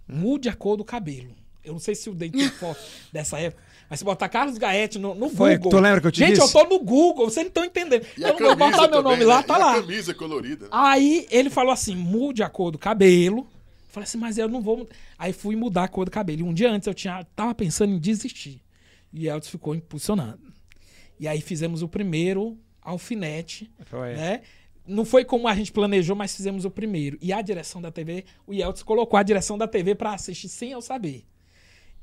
mude a cor do cabelo. Eu não sei se o dente tem foto dessa época. Mas se botar Carlos Gaete no, no Foi, Google. tu lembra que eu te Gente, disse? eu tô no Google, vocês não estão entendendo. E eu a não vou botar meu também, nome lá, né? tá E lá. a camisa colorida. Aí ele falou assim: mude a cor do cabelo. Falei assim, mas eu não vou. mud-" Aí fui mudar a cor do cabelo. E um dia antes eu tinha, tava pensando em desistir. E Elton ficou impulsionado. E aí fizemos o primeiro alfinete, Foi. né? Não foi como a gente planejou, mas fizemos o primeiro. E a direção da TV, o Yeltsin colocou a direção da TV pra assistir sem eu saber.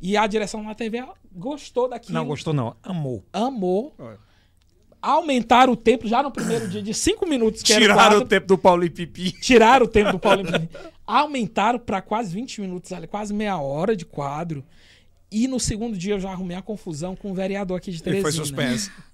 E a direção da TV gostou daquilo. Não gostou, não. Amou. Amou. Aumentaram o tempo já no primeiro dia de cinco minutos. Que era o Tiraram quadro. o tempo do Paulinho Pipi. Tiraram o tempo do Paulinho Pipi. Aumentaram para quase 20 minutos, ali, quase meia hora de quadro. E no segundo dia eu já arrumei a confusão com o vereador aqui de Ele Teresina. foi suspenso.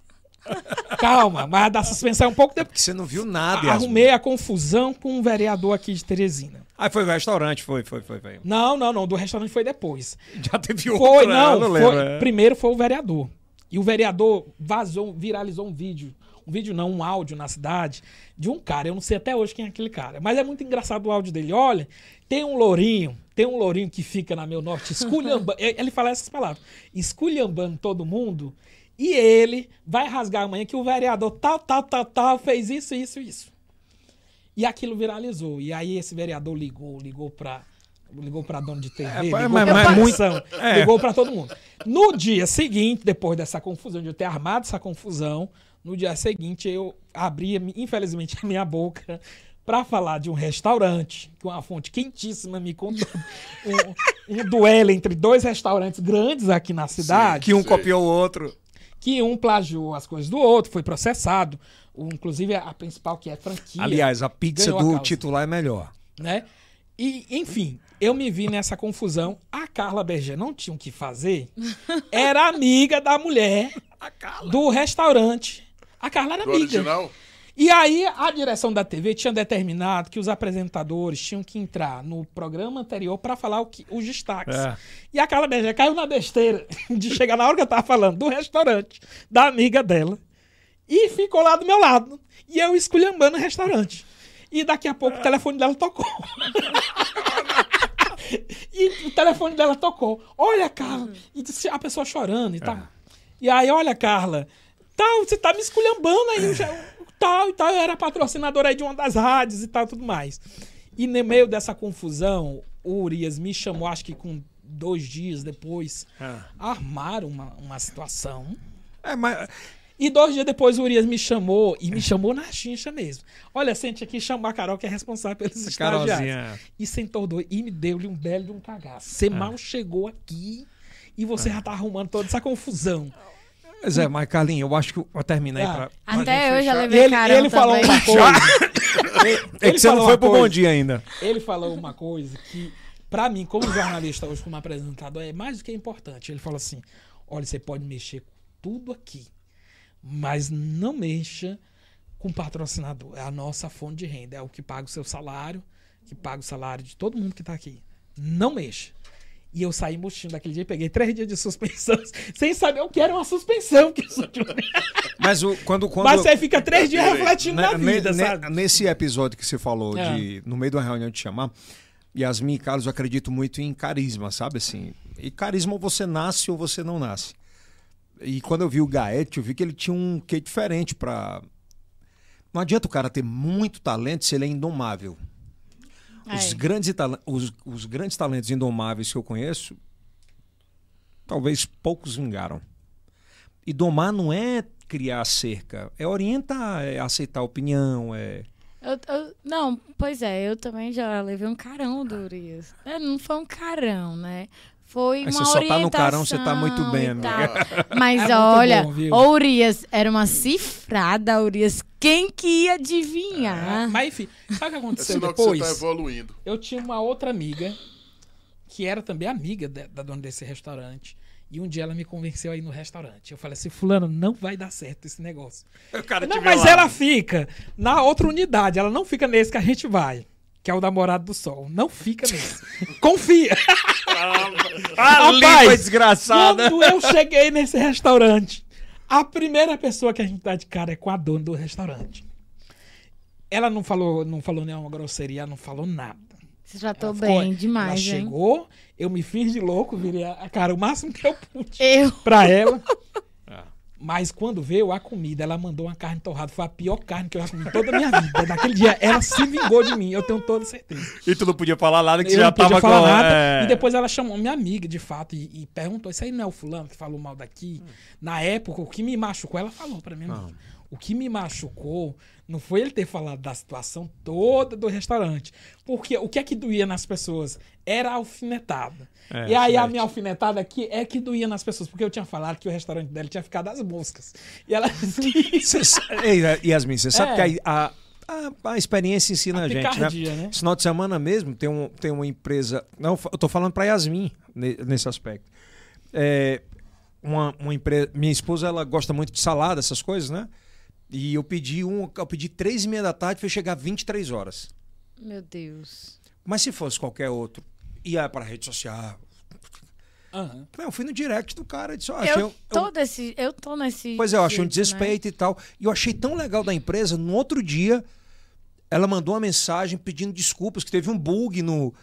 Calma, mas a da suspensão é um pouco depois. Porque você não viu nada. Arrumei a confusão com o vereador aqui de Teresina. Aí foi o restaurante, foi, foi, foi. foi. Não, não, não. Do restaurante foi depois. Já teve outro. Foi, né? não. Eu foi- lembro, é. Primeiro foi o vereador. E o vereador vazou, viralizou um vídeo. Um vídeo não, um áudio na cidade de um cara. Eu não sei até hoje quem é aquele cara. Mas é muito engraçado o áudio dele. Olha, tem um lourinho, tem um lourinho que fica na meu norte, esculhambando. ele fala essas palavras. Esculhambando todo mundo. E ele vai rasgar amanhã que o vereador tal, tal, tal, tal, fez isso, isso, isso. E aquilo viralizou. E aí esse vereador ligou, ligou pra. Ligou pra dono de TV, É, ligou mas- pra mas é. ligou pra todo mundo. No dia seguinte, depois dessa confusão, de eu ter armado essa confusão, no dia seguinte eu abri, infelizmente, a minha boca pra falar de um restaurante, que uma fonte quentíssima me contou um, um duelo entre dois restaurantes grandes aqui na cidade Que um Sei. copiou o outro. Que um plagiou as coisas do outro, foi processado. O- inclusive a principal, que é franquia. Aliás, a pizza a do causa. titular é melhor. né? E, enfim, eu me vi nessa confusão. A Carla Berger não tinha o que fazer. Era amiga da mulher do restaurante. A Carla era Do amiga. original? E aí a direção da TV tinha determinado que os apresentadores tinham que entrar no programa anterior para falar o que, os destaques. É. E a Carla Berger caiu na besteira de chegar na hora que eu tava falando do restaurante da amiga dela e ficou lá do meu lado. E eu esculhambando o restaurante. E daqui a pouco o telefone dela tocou. e o telefone dela tocou. Olha, Carla. E disse a pessoa chorando e tal. E aí, olha, Carla. Tal, você tá me esculhambando aí. eu já- tal e tal. Eu era patrocinadora aí de uma das rádios e tal, tudo mais. E no meio dessa confusão, o Urias me chamou, acho que com dois dias depois. Armaram uma, uma situação. É, mas. E dois dias depois o Urias me chamou, e me chamou na chincha mesmo. Olha, sente aqui, chamar a Carol, que é responsável pelos estagiários. Carolzinha. E sentou dois, e me deu-lhe um belo de um cagaço. Você mal chegou aqui e você já tá arrumando toda essa confusão. Pois é, mas Carlinhos, eu acho que eu terminei Ah. pra. pra Até eu já levei Ele, carão ele falou também. uma coisa. É que você não falou foi pro coisa. bom dia ainda. Ele falou uma coisa que, pra mim, como jornalista hoje, como apresentador, é mais do que importante. Ele falou assim: olha, você pode mexer com tudo aqui, mas não mexa com patrocinador. É a nossa fonte de renda, é o que paga o seu salário, que paga o salário de todo mundo que tá aqui. Não mexa. E eu saí murchinho daquele dia e peguei três dias de suspensão, sem saber o que era uma suspensão. Que Mas o, quando, quando, Mas você fica três dias refletindo na Ne- vida, ne- sabe? Nesse episódio que você falou É. de no meio de uma reunião de chamar, Yasmin e Carlos, eu acredito muito em carisma, sabe assim? E carisma ou você nasce ou você não nasce. E quando eu vi o Gaete, eu vi que ele tinha um quê diferente pra. Não adianta o cara ter muito talento se ele é indomável. Os, grandes, os, os grandes talentos indomáveis que eu conheço, talvez poucos vingaram. E domar não é criar cerca, é orientar, é aceitar opinião, é. Eu- eu- não, pois é, eu também já levei um carão do Urias. É, não foi um carão, né? Foi Aí uma você só tá no carão, você tá muito bem, amiga. tal. Mas É olha, bom, Urias, era uma cifrada, Urias. Quem que ia adivinhar? Mas enfim, sabe o que É aconteceu sinal que você depois? tá evoluindo. Eu tinha uma outra amiga, que era também amiga de- da dona desse restaurante. E um dia ela me convenceu a ir no restaurante. Eu falei assim, fulano, não vai dar certo esse negócio. O cara Não, mas ela fica na outra unidade. Ela não fica nesse que a gente vai. Que é o namorado do sol. Não fica nesse. Confia. Ali Rapaz, foi desgraçada. Quando eu cheguei nesse restaurante, a primeira pessoa que a gente dá de cara é com a dona do restaurante. Ela não falou, não falou nenhuma grosseria, não falou nada. Você Ela ficou- bem demais, Ela hein? chegou, eu me fiz de louco, virei a a cara o máximo que eu pude Eu. pra ela. Mas quando veio a comida, ela mandou uma carne torrada. Foi a pior carne que eu já comi em toda a minha vida. Naquele dia, ela se vingou de mim. Eu tenho toda certeza. E tu não podia falar nada que eu você já tava falar com... nada. é. E depois ela chamou minha amiga, de fato, e, e perguntou: Isso aí não é o fulano que falou mal daqui? Na época, o que me machucou, ela falou pra mim. Não. O que me machucou não foi ele ter falado da situação toda do restaurante. Porque o que é que doía nas pessoas? Era a alfinetada. É, e aí a certo. minha alfinetada aqui é que doía nas pessoas. Porque eu tinha falado que o restaurante dela tinha ficado às moscas. E ela Ei, Yasmin, você sabe É. que a, a, a experiência ensina a, A gente, né? né? Esse final de semana mesmo tem, um, tem uma empresa. Não, eu tô falando pra Yasmin ne- nesse aspecto. É, uma, uma empresa. Minha esposa ela gosta muito de salada, essas coisas, né? E eu pedi um. Eu pedi três e meia da tarde, foi chegar 23 horas. Meu Deus. Mas se fosse qualquer outro, ia pra rede social. Aham. Não, eu fui no direct do cara e disse, achei Eu um- tô, desse, eu tô nesse. Pois é, eu achei um né? desrespeito e tal. E eu achei tão legal da empresa, no outro dia, ela mandou uma mensagem pedindo desculpas, que teve um bug no.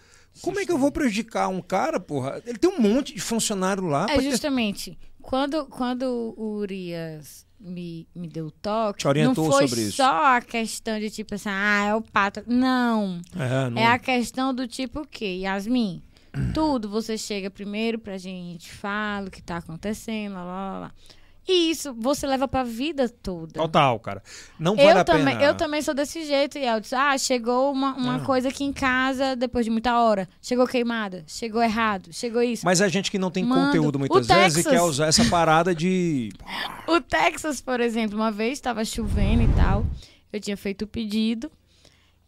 Como é que eu vou prejudicar um cara, porra? Ele tem um monte de funcionário lá. É pode ter- justamente. Quando, quando o Urias me, me deu o toque, Te orientou não foi só a questão de tipo assim, ah, é o pato. Não. É, não- É a questão do tipo o quê? Yasmin, tudo você chega primeiro pra gente, fala o que tá acontecendo, lá, lá, lá, lá. E isso você leva pra vida toda. Total, cara. Não vale Eu a também, pena. eu também sou desse jeito, e eu disse, ah, chegou uma, uma Ah. coisa aqui em casa depois de muita hora. Chegou queimada, chegou errado, chegou isso. Mas a gente que não tem Mando. conteúdo muitas O vezes e Texas. quer usar essa parada de. O Texas, por exemplo, uma vez estava chovendo e tal. Eu tinha feito o pedido.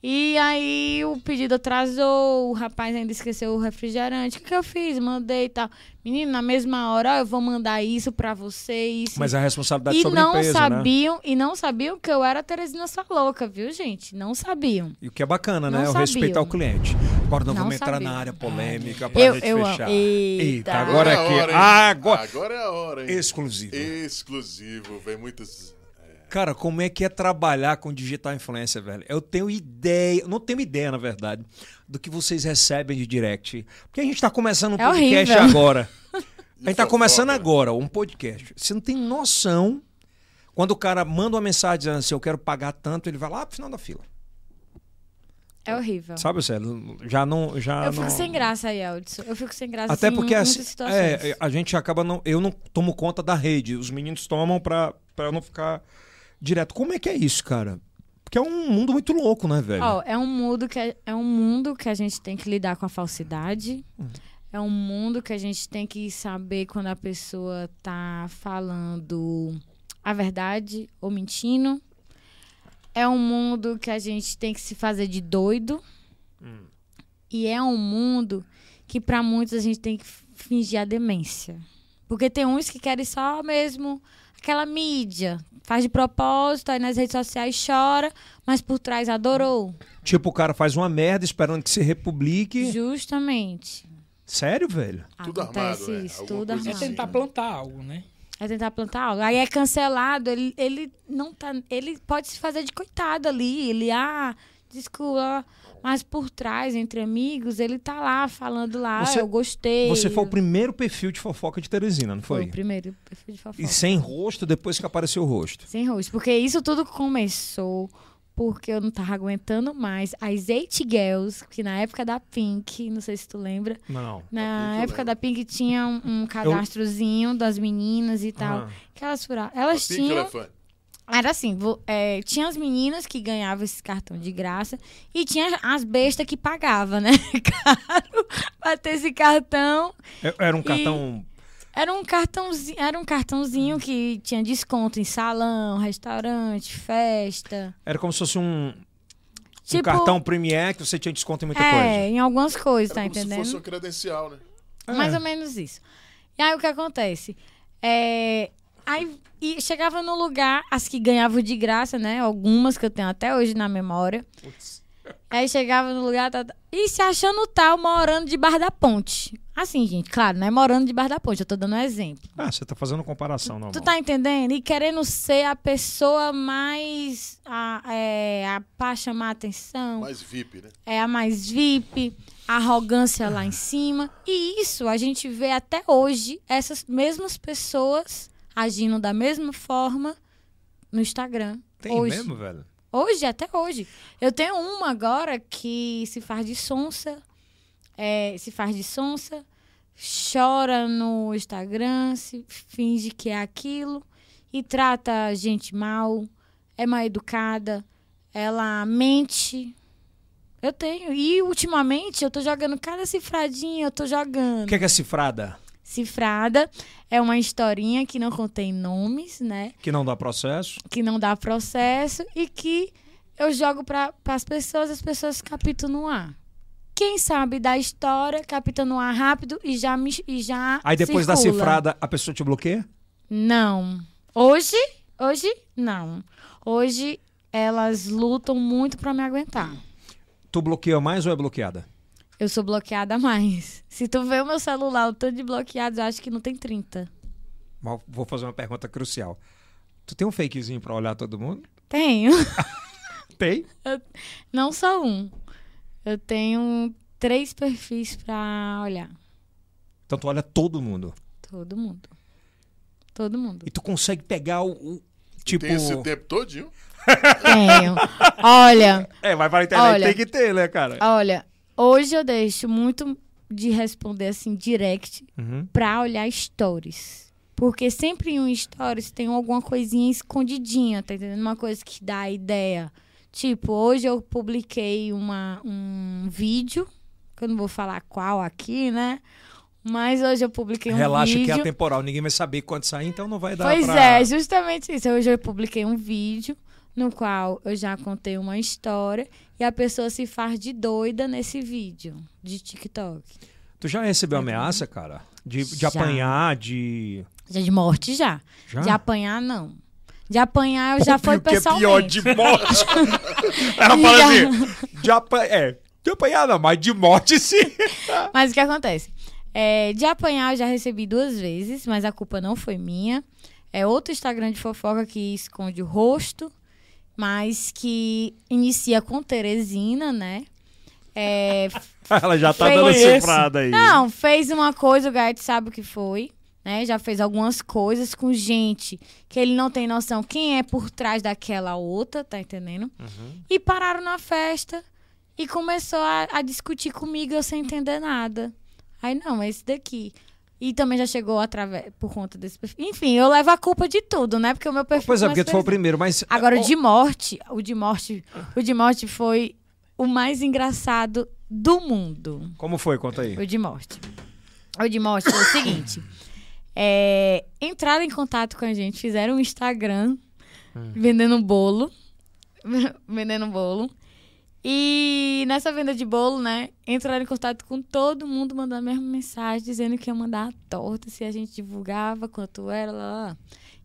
E aí o pedido atrasou, o rapaz ainda esqueceu o refrigerante. O que, que eu fiz? Mandei e tal. Menino, na mesma hora, ó, eu vou mandar isso pra você, isso. Mas a responsabilidade e sobre não empresa, né? sabiam, e não sabiam que eu era a Teresina sua louca, viu, gente? Não sabiam. E o que é bacana, né? Não É o respeitar o cliente. Agora não, Não vamos entrar sabiam. na área polêmica pra Eu- gente eu fechar. Eita. agora é é a que. hora? Agora. Agora é a hora, hein? Exclusivo. Exclusivo. Vem muitas. Cara, como é que é trabalhar com digital influencer, velho? Eu tenho ideia, eu não tenho ideia, na verdade, do que vocês recebem de direct. Porque a gente tá começando um É podcast horrível. agora. A gente tá começando agora um podcast. Você não tem noção. Quando o cara manda uma mensagem dizendo assim, eu quero pagar tanto, ele vai lá pro final da fila. É horrível. Sabe, Célio? Já não. Já eu fico não... sem graça aí, Eldson. Eu fico sem graça Até assim, porque em assim, muitas situações. é, a gente acaba não. Eu não tomo conta da rede. Os meninos tomam pra, pra eu não ficar direto. Como é que é isso, cara? Porque é um mundo muito louco, né, velho? Ó, é um mundo que é, é um mundo que a gente tem que lidar com a falsidade. É um mundo que a gente tem que saber quando a pessoa tá falando a verdade ou mentindo. É um mundo que a gente tem que se fazer de doido. E é um mundo que para muitos a gente tem que fingir a demência. Porque tem uns que querem só mesmo aquela mídia. Faz de propósito, aí nas redes sociais chora, mas por trás adorou. Tipo, o cara faz uma merda esperando que se republique. Justamente. Sério, velho? Tudo Acontece armado, é. isso, tudo É armado. assim. tentar plantar algo, né? É tentar plantar algo. Aí é cancelado, ele, ele não tá. Ele pode se fazer de coitado ali. Ele, ah, desculpa. Mas por trás, entre amigos, ele tá lá falando lá, Você- eu gostei. Você foi o primeiro perfil de fofoca de Teresina, não Foi foi? o primeiro perfil de fofoca. E sem rosto depois que apareceu o rosto. Sem rosto. Porque isso tudo começou porque eu não tava aguentando mais as Eight Girls, que na época da Pink, não sei se tu lembra, Não. na Pink eu época lembro. da Pink tinha um, um cadastrozinho das meninas e tal. Ah. Que elas furavam. Elas Pink tinham. elefante. Era assim, é, tinha as meninas que ganhavam esse cartão de graça e tinha as bestas que pagavam, né? Caro pra ter esse cartão. É- Era um cartão. Era um cartãozinho, era um cartãozinho que tinha desconto em salão, restaurante, festa. Era como se fosse um, um Tipo, cartão Premier que você tinha desconto em muita é, coisa. em algumas coisas, Era tá como entendendo? se fosse uma credencial, né? Mais É. ou menos isso. E aí o que acontece? É, aí e chegava no lugar, as que ganhavam de graça, né? Algumas que eu tenho até hoje na memória. Aí chegava no lugar tá, tá, e se achando tal, morando debaixo da ponte. Assim, gente, claro, não é morando debaixo da ponte, eu tô dando um exemplo. Ah, você tá fazendo comparação, normal. Tu tá entendendo? E querendo ser a pessoa mais. A, é, a pra chamar atenção Mais VIP, né? é a mais VIP, arrogância lá em cima. E isso a gente vê até hoje essas mesmas pessoas agindo da mesma forma no Instagram. Tem hoje. mesmo, velho? Hoje, até hoje. Eu tenho uma agora que se faz de sonsa, é, se faz de sonsa, chora no Instagram, se finge que é aquilo e trata a gente mal, é mal educada, ela mente. Eu tenho. E ultimamente eu tô jogando cada cifradinha, eu tô jogando. O que é, que é cifrada? Cifrada é uma historinha que não contém nomes, né? Que não dá processo? que não dá processo e que eu jogo para as pessoas, as pessoas captam no ar. Quem sabe da história, capta no ar rápido e já me e já Aí depois da circula. cifrada, a pessoa te bloqueia? Não. Hoje, hoje não. Hoje elas lutam muito para me aguentar. Tu bloqueia mais ou é bloqueada? Eu sou bloqueada mais. Se tu vê o meu celular, o tanto de bloqueados, eu acho que não tem 30. Mas Vou fazer uma pergunta crucial. Tu tem um fakezinho pra olhar todo mundo? Tenho. Tem. Não só um. Eu tenho três perfis pra olhar. Então tu olha todo mundo. Todo mundo. Todo mundo. E tu consegue pegar o. o- tipo. Tem esse tempo todinho. Tenho. Olha, É, vai para a internet, Olha. tem que ter, né, cara? olha. Hoje eu deixo muito de responder assim, direct, Uhum. pra olhar stories. Porque sempre em um stories tem alguma coisinha escondidinha, tá entendendo? Uma coisa que dá a ideia. Tipo, hoje eu publiquei uma, um vídeo, que eu não vou falar qual aqui, né? Mas hoje eu publiquei um Relaxa vídeo. que é atemporal, ninguém vai saber quando sair, então não vai dar Pois pra... é, justamente isso. Hoje eu publiquei um vídeo no qual eu já contei uma história e a pessoa se faz de doida nesse vídeo de TikTok. Tu já recebeu ameaça, cara? De, de Já. apanhar, de... Já de morte já. Já? De apanhar, não. De apanhar eu já Pô, foi o que é pessoalmente. pior de morte. Ela fala Já. assim, de, apa... é, de apanhar não, mas de morte sim. Mas o que acontece? É, de apanhar eu já recebi duas vezes, mas a culpa não foi minha. É outro Instagram de fofoca que esconde o rosto, mas que inicia com Teresina, né? É, Ela já tá Fez dando cifrada aí. Não, fez uma coisa, o Gaet sabe o que foi. Né? Já fez algumas coisas com gente que ele não tem noção quem é por trás daquela outra, tá entendendo? E pararam na festa e começou a, a discutir comigo eu sem entender nada. Aí, não, é esse daqui. E também já chegou através por conta desse perfil. Enfim, eu levo a culpa de tudo, né? Porque o meu perfil. Pois é, porque tu foi o primeiro, mas... Agora, o de morte, o de morte, o de morte foi o mais engraçado do mundo. Como foi? Conta aí. O de morte. O de morte foi o seguinte. É, entraram em contato com a gente, fizeram um Instagram vendendo bolo. vendendo bolo. E nessa venda de bolo, né? Entraram em contato com todo mundo, mandando a mesma mensagem, dizendo que ia mandar a torta se a gente divulgava quanto era, lá, lá, lá.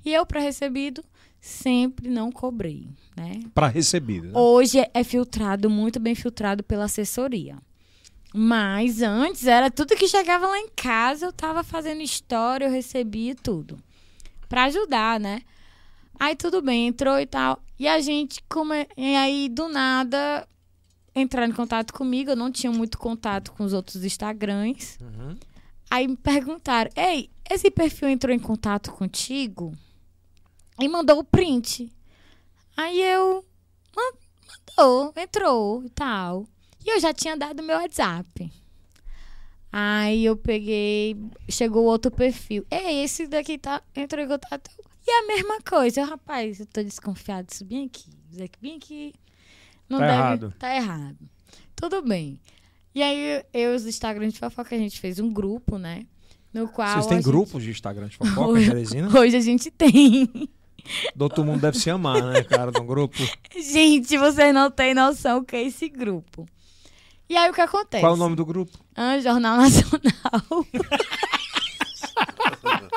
E eu, para recebido, sempre não cobrei, né? Pra recebido. né? Hoje é filtrado, muito bem filtrado pela assessoria. Mas antes era tudo que chegava lá em casa, eu tava fazendo história, eu recebia tudo. Pra ajudar, né? Aí tudo bem, entrou e tal. E a gente, come... e aí do nada, entraram em contato comigo. Eu não tinha muito contato com os outros Instagrams. Uhum. Aí me perguntaram: Ei, esse perfil entrou em contato contigo? E mandou o print. Aí eu. "Ma- Mandou, entrou e tal. E eu já tinha dado meu WhatsApp. Aí eu peguei. Chegou outro perfil. Ei, esse daqui tá, entrou em contato. E a mesma coisa. Eu, rapaz, eu tô desconfiado disso bem aqui. Isso aqui, bem aqui. Não Tá deve. errado. Tá errado. Tudo bem. E aí, eu e os Instagram de fofoca, a gente fez um grupo, né? No qual. Vocês têm gente- grupos de Instagram de fofoca, Hoje- Teresina? Hoje a gente tem. Todo mundo deve se amar, né, cara, no grupo. Gente, vocês não têm noção o que é esse grupo. E aí o que acontece? Qual é o nome do grupo? Ah, Jornal Nacional.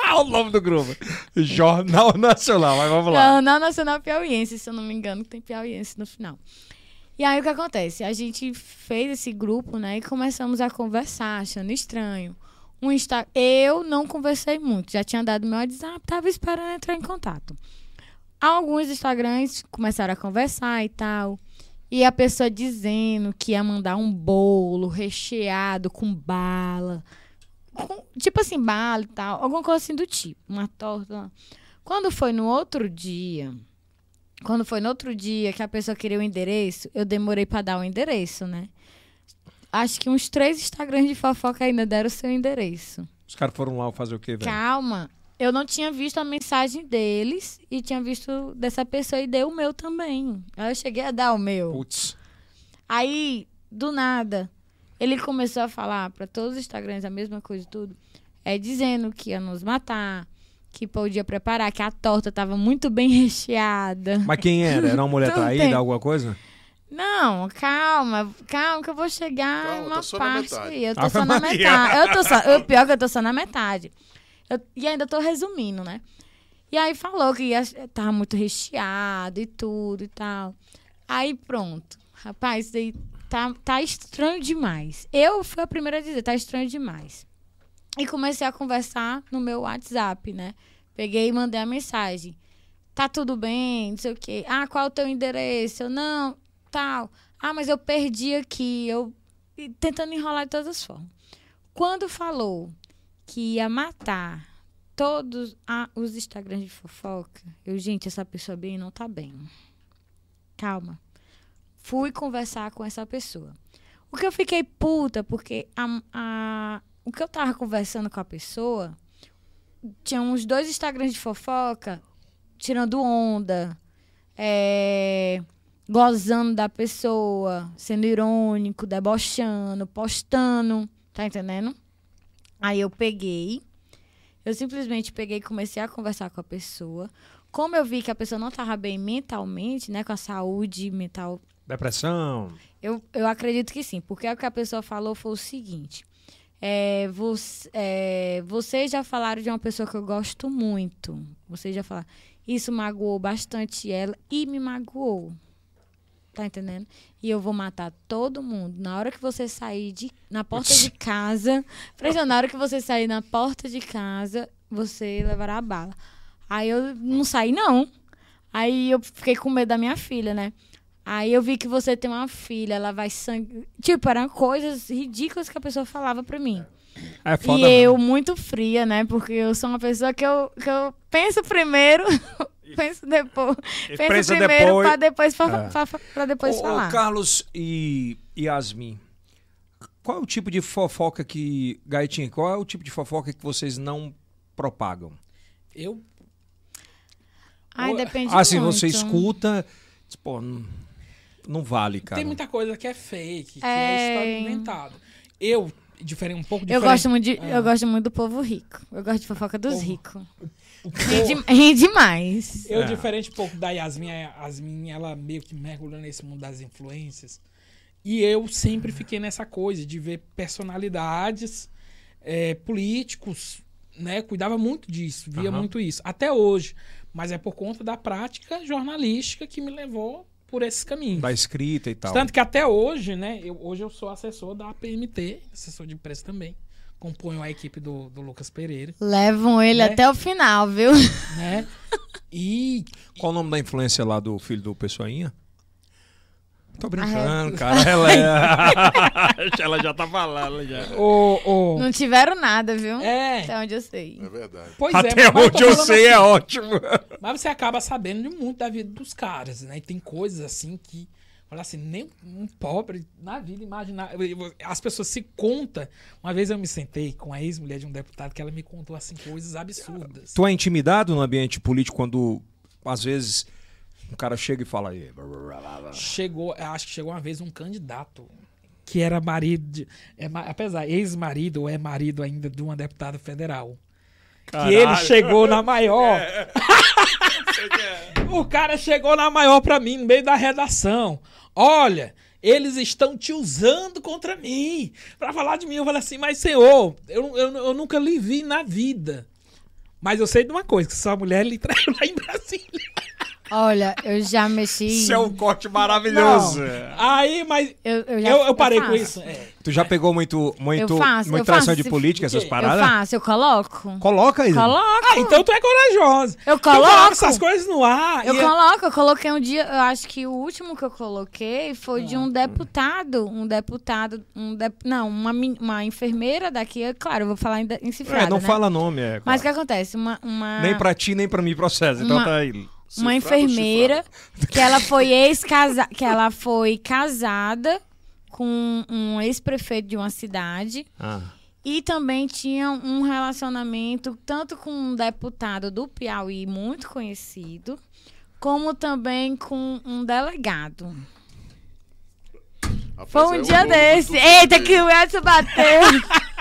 Ah, o nome do grupo. Jornal Nacional, mas vamos lá. Jornal Nacional Piauiense, se eu não me engano, que tem Piauiense no final. E aí o que acontece? A gente fez esse grupo, né? E começamos a conversar, achando estranho. Um Insta... Eu não conversei muito, já tinha dado meu WhatsApp, tava esperando entrar em contato. Alguns Instagrams começaram a conversar e tal. E a pessoa dizendo que ia mandar um bolo recheado com bala. com- tipo assim, bala e tal. Alguma coisa assim do tipo. Uma torta. Quando foi no outro dia, quando foi no outro dia que a pessoa queria o endereço, eu demorei pra dar o endereço, né? Acho que uns três Instagrams de fofoca ainda deram o seu endereço. Os caras foram lá fazer o quê, velho? Calma. Eu não tinha visto a mensagem deles e tinha visto dessa pessoa e deu o meu também. Aí eu cheguei a dar o meu. Putz. Aí, do nada, ele começou a falar pra todos os Instagrams a mesma coisa e tudo. É dizendo que ia nos matar, que podia preparar, que a torta tava muito bem recheada. Mas quem era? Era uma mulher Não traída, tem. alguma coisa? Não, calma, calma, que eu vou chegar Calma, uma parte aí. Eu tô só na Maria. metade. Eu tô só, o pior é que eu tô só na metade. Eu- e ainda tô resumindo, né? E aí falou que ia, tava muito recheado e tudo e tal. Aí pronto. Rapaz, isso aí tá, tá estranho demais. Eu fui a primeira a dizer, tá estranho demais. E comecei a conversar no meu WhatsApp, né? Peguei e mandei a mensagem. Tá tudo bem, não sei o quê. Ah, qual é o teu endereço? Eu, não, tal. Ah, mas eu perdi aqui. Eu e tentando enrolar de todas as formas. Quando falou que ia matar todos a- os Instagrams de fofoca, eu, gente, essa pessoa bem não tá bem. Calma. Fui conversar com essa pessoa. O que eu fiquei puta, porque a, a- o que eu tava conversando com a pessoa tinha uns dois Instagrams de fofoca tirando onda, é, gozando da pessoa, sendo irônico, debochando, postando, tá entendendo? Aí eu peguei, eu simplesmente peguei e comecei a conversar com a pessoa. Como eu vi que a pessoa não estava bem mentalmente, né, com a saúde mental Depressão. eu, eu acredito que sim, porque o que a pessoa falou foi o seguinte. É, você, é, vocês já falaram de uma pessoa que eu gosto muito. Vocês já falaram. Isso magoou bastante ela e me magoou. Tá entendendo? E eu vou matar todo mundo. Na hora que você sair de, na porta de casa. Na hora que você sair na porta de casa, você levará a bala. Aí eu não saí, não. Aí eu fiquei com medo da minha filha, né? Aí eu vi que você tem uma filha, ela vai sangue. Tipo, eram coisas ridículas que a pessoa falava pra mim. É foda. e eu, muito fria, né? Porque eu sou uma pessoa que eu, que eu penso primeiro, penso depois. E Penso pensa primeiro depois. pra depois, fa- É. fa- fa- pra depois Ô, ô, falar. Carlos e Yasmin, qual é o tipo de fofoca que. Gaitinho, qual é o tipo de fofoca que vocês não propagam? Eu Ai, depende Assim, muito. você escuta. Pô, não, vale, cara. tem muita coisa que é fake, que É. é história inventada. Eu, diferente, um pouco Eu gosto, muito de, Ah. eu gosto muito do povo rico. Eu gosto de fofoca dos ricos. Ri, demais. Eu, É. diferente um pouco da Yasmin, a Yasmin, ela meio que mergulhou nesse mundo das influências. E eu sempre fiquei nessa coisa de ver personalidades, é, políticos, né? Cuidava muito disso, via Aham. muito isso. Até hoje. Mas é por conta da prática jornalística que me levou por esses caminhos. Da escrita e tal. Tanto que até hoje, né? Eu, hoje eu sou assessor da PMT, assessor de imprensa também. Componho a equipe do, do Lucas Pereira, Levam ele Né? até o final, viu? né? E Qual o nome da influência lá do filho do Pessoinha? Tô Ah, brincando, cara. Ela, é... ela já tá falando já. o. o Não tiveram nada, viu? é, Até onde eu sei. É verdade. pois Até é, eu tô onde eu sei assim, é ótimo. Mas você acaba sabendo de muito da vida dos caras, né? E tem coisas assim que. Olha assim, nem um pobre na vida imaginar. As pessoas se contam. Uma vez eu me sentei com a ex-mulher de um deputado que ela me contou assim coisas absurdas. Tu é intimidado no ambiente político quando, às vezes, um cara chega e fala aí. Chegou, acho que chegou uma vez um candidato que era marido, de, é, apesar, ex-marido ou é marido ainda de uma deputada federal. Que ele chegou na maior. o cara chegou na maior pra mim, no meio da redação. Olha, eles estão te usando contra mim. Pra falar de mim, eu falei assim, mas senhor, eu, eu, eu nunca lhe vi na vida. Mas eu sei de uma coisa, que sua mulher lhe traiu lá em Brasília. Olha, eu já mexi. Isso é um corte maravilhoso. Aí, mas Eu, eu, já, eu, eu parei com isso. É. Tu já pegou muito, muito, Eu faço, muita eu tração faço. de política, essas Eu paradas? faço, eu coloco. Coloca aí. Coloco. Ah, então tu é corajosa. Eu Tu coloca coloco. essas coisas no ar. Eu é coloco, eu coloquei um dia, eu acho que o último que eu coloquei foi de um deputado, um deputado, um dep- não, uma, uma enfermeira daqui, é claro, eu vou falar em, em cifrada, É, não né? fala nome, é. Mas o que claro. acontece? Uma, uma, Nem pra ti, nem pra mim processo. Então Uma- tá aí. Uma Cifrado enfermeira que ela foi ex-casa, que ela foi casada com um ex-prefeito de uma cidade Ah. e também tinha um relacionamento tanto com um deputado do Piauí muito conhecido, como também com um delegado. Rapaz, Foi é um o dia desse. Eita, que o Edson bateu.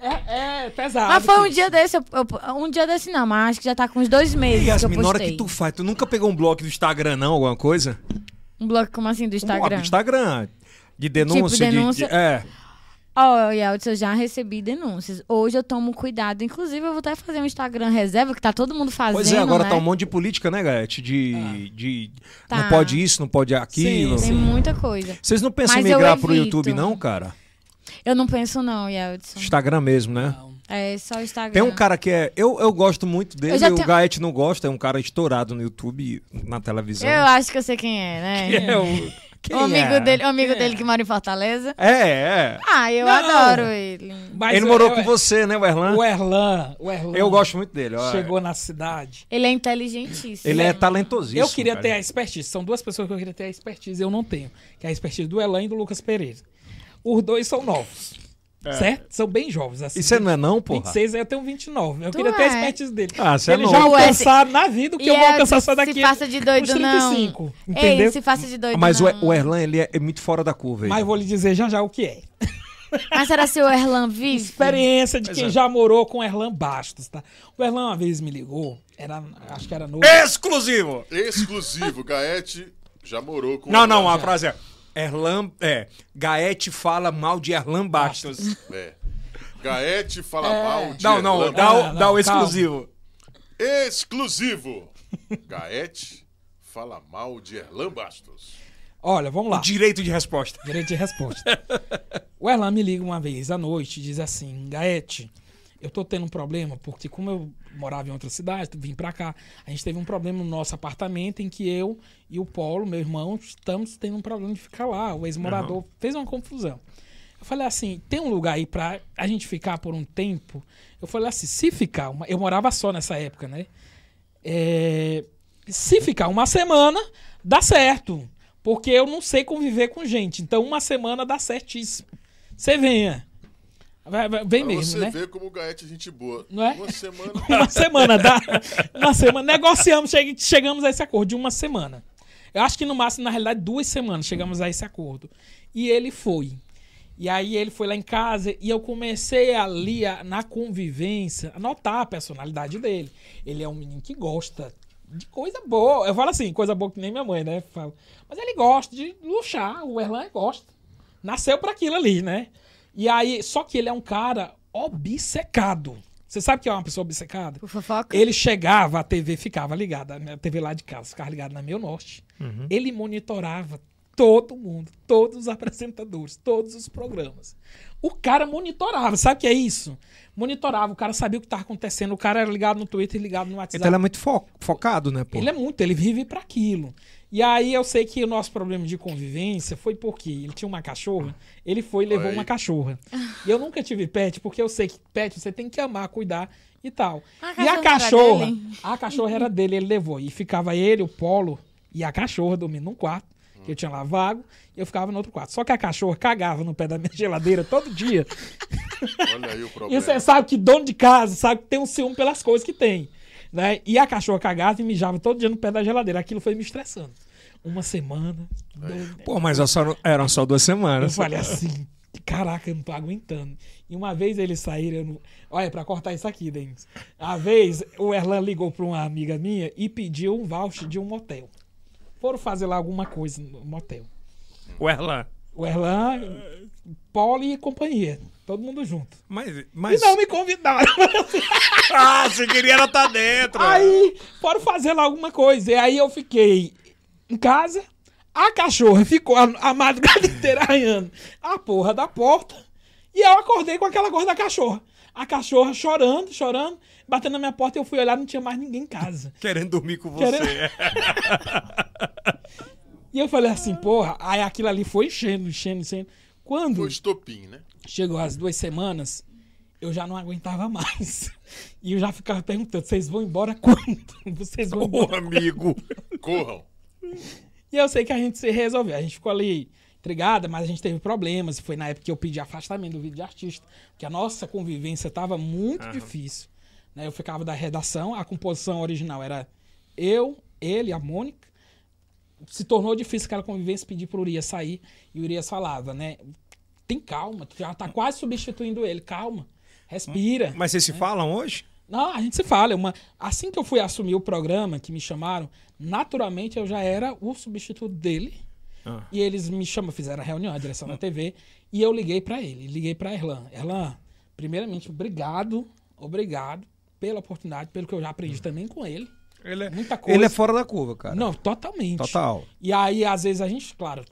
É, é pesado. mas foi um dia desse. eu- eu- um dia desse não, mas acho que já tá com uns dois meses que eu Yasmin, na hora que tu faz, tu nunca pegou um bloco do Instagram, não? Alguma coisa? Um bloco como assim do Um bloco Instagram? do Instagram. De denúncia. de- denúncia. De, é. Ó, Yeltsin, eu já recebi denúncias. Hoje eu tomo cuidado. Inclusive, eu vou até fazer um Instagram reserva, que tá todo mundo fazendo, Pois é, agora né? tá um monte de política, né, Gaete? De. de Tá. Não pode isso, não pode aquilo. Tem muita coisa. Vocês não pensam Mas em migrar pro. YouTube, não, cara? Eu não penso não, Yeltsin. Instagram mesmo, né? Não. É só o Instagram. Tem um cara que é. Eu, eu gosto muito dele, Eu já o tenho- Gaete não gosta, é um cara estourado no YouTube, na televisão. Eu acho que eu sei quem é, né? Que é o. Quem o amigo, é? dele, o amigo Quem dele é? que mora em Fortaleza. É, é. Ah, eu Não. adoro ele. Mas Ele eu- morou eu- com você, né, o Erlan? O Erlan. O Erlan. Eu gosto muito dele. ó. Chegou na cidade. Ele é inteligentíssimo. Ele é talentosíssimo. Eu queria cara. ter a expertise. São duas pessoas que eu queria ter a expertise. Eu não tenho. Que é a expertise do Elan e do Lucas Pereira. Os dois são novos. Certo? São bem jovens. Assim, É. E você não é não, porra? 26, eu tenho 29. Eu Tu queria ter a é. expertise dele. Ah, você é Ele novo. já Tu é, alcançaram na vida o que E eu vou é, alcançar só se daqui faça de doido, uns 35. não. Entendeu? Ei, se faça de doido, Mas o, não. o Erlan, ele é, é muito fora da curva. aí. Mas vou lhe dizer já já o que é. Mas será se o Erlan vive? Experiência de Pois quem é. já morou com o Erlan Bastos, tá? O Erlan uma vez me ligou, era, acho que era no... Exclusivo! Exclusivo. Gaete já morou com Não, o não, Erlan. a frase é. Erlan. É. Gaete fala mal de Erlan Bastos. É. Gaete fala mal de Não, não, Erlan dá, o, não, dá o calma. exclusivo. Exclusivo. Gaete fala mal de Erlan Bastos. Olha, vamos lá. Direito de resposta. Direito de resposta. o Erlan me liga uma vez à noite e diz assim: Gaete, eu tô tendo um problema, porque como eu morava em outra cidade, vim pra cá, a gente teve um problema no nosso apartamento em que eu e o Paulo, meu irmão, estamos tendo um problema de ficar lá. O ex-morador fez uma confusão. Eu falei assim: tem um lugar aí pra a gente ficar por um tempo? Eu falei assim: se ficar, uma... eu morava só nessa época, né? É, se ficar uma semana, dá certo. Porque eu não sei conviver com gente. Então, uma semana dá certíssimo. Você venha. Vai- vai- Vem Pra mesmo, você né? ver como o Gaete é gente boa. Não é? Uma semana. Uma semana dá. Uma semana. Negociamos, che- chegamos a esse acordo de uma semana. Eu acho que no máximo, na realidade, duas semanas chegamos a esse acordo. E ele foi. E aí ele foi lá em casa e eu comecei ali a- na convivência a notar a personalidade dele. Ele é um menino que gosta de coisa boa. Eu falo assim, coisa boa que nem minha mãe, né? Mas ele gosta de luxar. O Erlan gosta. Nasceu pra aquilo ali, né? E aí, só que ele é um cara obcecado. Você sabe que é uma pessoa obcecada? Por fofoca? Ele chegava, a TV ficava ligada, a TV lá de casa ficava ligada na Meu Norte. Ele monitorava todo mundo, todos os apresentadores, todos os programas. O cara monitorava, sabe o que é isso? Monitorava, o cara sabia o que estava acontecendo, o cara era ligado no Twitter, ligado no WhatsApp. Então ele é muito fo- focado, né, pô? Ele é muito, ele vive para aquilo. E aí eu sei que o nosso problema de convivência foi porque ele tinha uma cachorra, ele foi e levou Aí. uma cachorra. E eu nunca tive pet, porque eu sei que pet você tem que amar, cuidar e tal. A e a cachorra era cachorra, dele? a cachorra era dele, ele levou. E ficava ele, o Polo e a cachorra dormindo num quarto, que eu tinha lá vago, e eu ficava no outro quarto. Só que a cachorra cagava no pé da minha geladeira todo dia. Olha aí o E problema. você sabe que dono de casa sabe que tem um ciúme pelas coisas que tem. Né? E a cachorra cagava e mijava todo dia no pé da geladeira. Aquilo foi me estressando. Uma semana. dois- Pô, mas só- eram só duas Eu semanas. falei assim, caraca, eu não tô aguentando. E uma vez eles saíram. eu não- Olha, pra cortar isso aqui, Denis. Uma vez o Erlan ligou pra uma amiga minha e pediu um voucher de um motel. Foram fazer lá alguma coisa no motel. O Erlan. O Erlan, Poli e companhia. Todo mundo junto. Mas, mas... E não me convidaram. Ah, você queria ela tá dentro. Aí, foram fazer lá alguma coisa. E aí eu fiquei em casa. A cachorra ficou a, a madrugada inteira arranhando a porra da porta. E eu acordei com aquela coisa da cachorra. A cachorra chorando, chorando, batendo na minha porta. E eu fui olhar, não tinha mais ninguém em casa. Querendo dormir com você. Querendo- E eu falei assim, porra. Aí aquilo ali foi enchendo, enchendo, enchendo. Quando Foi estopim, né? Chegou as duas semanas, eu já não aguentava mais. E eu já ficava perguntando: vocês vão embora quando? Vocês vão Ô, embora amigo. Corram. E eu sei que a gente se resolveu. A gente ficou ali intrigada, mas a gente teve problemas. Foi na época que eu pedi afastamento do vídeo de artista, porque a nossa convivência estava muito difícil. Né? Eu ficava da redação, a composição original era eu, ele, a Mônica. Se tornou difícil aquela convivência, pedi pro Urias sair. E o Urias falava, né? Tem calma, tu já tá quase substituindo ele. Calma, respira. Mas vocês se falam hoje? Não, a gente se fala. é Uma... Assim que eu fui assumir o programa, que me chamaram, naturalmente eu já era o substituto dele. Ah. E eles me chamam, fizeram a reunião, a direção da TV, e eu liguei pra ele, liguei pra Erlan. Erlan, primeiramente, obrigado, obrigado pela oportunidade, pelo que eu já aprendi também com ele. Ele é, Muita coisa. ele é fora da curva, cara. Não, totalmente. Total. E aí, às vezes, a gente, claro,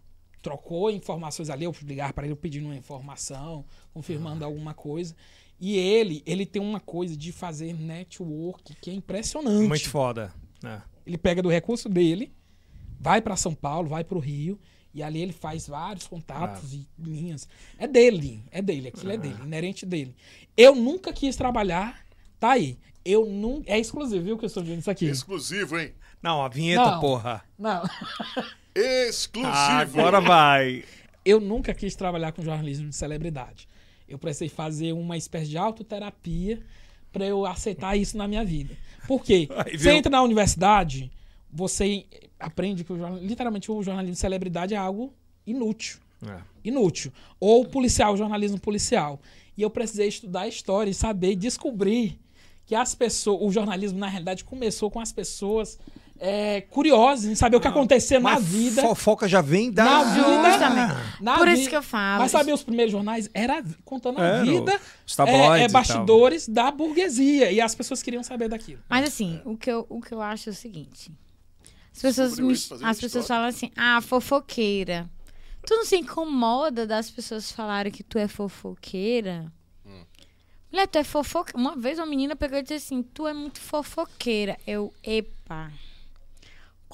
trocou informações ali, eu ligar para ele pedindo uma informação, confirmando alguma coisa. E ele, ele tem uma coisa de fazer network que é impressionante. Muito foda. É. Ele pega do recurso dele, vai para São Paulo, vai para o Rio, e ali ele faz vários contatos e linhas. É dele, é dele, aquilo é dele, inerente dele. Eu nunca quis trabalhar, tá aí. Eu nunca. É exclusivo, viu, que eu estou dizendo isso aqui. Exclusivo, hein? Não, a vinheta, Não. porra. Não. Exclusivo. Agora vai. eu nunca quis trabalhar com jornalismo de celebridade. Eu precisei fazer uma espécie de autoterapia para eu aceitar isso na minha vida. Por quê? Aí Você entra na universidade, você aprende que o jornal- literalmente o jornalismo de celebridade é algo inútil. É. Inútil. Ou policial, jornalismo policial. E eu precisei estudar a história e saber e descobrir que as pessoas. O jornalismo, na realidade, começou com as pessoas é, curiosas em saber o que acontecia na vida. Fofoca já vem da. Na vida. Na Por vi- isso que eu falo. Mas sabe, os primeiros jornais era contando a vida, é, é bastidores da burguesia. E as pessoas queriam saber daquilo. Mas assim, o que eu, o que eu acho é o seguinte. As pessoas, me- as pessoas falam assim, ah, fofoqueira. Tu não se incomoda das pessoas falarem que tu é fofoqueira? Hum. Mulher, tu é fofoqueira. Uma vez uma menina pegou e disse assim, tu é muito fofoqueira. Eu, epa,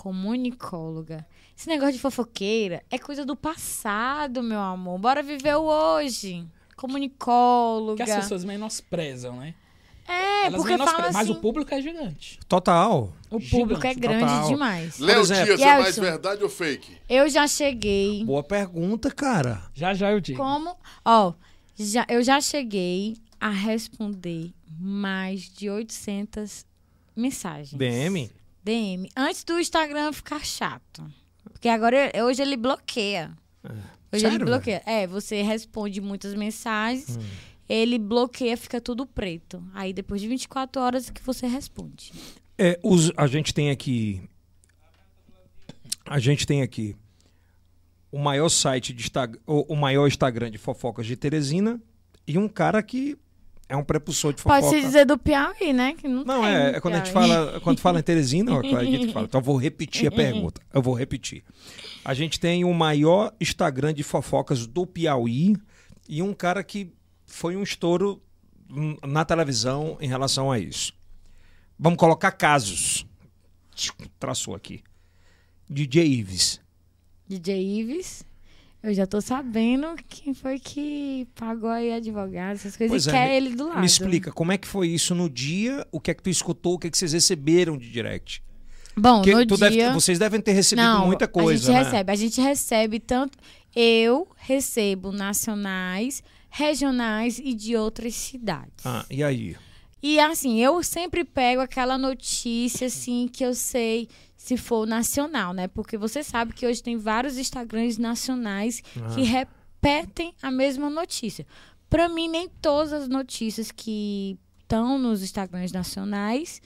comunicóloga. Esse negócio de fofoqueira é coisa do passado, meu amor. Bora viver o hoje. Comunicóloga. Que as pessoas menosprezam, né? É, Elas porque menospre- fala Mas assim, o público é gigante. Total. o público é gigante, grande total. demais. Léo exemplo- Dias é mais verdade ou fake? Eu já cheguei. Boa pergunta, cara. Já já eu digo. Como? Ó, já, eu já cheguei a responder mais de 800 mensagens. DM. DM. Antes do Instagram ficar chato. Porque agora, hoje ele bloqueia. Hoje Sério, ele bloqueia. É, você responde muitas mensagens, Hum. ele bloqueia, fica tudo preto. Aí depois de 24 horas que você responde. É, os- a gente tem aqui. A gente tem aqui o maior site de Instagram, o, o maior Instagram de fofocas de Teresina e um cara que é um prepulsor de fofoca. Pode se dizer do Piauí, né? Que não, Não, tem é, é quando a gente fala, quando fala em Teresina, a gente fala. Então eu vou repetir a pergunta. Eu vou repetir. A gente tem o maior Instagram de fofocas do Piauí e um cara que foi um estouro na televisão em relação a isso. Vamos colocar casos. Traçou aqui. DJ Ives. DJ Ives. Eu já tô sabendo quem foi que pagou aí advogado, essas coisas, Pois e é, quer me- ele do lado. Me explica, como é que foi isso no dia? O que é que tu escutou? O que é que vocês receberam de direct? Bom, Porque no dia... deve vocês devem ter recebido Não, muita coisa, a gente né? recebe. A gente recebe tanto... Eu recebo nacionais, regionais e de outras cidades. Ah, e aí? E assim, eu sempre pego aquela notícia assim que eu sei se for nacional, né? Porque você sabe que hoje tem vários Instagrams nacionais Ah. que repetem a mesma notícia. Para mim, nem todas as notícias que estão nos Instagrams nacionais,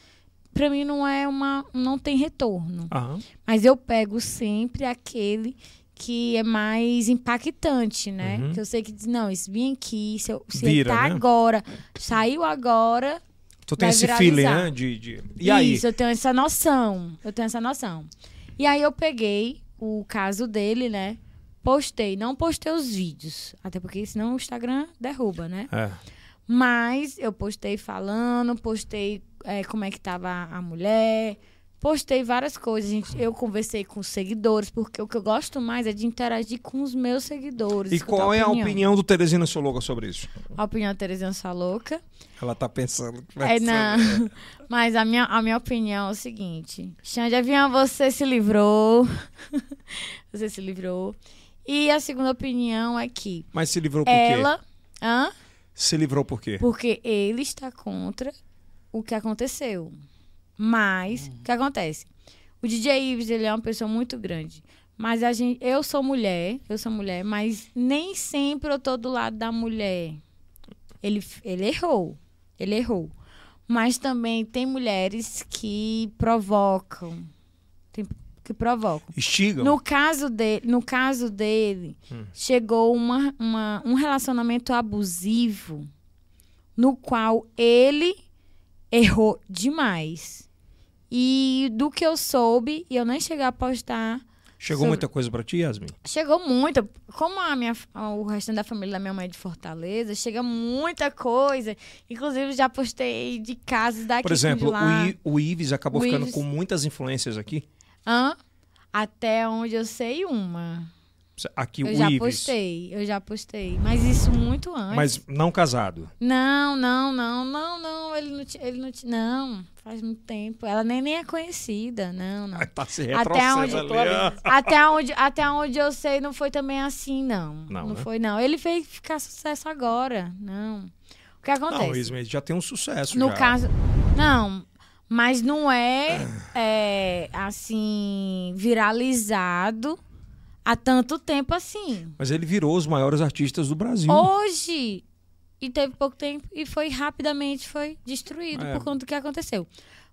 para mim não é uma não tem retorno. Aham. Mas eu pego sempre aquele que é mais impactante, né? Uhum. Que eu sei que diz, não, isso vem aqui, se, eu, se Vira, tá né? agora, saiu agora, Tu tem esse feeling, né? De, de... E aí? Isso, eu tenho essa noção. Eu tenho essa noção. E aí eu peguei o caso dele, né? Postei. Não postei os vídeos. Até porque senão o Instagram derruba, né? É. Mas eu postei falando, postei é, como é que tava a mulher. Postei várias coisas. gente. Eu conversei com os seguidores, porque o que eu gosto mais é de interagir com os meus seguidores. E qual é a opinião do Teresina Sologa sobre isso? A opinião da Terezinha Salouca. Ela tá pensando. que vai É, não. Mas a minha, a minha opinião é o seguinte: Xande Avião, você se livrou. você se livrou. E a segunda opinião é que Mas se livrou por quê? ela. Hã? Se livrou por quê? Porque ele está contra o que aconteceu. Mas, o que acontece? O DJ Ives, ele é uma pessoa muito grande. Mas a gente, eu sou mulher, eu sou mulher, mas nem sempre eu tô do lado da mulher. Ele, ele errou. Ele errou. Mas também tem mulheres que provocam. Tem, que provocam. Estigam? No caso dele, no caso dele chegou uma, uma- um relacionamento abusivo no qual ele errou demais. E do que eu soube, e eu nem cheguei a postar, Chegou sobre- muita coisa pra ti, Yasmin? chegou muita. Como a minha, o restante da família da minha mãe é de Fortaleza, chega muita coisa. Inclusive, já postei de casos daqui Por exemplo, o, I- o Ives acabou O ficando Ives- com muitas influências aqui. Hã? Até onde eu sei, uma. Aqui eu o já Ives. postei, eu já postei. Mas isso muito antes. Mas não casado. Não, não, não, não, não. Ele não, ele não, não. Faz muito tempo. Ela nem, nem é conhecida, não, não. Tá se Até onde, ali. até, onde, até onde eu sei, não foi também assim, não. Não, né? foi, não. Ele veio ficar sucesso agora, não. O que acontece? Não, Ismael já tem um sucesso No já. caso. Não, mas não é, é, assim, viralizado há tanto tempo assim. Mas ele virou os maiores artistas do Brasil. Hoje. E teve pouco tempo e foi rapidamente foi destruído É. por conta do que aconteceu.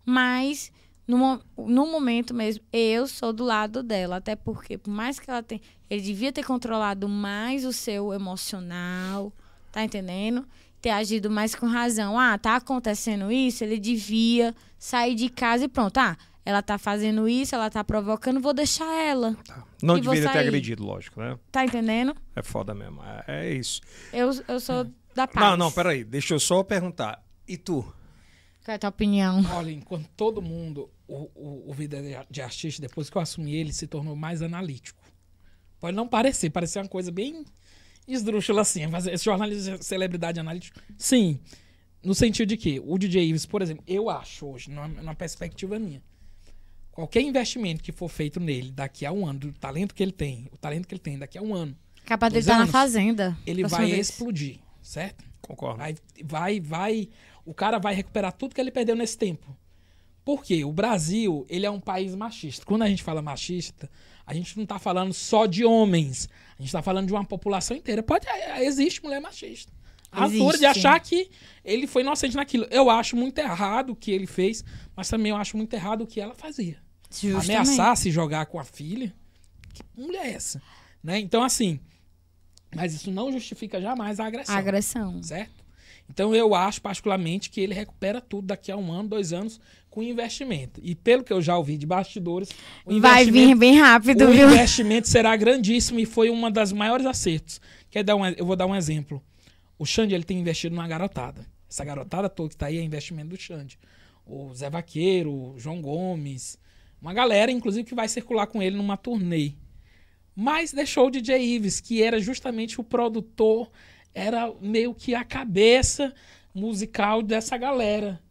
Mas. No, no momento mesmo, eu sou do lado dela. Até porque, por mais que ela tenha. Ele devia ter controlado mais o seu emocional. Tá entendendo? Ter agido mais com razão. Ah, tá acontecendo isso? Ele devia sair de casa e pronto. Ah, ela tá fazendo isso, ela tá provocando, vou deixar ela. Não E vou deveria ter agredido, lógico, né? Tá entendendo? É foda mesmo. É, é isso. Eu, eu sou da paz. Não, não, peraí. Deixa eu só perguntar. E tu? Qual é a tua opinião? Olha, enquanto todo mundo, o, o, o vida de- de artista, depois que eu assumi ele, se tornou mais analítico. Pode não parecer, parecer uma coisa bem esdrúxula assim, mas esse jornalismo de celebridade analítico, sim. No sentido de que o DJ Ives, por exemplo, eu acho hoje, numa, numa perspectiva minha, qualquer investimento que for feito nele daqui a um ano, do talento que ele tem, o talento que ele tem daqui a um ano, Capaz de estar na anos, fazenda. ele vai vez. explodir, certo? Concordo. Vai, vai, vai. O cara vai recuperar tudo que ele perdeu nesse tempo. Por quê? O Brasil, ele é um país machista. Quando a gente fala machista, a gente não tá falando só de homens. A gente tá falando de uma população inteira. Pode, é, existe mulher machista. A altura de achar que ele foi inocente naquilo. Eu acho muito errado o que ele fez, mas também eu acho muito errado o que ela fazia. Justamente. Ameaçar se jogar com a filha. Que mulher é essa? Né? Então, assim. Mas isso não justifica jamais a agressão A agressão. certo? Então eu acho, particularmente, que ele recupera tudo daqui a um ano, dois anos, com investimento. E pelo que eu já ouvi de bastidores, o Vai vir bem rápido, o viu? investimento será grandíssimo e foi uma das maiores acertos. Quer dar um, eu vou dar um exemplo. O Xande ele tem investido numa garotada. Essa garotada toda que tá aí é investimento do Xande. O Zé Vaqueiro, o João Gomes, uma galera, inclusive, que vai circular com ele numa turnê. Mas deixou o DJ Ives, que era justamente o produtor, era meio que a cabeça musical dessa galera.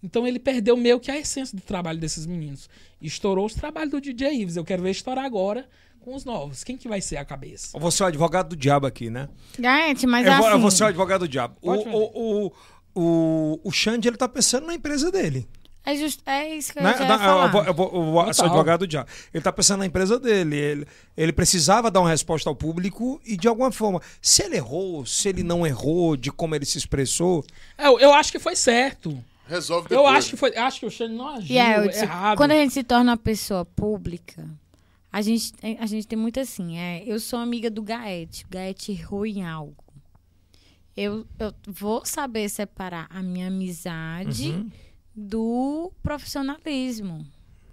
Então ele perdeu meio que a essência do trabalho desses meninos. Estourou os trabalhos do DJ Ives. Eu quero ver estourar agora com os novos. Quem que vai ser a cabeça? Eu vou ser o advogado do diabo aqui, né? Gente, mas eu, assim... vou ser o advogado do diabo. O, o, o, o, o Xande, ele tá pensando na empresa dele. É, just, é isso que eu Né? já ia Não, falar. eu vou, eu vou- eu Total. advogado do diabo. Ele tá pensando na empresa dele. Ele, ele precisava dar uma resposta ao público e, de alguma forma, se ele errou, se ele não errou, de como ele se expressou. É, Eu, eu acho que foi certo. Resolve depois. Eu acho que foi. Acho que o Xande não agiu E é, eu disse, errado. quando a gente se torna uma pessoa pública, a gente, a gente tem muito assim. É, eu sou amiga do Gaete. O Gaete errou em algo. Eu, eu vou saber separar a minha amizade Uhum. Do profissionalismo.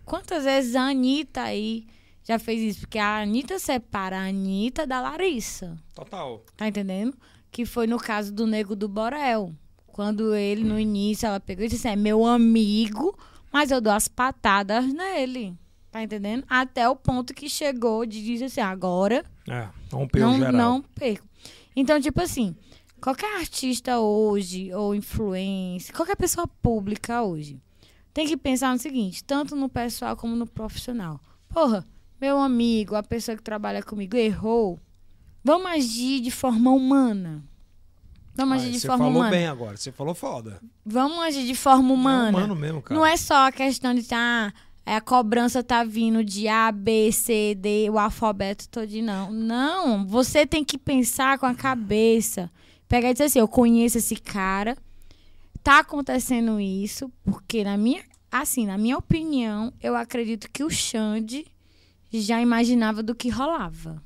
Quantas vezes a Anitta aí já fez isso? Porque a Anitta separa a Anitta da Larissa. Total. Tá entendendo? Que foi no caso do Nego do Borel. Quando ele, no início, ela pegou e disse assim, é meu amigo, mas eu dou as patadas nele. Tá entendendo? Até o ponto que chegou de dizer assim, agora É, não, geral. não perco. Então, tipo assim, qualquer artista hoje, ou influencer, qualquer pessoa pública hoje, tem que pensar no seguinte, tanto no pessoal como no profissional. Porra, meu amigo, a pessoa que trabalha comigo errou. Vamos agir de forma humana. Vamos Ah, agir de você forma falou humana. bem agora, você falou foda. Vamos agir de forma humana. É humano mesmo, cara. Não é só a questão de ah, é, a cobrança tá vindo de A, B, C, D, o alfabeto todo, não. Não, você tem que pensar com a cabeça. Pegar e dizer assim, eu conheço esse cara, tá acontecendo isso, porque na minha, assim, na minha opinião, eu acredito que o Xande já imaginava do que rolava.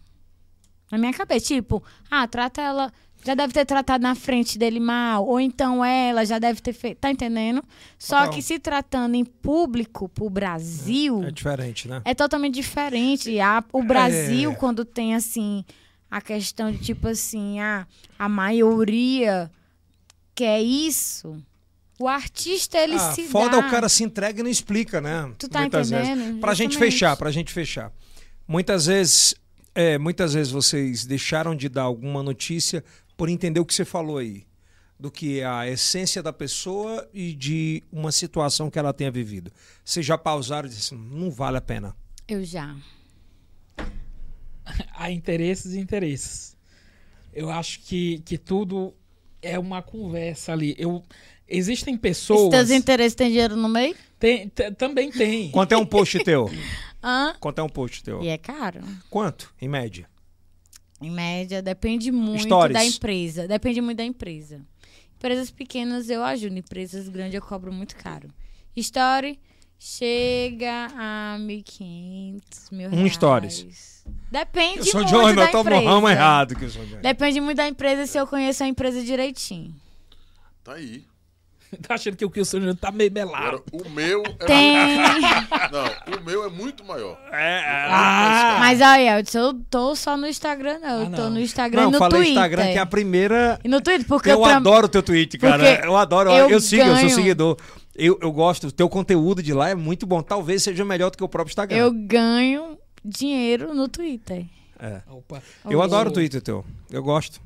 Na minha cabeça, tipo, ah, trata ela, já deve ter tratado na frente dele mal, ou então ela já deve ter feito, tá entendendo? Só Total. que se tratando em público pro Brasil, É diferente, né? é totalmente diferente. A, o Brasil, É. quando tem, assim, a questão de, tipo assim, a, a maioria quer isso, o artista, ele Ah, se foda dá. o cara se entrega e não explica, né? Tu tá Muitas entendendo? Vezes. Pra gente fechar, pra gente fechar. Muitas vezes, é, muitas vezes vocês deixaram de dar alguma notícia por entender o que você falou aí. Do que é a essência da pessoa e de uma situação que ela tenha vivido. Vocês já pausaram e disseram, não vale a pena. Eu já. Há interesses e interesses. Eu acho que, que tudo é uma conversa ali. Eu, existem pessoas. teus interesses têm dinheiro no meio? Tem, também tem. Quanto é um post teu? Hã? Quanto é um post teu? E é caro. Quanto, em média? Em média, depende muito Stories. da empresa. Depende muito da empresa. Empresas pequenas eu ajudo, empresas grandes eu cobro muito caro. Story chega a 1.500, mil Um reais. stories. Depende Eu sou muito Johnny, da eu empresa. ramo errado que eu sou. Depende muito da empresa se eu conheço a empresa direitinho. Tá aí. tá achando que o Kilson Júnior tá meio melado. Agora, o meu é Tem. Não, o meu é muito maior. Ah! Mas olha, eu tô, tô só no Instagram, não. Eu Ah, tô não. no Instagram Não, e no falei Twitter. Instagram que é a primeira E no Twitter, porque Eu pra- adoro o teu tweet, cara. Porque Eu adoro. Eu, eu sigo, eu sou ganho- seguidor. Eu, eu gosto. O teu conteúdo de lá é muito bom. Talvez seja melhor do que o próprio Instagram. eu ganho dinheiro no Twitter. É. Opa. Eu O- adoro o Twitter teu. Eu gosto.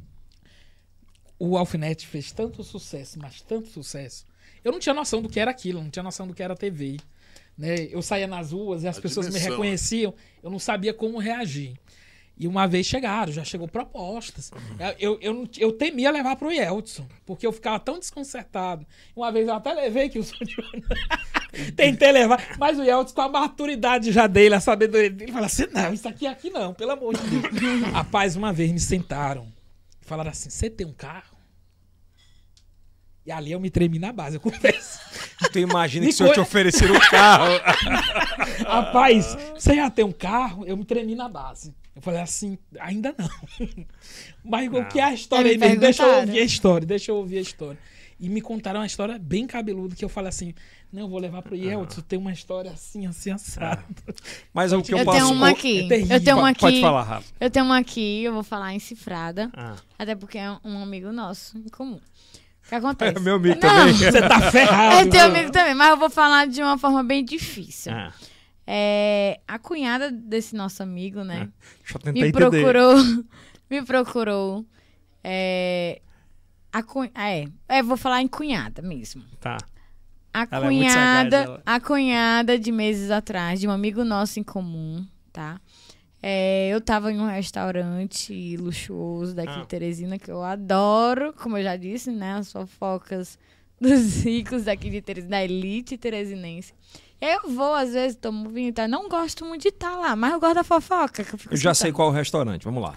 O Alfinete fez tanto sucesso, mas tanto sucesso. Eu não tinha noção do que era aquilo, não tinha noção do que era TV. Né? Eu saía nas ruas e as A pessoas me dimensão, reconheciam, eu não sabia como reagir. E uma vez chegaram, já chegou propostas. Eu, eu, não- eu temia levar pro Yeltsin, porque eu ficava tão desconcertado. Uma vez eu até levei que o Tentei levar, mas o Yeltsin, com a maturidade já dele, a sabedoria dele, fala assim: não, isso aqui aqui não, pelo amor de Deus. Rapaz, uma vez me sentaram e falaram assim: você tem um carro? E ali eu me tremi na base, eu confesso. Tu imagina Me que se eu te oferecer um carro. Rapaz, você já tem um carro? Eu me tremi na base. Eu falei assim, ainda não. Mas o Não. que é a história aí Me mesmo? Deixa eu ouvir a história, deixa eu ouvir a história. E me contaram uma história bem cabeluda que eu falei assim: não, eu vou levar pro Yeltsin, tem uma história assim, assim, assado. Mas o que eu, Eu posso. tenho uma o- aqui. é terrível. eu tenho uma aqui. Pode falar, Rafa. Eu tenho uma aqui, eu vou falar em cifrada. Ah. Até porque é um amigo nosso em comum. O que acontece? É meu amigo Não, também. Você tá ferrado. É teu amigo também, mas eu vou falar de uma forma bem difícil. Ah, É, a cunhada desse nosso amigo, né? tentar me procurou. me procurou. É, a cunha, é, é, vou falar em cunhada mesmo. Tá. A Ela é sagaz, cunhada, ela. a cunhada de meses atrás, de um amigo nosso em comum, tá? É, eu tava em um restaurante luxuoso daqui Ah. de Teresina, que eu adoro, como eu já disse, né? As fofocas dos ricos daqui de Teresina, da elite teresinense. Eu vou, às vezes, tomo vinho e tal. Não gosto muito de estar lá, mas eu gosto da fofoca. Eu, Eu já sei qual é o restaurante. Vamos lá.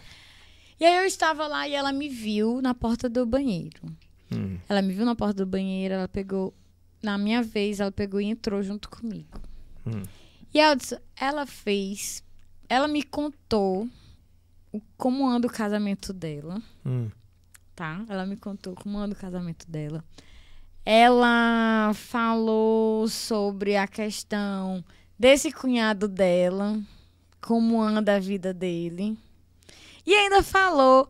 E aí eu estava lá e ela me viu na porta do banheiro. Hum. Ela me viu na porta do banheiro, ela pegou. Na minha vez, ela pegou e entrou junto comigo. Hum. E Eldson, ela fez. Ela me contou o- como anda o casamento dela, Hum. tá? Ela me contou como anda o casamento dela. Ela falou sobre a questão desse cunhado dela, como anda a vida dele. E ainda falou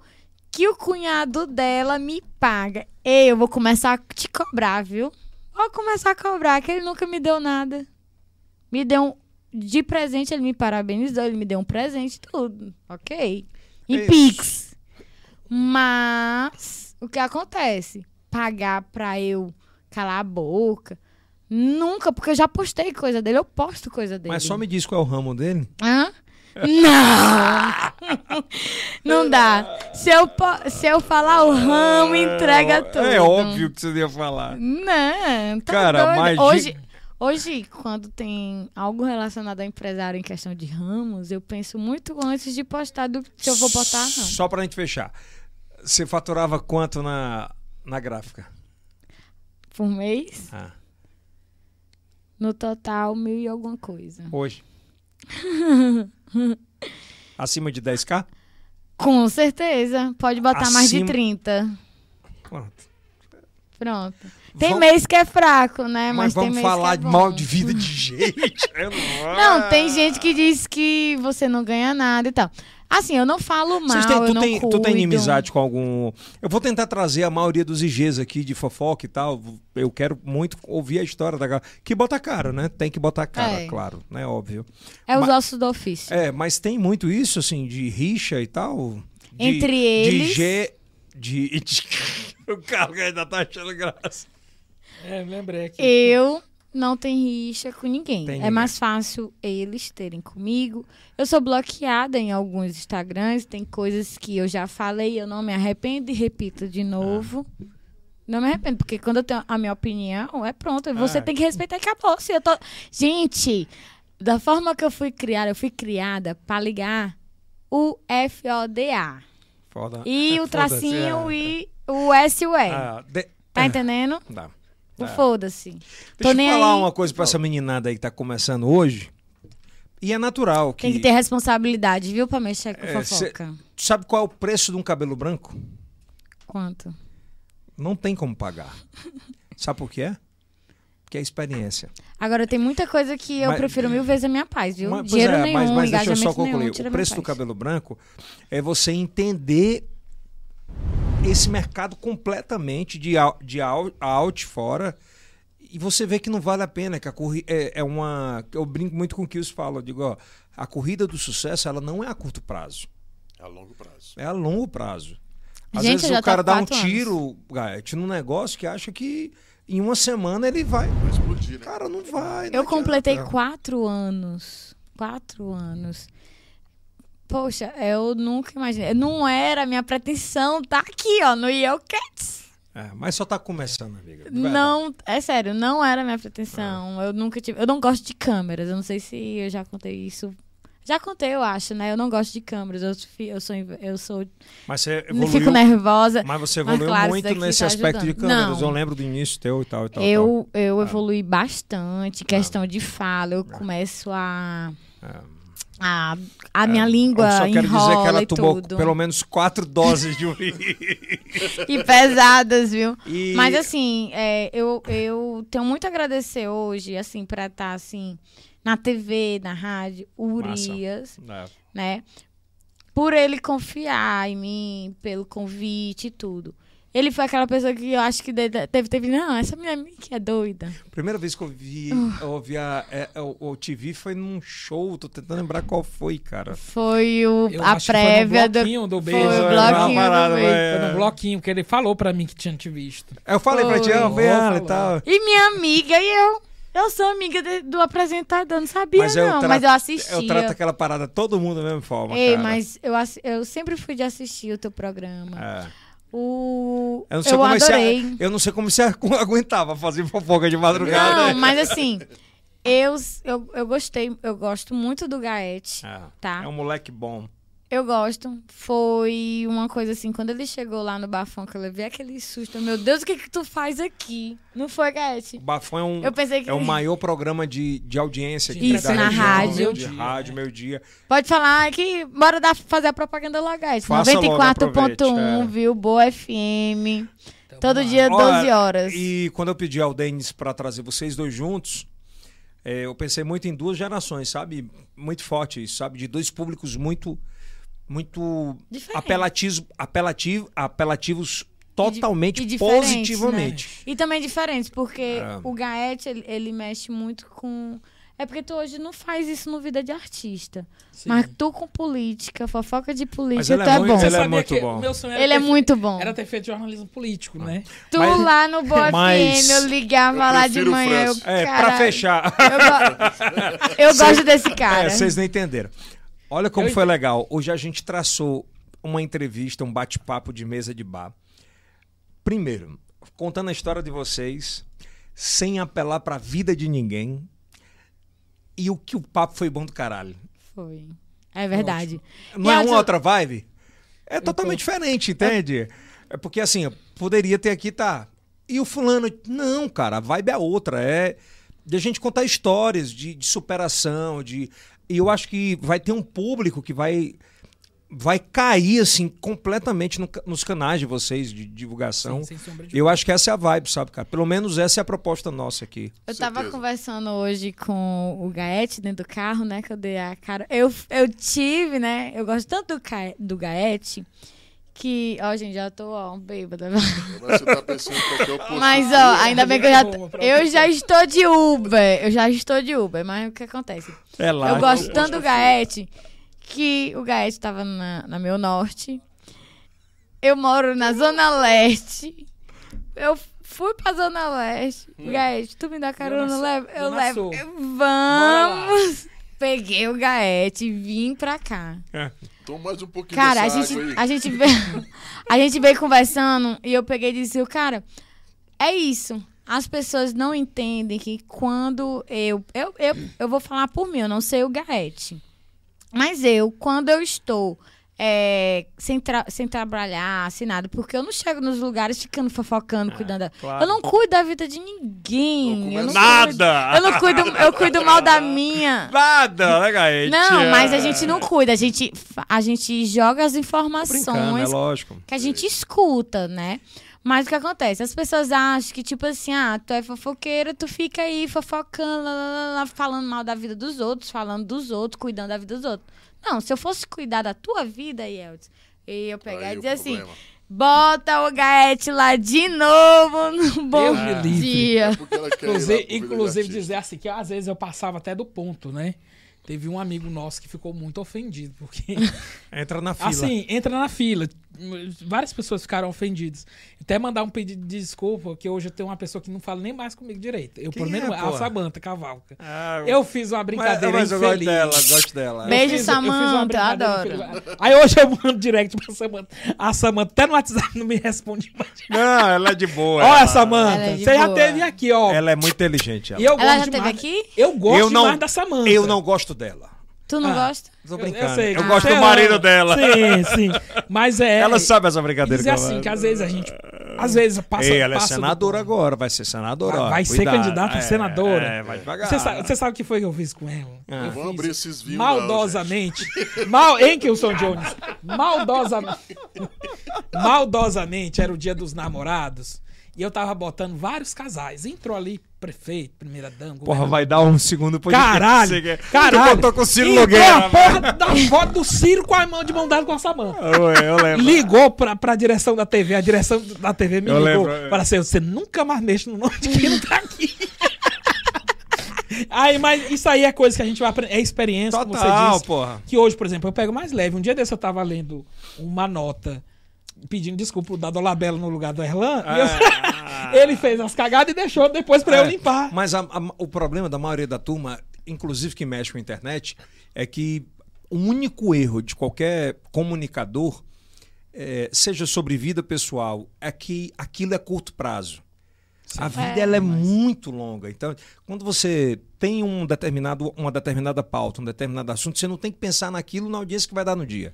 que o cunhado dela me paga. Ei, eu vou começar a te cobrar, viu? Vou começar a cobrar, que ele nunca me deu nada. Me deu um. De presente, ele me parabenizou, ele me deu um presente tudo. Ok. Em Isso. Pix. Mas o que acontece? Pagar pra eu calar a boca. Nunca, porque eu já postei coisa dele, eu posto coisa dele. Mas só me diz qual é o ramo dele. Hã? Não! Não dá. Se eu, se eu falar o ramo, entrega tudo. É óbvio que você ia falar. Não, tá Cara, doido. Hoje, hoje, quando tem algo relacionado a empresário em questão de ramos, eu penso muito antes de postar do que eu vou botar, não. Só pra gente fechar. Você faturava quanto na, na gráfica? Por mês, Ah, no total, mil e alguma coisa. hoje. Acima de 10k? Com certeza. Pode botar mais de Acima- 30. Pronto. Pronto. Tem Vamos- mês que é fraco, né? Mas, Mas, tem vamos mês falar que é mal de vida de gente. Não, Não, tem gente que diz que você não ganha nada e tal. Assim, eu não falo mal, eu tu, não tem, cuido. tu tem inimizade com algum. Eu vou tentar trazer a maioria dos IGs aqui de fofoca e tal. Eu quero muito ouvir a história da galera. Que bota cara, né? Tem que botar cara, É. claro, né? Óbvio. É os ossos do ofício. É, mas tem muito isso, assim, de rixa e tal. De, Entre De eles. G. De, de- o Carlos ainda tá achando graça. É, lembrei aqui. Eu não tenho rixa com ninguém. Tem é ninguém. mais fácil eles terem comigo. Eu sou bloqueada em alguns Instagrams, tem coisas que eu já falei, eu não me arrependo e repito de novo. Não me arrependo, porque quando eu tenho a minha opinião, é pronto. Você Ah. tem que respeitar e acabou. Se eu tô... Gente, da forma que eu fui criada, eu fui criada para ligar o FODA. Foda. E o tracinho é. e o S e o E. Ah, de- Tá entendendo? Dá. É. foda-se. Deixa eu falar aí. uma coisa pra essa meninada aí que tá começando hoje. E é natural que. Tem que ter responsabilidade, viu, pra mexer com É, fofoca. Tu sabe qual é o preço de um cabelo branco? Quanto? Não tem como pagar. Sabe por quê? Porque é experiência. Agora, tem muita coisa que eu Mas- prefiro mil vezes a minha paz, viu? Mas- Dinheiro é, nenhum, mas, mas deixa eu só concluir. nenhum, o preço do cabelo branco é você entender esse mercado completamente de, de out fora e você vê que não vale a pena, que a corrida é, é uma. Eu brinco muito com o que os falam. Eu digo, ó, a corrida do sucesso ela não é a curto prazo, A longo prazo. é a longo prazo. Às Gente, vezes o cara tô há dá um tiro, Gaete, num negócio que acha que em uma semana ele vai. Vai explodir, né? Cara, não vai. não Eu completei adianta. quatro anos. Quatro anos. Poxa, eu nunca imaginei. Não era a minha pretensão tá aqui, ó, no Yale Cats. É, mas só tá começando, amiga. de. Não, é sério, não era a minha pretensão. Eu nunca tive. Eu não gosto de câmeras. Eu não sei se eu já contei isso. Já contei, eu acho, né? Eu não gosto de câmeras. Eu, eu sou. Eu sou. Mas você Fico evoluiu, nervosa. mas você Mas, evoluiu claro, isso muito nesse tá aspecto de ajudando. câmeras. Não. Eu lembro do início teu e tal e tal. Eu, eu Ah. evolui bastante. Questão de fala. Eu começo a. É. A, minha língua Eu só quero dizer que ela tomou tudo. pelo menos quatro doses de uísque. E pesadas, viu? E- Mas assim, é, eu, eu tenho muito a agradecer hoje, assim, pra estar assim, na TV, na rádio. Urias, É. né? Por ele confiar em mim, pelo convite e tudo. Ele foi aquela pessoa que eu acho que teve, teve, não, essa minha amiga que é doida. Primeira vez que eu vi, Uh. eu ouvi a, é, o, o TV foi num show, tô tentando lembrar qual foi, cara. Foi o, Eu a acho que foi no prévia do. bloquinho do Foi beijo. o É, bloquinho parada, do beijo. Foi no bloquinho, que ele falou pra mim que tinha te visto. Eu falei pra ti, Foi. ó, vem ela e tal. E minha amiga e eu. Eu sou amiga de- do apresentador, não sabia Mas eu não, trato- mas eu assistia. Eu trato aquela parada todo mundo da mesma forma, Ei, cara. mas eu, eu sempre fui de assistir o teu programa. É. O... Eu não sei eu como você, adorei. eu não sei como você aguentava fazer fofoca de madrugada. Não, mas assim, eu, eu, eu gostei, eu gosto muito do Gaete, É, tá? é um moleque bom. Eu gosto. Foi uma coisa assim, quando ele chegou lá no Bafão, que eu levei aquele susto. Meu Deus, o que que tu faz aqui? Não foi, O Gaete? Bafão é um, Eu pensei que... é o maior programa de, de audiência aqui Isso, da na região, rádio. De rádio, meio-dia. Pode falar que bora dar, fazer a propaganda lá, logo, 94.1, aproveite, é. viu? Boa FM. Todo dia, Ó, 12 horas. E quando eu pedi ao Denis pra trazer vocês dois juntos, é, eu pensei muito em duas gerações, sabe? Muito forte isso, sabe? De dois públicos muito muito apelativos, apelativo, apelativos totalmente e diferentes, positivamente. E também diferentes, porque É. o Gaete, ele, ele mexe muito com... É porque tu hoje não faz isso no Vida de Artista. Sim. Mas tu com política, fofoca de política, ele tu é é, muito- bom. ele é muito bom. Ele é ter- muito bom. Era ter feito jornalismo político, né? Tu Mas- lá no Boa Mas- FM, eu ligava Eu lá de manhã. Eu. É, pra caralho, fechar. Eu, go- eu gosto desse cara. É, vocês não entenderam. Olha como Eu foi legal. Hoje a gente traçou uma entrevista, um bate-papo de mesa de bar. Primeiro, contando a história de vocês, sem apelar pra vida de ninguém. E o que o papo foi bom do caralho. Foi. É verdade. Não E é a uma outra- outra vibe? É totalmente diferente, entende? É porque assim, eu poderia ter aqui, tá. E o fulano. Não, cara, a vibe é outra. É de a gente contar histórias de, de superação, de. E eu acho que vai ter um público que vai. Vai cair, assim, completamente no nos canais de vocês de divulgação. Sim, sem sombra de eu acho que essa é a vibe, sabe, cara? Pelo menos essa é a proposta nossa aqui. Eu tava Certeza. conversando hoje com o Gaete dentro do carro, né? Que eu dei a cara. Eu, eu tive, né? Eu gosto tanto do, Ca- do Gaete que. Ó, gente, já tô, ó, bêbada. Mas você tá pensando em qualquer oposto. Mas, ó, ainda bem que eu já. Pra Eu já estou de Uber. Eu já estou de Uber. Mas o que acontece? É lá. Eu gosto eu tanto do Gaete que o Gaete tava na, na meu norte. Eu moro na Zona Leste. Eu fui pra Zona Leste. Gaete, tu me dá carona? Eu levo. Eu levo. Eu- lá. Vamos! Peguei o Gaete e vim pra cá. Toma mais um pouquinho Cara, a gente, água aí. a gente veio, a gente veio conversando e eu peguei e disse, cara, é isso. As pessoas não entendem que quando eu, eu, eu, eu vou falar por mim, eu não sei o Gaete. Mas eu, quando eu estou é, sem, tra- sem trabalhar, sem nada, porque eu não chego nos lugares ficando fofocando, cuidando da... claro. Eu não cuido da vida de ninguém. Eu não Nada! Cuido, eu não cuido, eu cuido mal da minha. Nada, né, Gaete? Não, mas a gente não cuida, a gente, a gente joga as é informações lógico. que a gente escuta, né? Mas o que acontece? As pessoas acham que, tipo assim, ah, tu é fofoqueira, tu fica aí fofocando, lá, lá, lá, falando mal da vida dos outros, falando dos outros, cuidando da vida dos outros. Não, se eu fosse cuidar da tua vida, Yeltsin, eu ia pegar Aí e dizer assim, problema. bota o Gaete lá de novo no bom Deus dia. Lá Inclusive, inclusive dizer assim, que às vezes eu passava até do ponto, né? Teve um amigo nosso que ficou muito ofendido, porque Entra na fila. Assim, entra na fila. Várias pessoas ficaram ofendidas. Até mandar um pedido de desculpa, que hoje eu tenho uma pessoa que não fala nem mais comigo direito. Eu, Quem pelo menos, é, a porra? Cavalca. Ah, Eu fiz uma mas, brincadeira mas eu gosto infeliz. dela, gosto dela. Eu Beijo, fiz- eu fiz uma Samanta, brincadeira adoro. infeliz. Aí hoje eu mando direct pra Samanta. A Samanta até no WhatsApp não me responde mais. Não, ela é de boa. Olha, ela, Samanta, é você já boa. teve aqui, ó. ela é muito inteligente. Ela. E eu Ela gosto já teve demais- aqui? Eu gosto eu não, demais da Samanta. eu não gosto dela. Tu não Ah. gosta? Tô Eu- brincando. Eu, sei, gosto você do marido ama. dela. Sim, sim. Mas é. Ela sabe essa brincadeira dizer que eu assim, que às vezes a gente. às vezes passa. Ei, ela é passa do senadora ponto. agora, vai ser senadora. Vai, vai ser candidata a É, senadora. É, vai devagar. Você sabe, você sabe o que foi que eu fiz com ela? Ah. Eu Vamos fiz abrir esses vinhos. Maldosamente. Mal, hein, Kilson Jones? Maldosamente. Maldosamente era o dia dos namorados. E eu tava botando vários casais. Entrou ali prefeito, primeira dama. Porra, vai dar um segundo podcast. Caralho! Quer- Caralho! Tu botou com o Ciro Entrou Nogueira. a porra da foto do Ciro com a mão de mão dada com a Samanta. Eu lembro. Ligou pra, pra direção da TV, a direção da TV me Eu ligou. lembro, é. Para assim, você nunca mais mexe no nome de quem não tá aqui. aí, mas isso aí é coisa que a gente vai aprender. É experiência, como você Total, disse. porra. Que hoje, por exemplo, eu pego mais leve. Um dia desse eu tava lendo uma nota pedindo desculpa da Dolabella no lugar do Erlan. e eu- Ah. ele fez as cagadas e deixou depois pra eu É, limpar. Mas a- a- o problema da maioria da turma, inclusive que mexe com a internet, é que o único erro de qualquer comunicador, é, seja sobre vida pessoal, é que aquilo é curto prazo. A vida É, ela é muito longa. Então, quando você tem um determinado, uma determinada pauta, um determinado assunto, você não tem que pensar naquilo na audiência que vai dar no dia.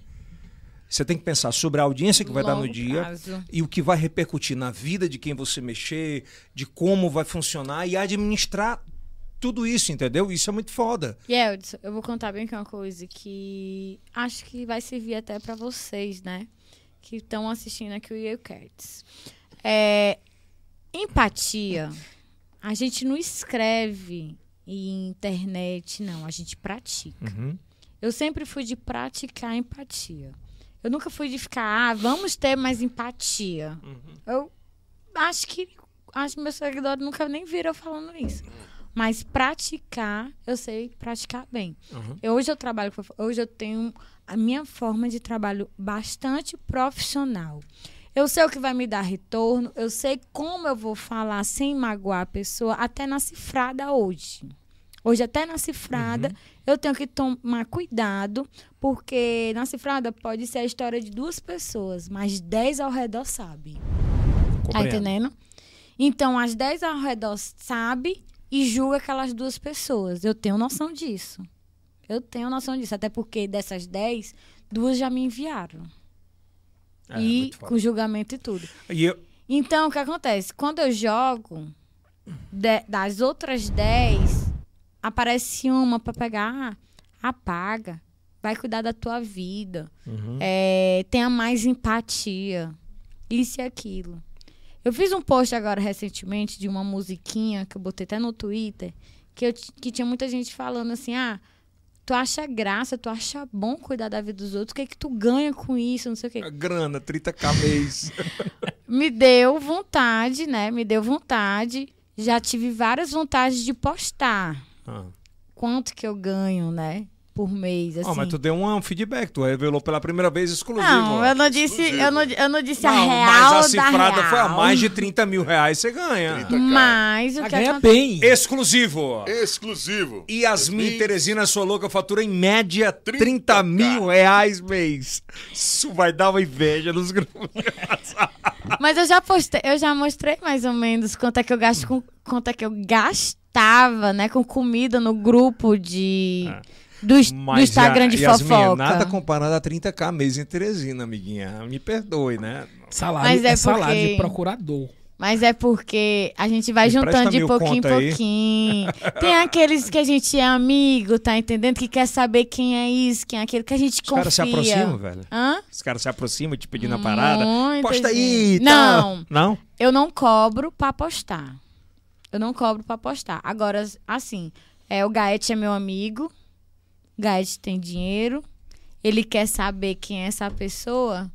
Você tem que pensar sobre a audiência que vai dar no Longo dia prazo. e o que vai repercutir na vida de quem você mexer, de como vai funcionar e administrar tudo isso, entendeu? Isso é muito foda. E Eldson, eu vou contar bem que é uma coisa que acho que vai servir até pra vocês, né? Que estão assistindo aqui o Yale Cats. É, empatia, a gente não escreve em internet, não. A gente pratica. Eu sempre fui de praticar empatia. Eu nunca fui de ficar, ah, vamos ter mais empatia. Eu acho que acho que meus seguidores nunca nem viram eu falando isso. Mas praticar, eu sei praticar bem. Eu- hoje eu trabalho, hoje eu tenho a minha forma de trabalho bastante profissional. Eu sei o que vai me dar retorno, eu sei como eu vou falar sem magoar a pessoa, até na cifrada hoje. Hoje, até na cifrada, eu tenho que tomar cuidado, porque na cifrada pode ser a história de duas pessoas, mas dez ao redor sabem. Tá entendendo? Então, as 10 ao redor sabe e julga aquelas duas pessoas. Eu tenho noção disso. Eu tenho noção disso. Até porque dessas 10, duas já me enviaram. É, e com julgamento e tudo. E eu, Então, o que acontece? Quando eu jogo, de- das outras 10, aparece uma pra pegar, ah, apaga, vai cuidar da tua vida, Uhum. é, tenha mais empatia, isso e aquilo. Eu fiz um post agora recentemente de uma musiquinha que eu botei até no Twitter, que, eu, que tinha muita gente falando assim, ah, tu acha graça, tu acha bom cuidar da vida dos outros, o que é que tu ganha com isso, não sei o quê a grana, 30k mês. me deu vontade, né? Me deu vontade. Já tive várias vontades de postar Ah. quanto que eu ganho, né? Por mês, assim. Ah, mas tu deu um feedback, tu revelou pela primeira vez exclusivo. Não, eu não disse, Exclusivo. eu não, eu não disse a Não, real mas a da cifrada real. foi a mais de 30 mil reais, você ganha. 30. Mas o Ela que ganha acontece... bem. Exclusivo. Exclusivo. Yasmin Yasmin, Teresina, sua louca, fatura em média 30, 30K. mil reais mês. Isso vai dar uma inveja nos grupos. Mas eu já postei, eu já mostrei mais ou menos quanto é que eu gasto com quanto é que eu gastava, né, com comida no grupo de do, do Mas, Instagram de Ya- Yasmin, fofoca. nada comparado a 30k mês em Teresina, amiguinha. Me perdoe, né? Salário Mas é é, salário porque- de procurador. Mas é porque a gente vai Empresta juntando de pouquinho em aí. pouquinho. Tem aqueles que a gente é amigo, tá entendendo? Que quer saber quem é isso, quem é aquele que a gente Os confia. caras se aproximam, velho. Hã? Os caras se aproximam te pedindo a parada. Posta aí, gente. tá? Não, Não? eu não cobro pra postar. Eu não cobro pra postar. Agora, assim, é, o Gaete é meu amigo. Gaete tem dinheiro. Ele quer saber quem é essa pessoa.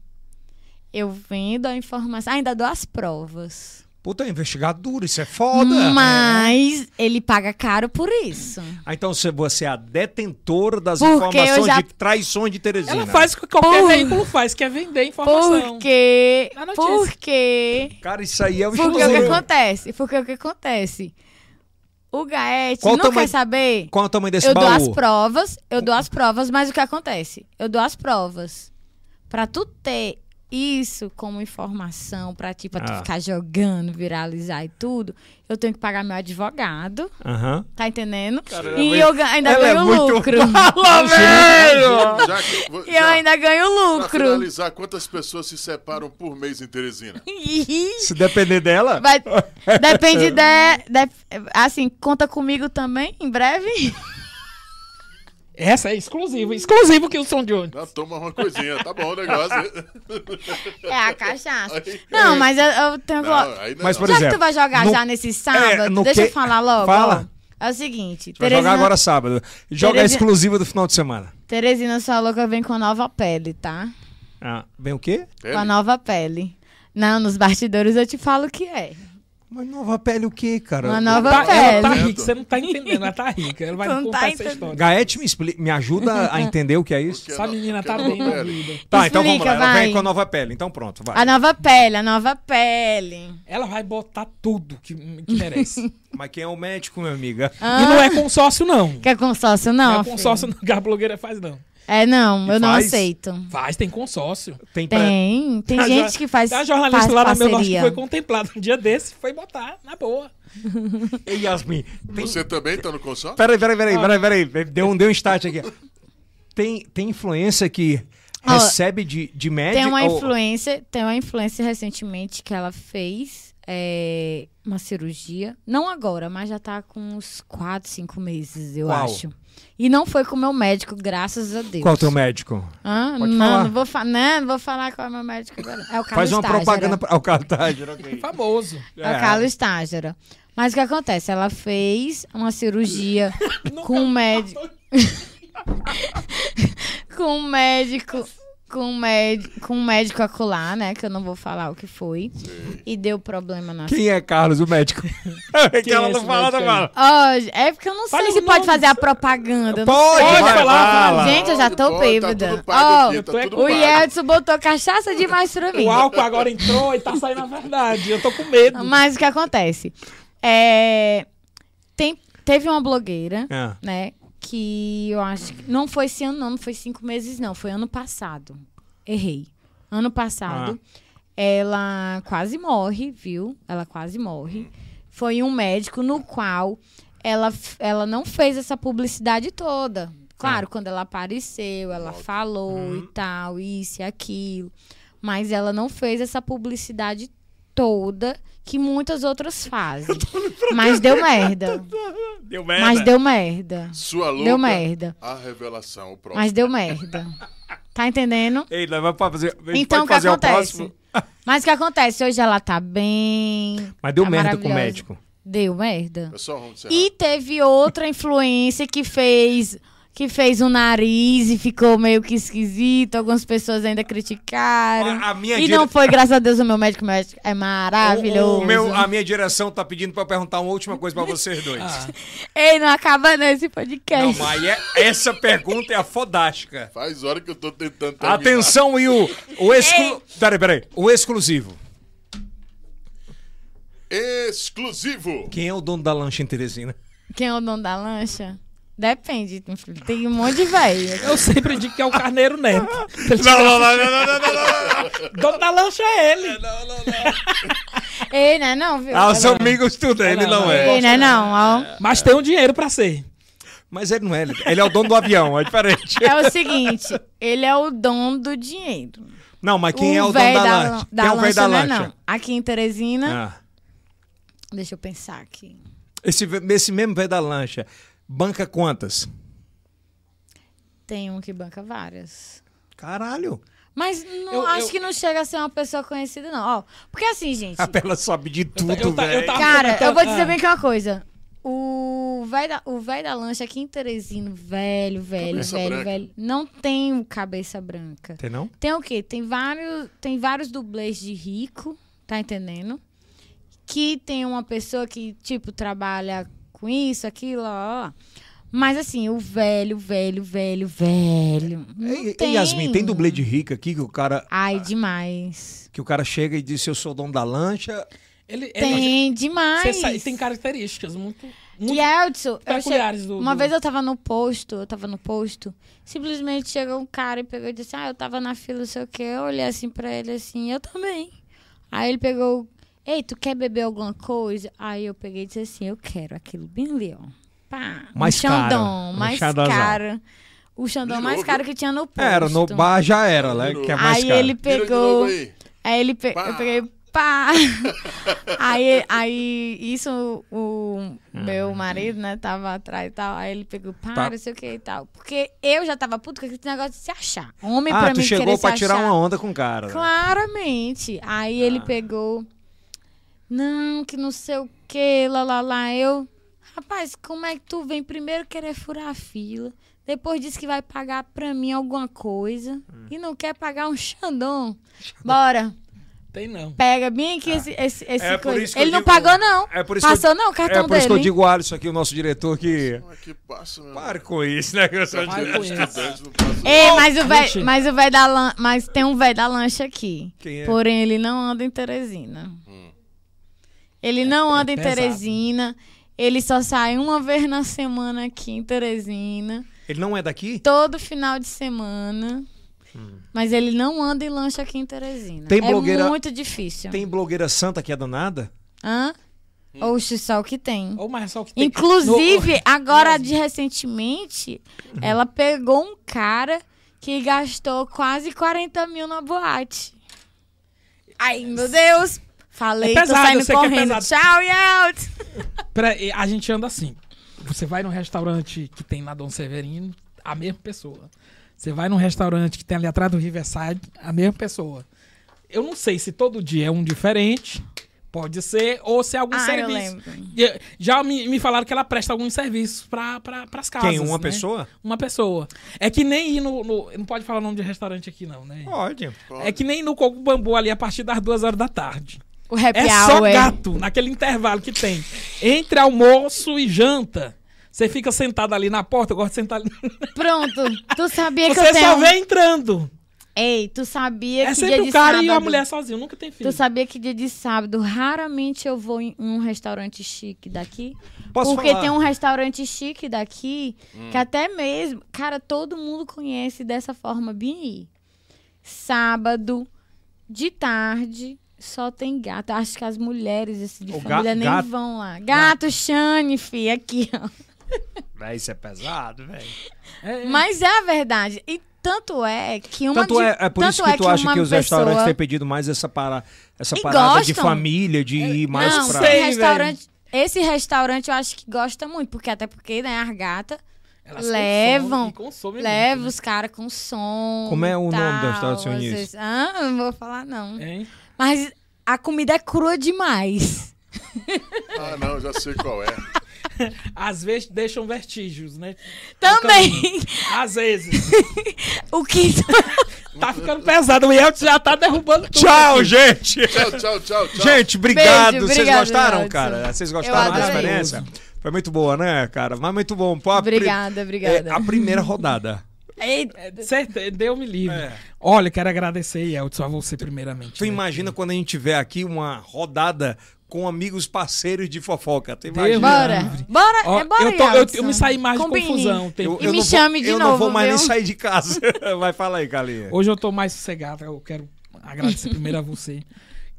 Eu vendo a informação. Ainda dou as provas. Puta, investigar duro, isso é foda. Mas ele paga caro por isso. Ah, então você, você é a detentora das Porque informações já- de traições de Teresina. Ela faz o que qualquer Por- veículo faz, que é vender informação. Porque. Porque. Cara, isso aí é o Porque o que acontece? Porque o que acontece? O Gaete Qual não tamanho- quer saber. Qual é o tamanho desse Eu dou as baú? provas, eu dou as provas, mas o que acontece? Eu dou as provas. Pra tu ter isso como informação pra, tipo, pra tu Ah. ficar jogando, viralizar e tudo, eu tenho que pagar meu advogado, Aham. tá entendendo? Caramba, e eu ga- ainda é ganho muito lucro. Fala, velho! Já E eu ainda ganho Pra lucro. finalizar, quantas pessoas se separam por mês em Teresina? Se depender dela. Vai, depende de, de- Assim, conta comigo também, em breve. Essa é exclusiva. Exclusivo que o som de. Não, toma uma coisinha, tá bom o negócio. É a cachaça. Aí- Não, mas eu, eu tenho. Não, Mas, por. Já que exemplo, tu vai jogar no- já nesse sábado, É, deixa que- eu falar logo. Fala. ó. É o seguinte, Vai Teresina, jogar agora sábado. Joga Teresina- exclusiva do final de semana. Teresina sua louca vem com nova pele, tá? Ah, vem o quê? Pele? Com a nova pele. Não, nos bastidores eu te falo o que é. Mas nova pele o quê, cara? Uma nova Tá- ela tá pele. rica, você não tá entendendo. Ela tá rica. Ela vai não contar tá essa entendendo. história. Gaete me, expli- me ajuda a entender o que é isso. Essa não- menina tá bem na vida. Tá, então vamos Explica, lá. Ela vem com a nova pele. Então pronto, vai. A nova pele, a nova pele. Ela vai botar tudo que, que merece. Mas quem é o médico, minha amiga? E não é consórcio, não. Quer consórcio, Não, não? é consórcio não, que a blogueira faz, não. É, não, eu não Faz? aceito. Faz, tem consórcio. Tem pra... Tem, tem A gente jo- que faz, Tem a jornalista faz lá na meu norte que parceria. foi contemplada um dia desse, foi botar, na boa. Ei, Yasmin. Tem... Você também tá no consórcio? Peraí, peraí, peraí, peraí, peraí. Deu um, deu um start aqui. Tem, tem influência que recebe de, de médico? Tem uma ou- influência, tem uma influência recentemente que ela fez é, uma cirurgia. Não agora, mas já tá com uns 4, 5 meses, eu Qual? acho. E não foi com o meu médico, graças a Deus. Qual é o teu médico? Hã? Pode não, falar. não vou, fa não, não vou falar qual é o meu médico agora. É o Carlos Faz uma Tágera. propaganda para o Cartagena, ok. Famoso. É o Carlos Tágera. Mas o que acontece? Ela fez uma cirurgia com um médico. com um médico. Com um médico, com um médico acular, né? Que eu não vou falar o que foi. E deu problema na Quem é Carlos, o médico? é que Quem ela é não fala, não fala. Ó, é porque eu não Fala sei os se pode nomes. fazer a propaganda. Pode. Pode vai, falar, fala. Gente, eu já tô Pode, pode, tá bêbada. tudo pago aqui, tá tu é- tudo o pago. Yeltsin botou cachaça demais pra mim. O álcool agora entrou e tá saindo a verdade. Eu tô com medo. Mas o que acontece? É, tem, teve uma blogueira, É. né? Que eu acho que. Não foi esse ano, não, não foi cinco meses, não. Foi ano passado. Errei. Ano passado. Ela quase morre, viu? Ela quase morre. Foi um médico no qual ela, ela não fez essa publicidade toda. Claro, quando ela apareceu, ela falou e tal, isso e aquilo. Mas ela não fez essa publicidade toda que muitas outras fazem. Mas deu merda. Deu merda. Mas deu merda. Sua louca. Deu merda. A revelação, o próximo. Mas deu merda. Tá entendendo? Ei, nós vamos fazer, Então o que acontece? Mas o que acontece? Hoje ela tá bem. Mas deu tá merda com o médico. Deu merda. É. E teve outra influência que fez que fez um nariz e ficou meio que esquisito. Algumas pessoas ainda criticaram. A- a minha e dire- não foi, graças a Deus, o meu médico, meu médico é maravilhoso. O, o meu, a minha direção tá pedindo pra eu perguntar uma última coisa pra vocês dois. Ah, Ei, não acaba nesse Não, podcast. mas é- essa pergunta é a fodástica. Faz hora que eu tô tentando terminar. Atenção, e o, o exclu... Peraí, peraí. O exclusivo. Exclusivo. Quem é o dono da lancha em Teresina? Quem é o dono da lancha? Depende. Tem um monte de velho. eu sempre digo que é o Carneiro Neto. Não, não, não, não, não, não, não. Dono da lancha é ele. Ei, né não, viu? Ah, os amigos tudo, ele Não, não não, é. Ei, né não, ó. Mas tem um dinheiro pra ser. Mas ele não é. ele- é o dono do avião, é diferente. É o seguinte, ele é o dono do dinheiro. Não, mas quem é o dono da lan- lancha? da Quem é o velho da não é, lancha? não. Aqui em Teresina, Ah. deixa eu pensar aqui. Esse, esse mesmo velho da lancha, banca quantas? Tem um que banca várias. Caralho. Mas não, Eu- acho eu- que não chega a ser uma pessoa conhecida, não. Ó, porque assim, gente. A Bela sobe de tudo, eu velho. Cara, eu vou dizer ah. bem que uma coisa. O velho da, o véio da lancha aqui em Teresina, velho, velho, Cabeça velho, branca. velho, não tem o cabeça branca. Tem não? Tem o quê? Tem vários, tem vários dublês de rico, tá entendendo? Que tem uma pessoa que, tipo, trabalha com isso, aquilo, ó. ó. Mas assim, o velho, velho, velho, velho. Não Ei, tem. Yasmin, tem dublê de rica aqui que o cara Ai, demais. que o cara chega e diz eu sou dono da lancha. Ele, ele- Tem demais. você sa- tem características muito, muito E che- peculiares do. uma do- vez eu tava no posto, eu tava no posto, simplesmente chegou um cara e pegou e disse, ah, eu tava na fila, não sei o quê. Eu olhei assim pra ele assim, eu também. Aí ele pegou, ei, tu quer beber alguma coisa? Aí eu peguei e disse assim, eu quero aquilo bem ali, ó. Pá, Mais um Xandão, caro, um mais caro. O Xandão mais caro que tinha no posto. Era, no bar já era, né? Que é mais Aí caro. ele pegou... aí. Aí ele pe... Pá. eu peguei, pá! aí, aí isso o meu marido, né, tava atrás e tal. Aí ele pegou, pá, Tá. não sei o que e tal. Porque eu já tava puto com esse negócio de se achar. Homem Ah, pra tu mim chegou querer pra se tirar achar. uma onda com o cara. né? Claramente. Aí Ah. ele pegou, não, que não sei o que, lá, lá, lá. Eu, rapaz, como é que tu vem primeiro querer furar a fila? Depois disse que vai pagar pra mim alguma coisa. Hum. E não quer pagar um Xandão. Bora. Tem não. Pega bem aqui esse, esse, esse É por coisa. isso que eu Ele não digo- pagou, não. É por isso que eu- Passou, não, o É cartão por isso que eu dele. digo o Alisson aqui, o nosso diretor, que. É que passa, meu Pare com isso, né? que eu sou Para. Estudante não passa. Ei, mas o velho, mas o velho da lan... mas tem um velho da lancha aqui. Quem é? Porém, ele não anda em Teresina. Ele não anda em pesado. Teresina. Ele só sai uma vez na semana aqui em Teresina. Ele não é daqui? Todo final de semana. Mas ele não anda em lancha aqui em Teresina. Tem é blogueira- muito difícil. Tem blogueira santa que é danada? Hã? Oxe, só o que tem. Ou mais só que tem. Inclusive, No- agora de recentemente, ela pegou um cara que gastou quase 40 mil na boate. Ai, meu Deus! Falei, É tô pesado, eu saindo é correndo. pesado. Tchau! Pera, e a gente anda assim. Você vai num restaurante que tem na Dom Severino, a mesma pessoa. Você vai num restaurante que tem ali atrás do Riverside, a mesma pessoa. Eu não sei se todo dia é um diferente, pode ser, ou se é algum Ah, eu serviço. lembro. Já me, me falaram que ela presta alguns serviços para pra, as casas. Quem? Uma né? pessoa? Uma pessoa. É que nem ir no, no- Não pode falar o nome de restaurante aqui, não, né? Pode. É que nem ir no Coco Bambu ali a partir das duas horas da tarde. O happy É só hour. gato, naquele intervalo que tem. Entre almoço e janta. Você fica sentado ali na porta, eu gosto de sentar ali. Pronto. Tu sabia que Você eu tenho... só vê entrando. Ei, tu sabia É que dia sempre de o cara sábado... e a mulher sozinho, nunca tem filho. Tu sabia que dia de sábado, raramente eu vou em um restaurante chique daqui? Posso Porque falar? tem um restaurante chique daqui que até mesmo, cara, todo mundo conhece dessa forma bem. Sábado, de tarde, só tem gato. Acho que as mulheres assim, de O família nem gato- vão lá. Gato, Xane, fi, aqui, ó. Véi, isso é pesado, velho. É, é. Mas é a verdade. E tanto é que uma Tanto de- é, é por tanto isso que é tu acha uma que os pessoa- restaurantes têm pedido mais essa, para, essa E parada de gostam. família, de ir mais não, pra. sei, restaurante. Esse restaurante eu acho que gosta muito, porque até porque, né, as gatas Elas levam- consomem e consomem leva muito, os caras com som. Como é o e nome do tal, restaurante vezes- Ah, não vou falar não. né? Hein? Mas a comida é crua demais. Ah, não, já sei qual é. Às vezes deixam vestígios, né? Também. Às vezes. o que Tá ficando pesado. O Yeltsin já tá derrubando tudo. Tchau, aqui. gente! Tchau, tchau, tchau, tchau. Gente, obrigado. Beijo, Vocês obrigado, gostaram, Edson. cara? Vocês gostaram da experiência? Foi muito boa, né, cara? Mas muito bom. Pô, a pri- Obrigada, obrigada. É, a primeira rodada. É, certo, Deu me livre. É. Olha, quero agradecer, Yeltsin, a você primeiramente. Tu né? imagina quando a gente tiver aqui uma rodada com amigos parceiros de fofoca. Tu imagina? Bora. Bora, Ó, é bora, eu, tô- eu- eu me saí mais Combine. de confusão. Tem- Eu, E eu me não chame vou, de eu não novo, vou mais viu? nem sair de casa. Vai, fala aí, Galinha. Hoje eu tô mais sossegado. Eu quero agradecer primeiro a você.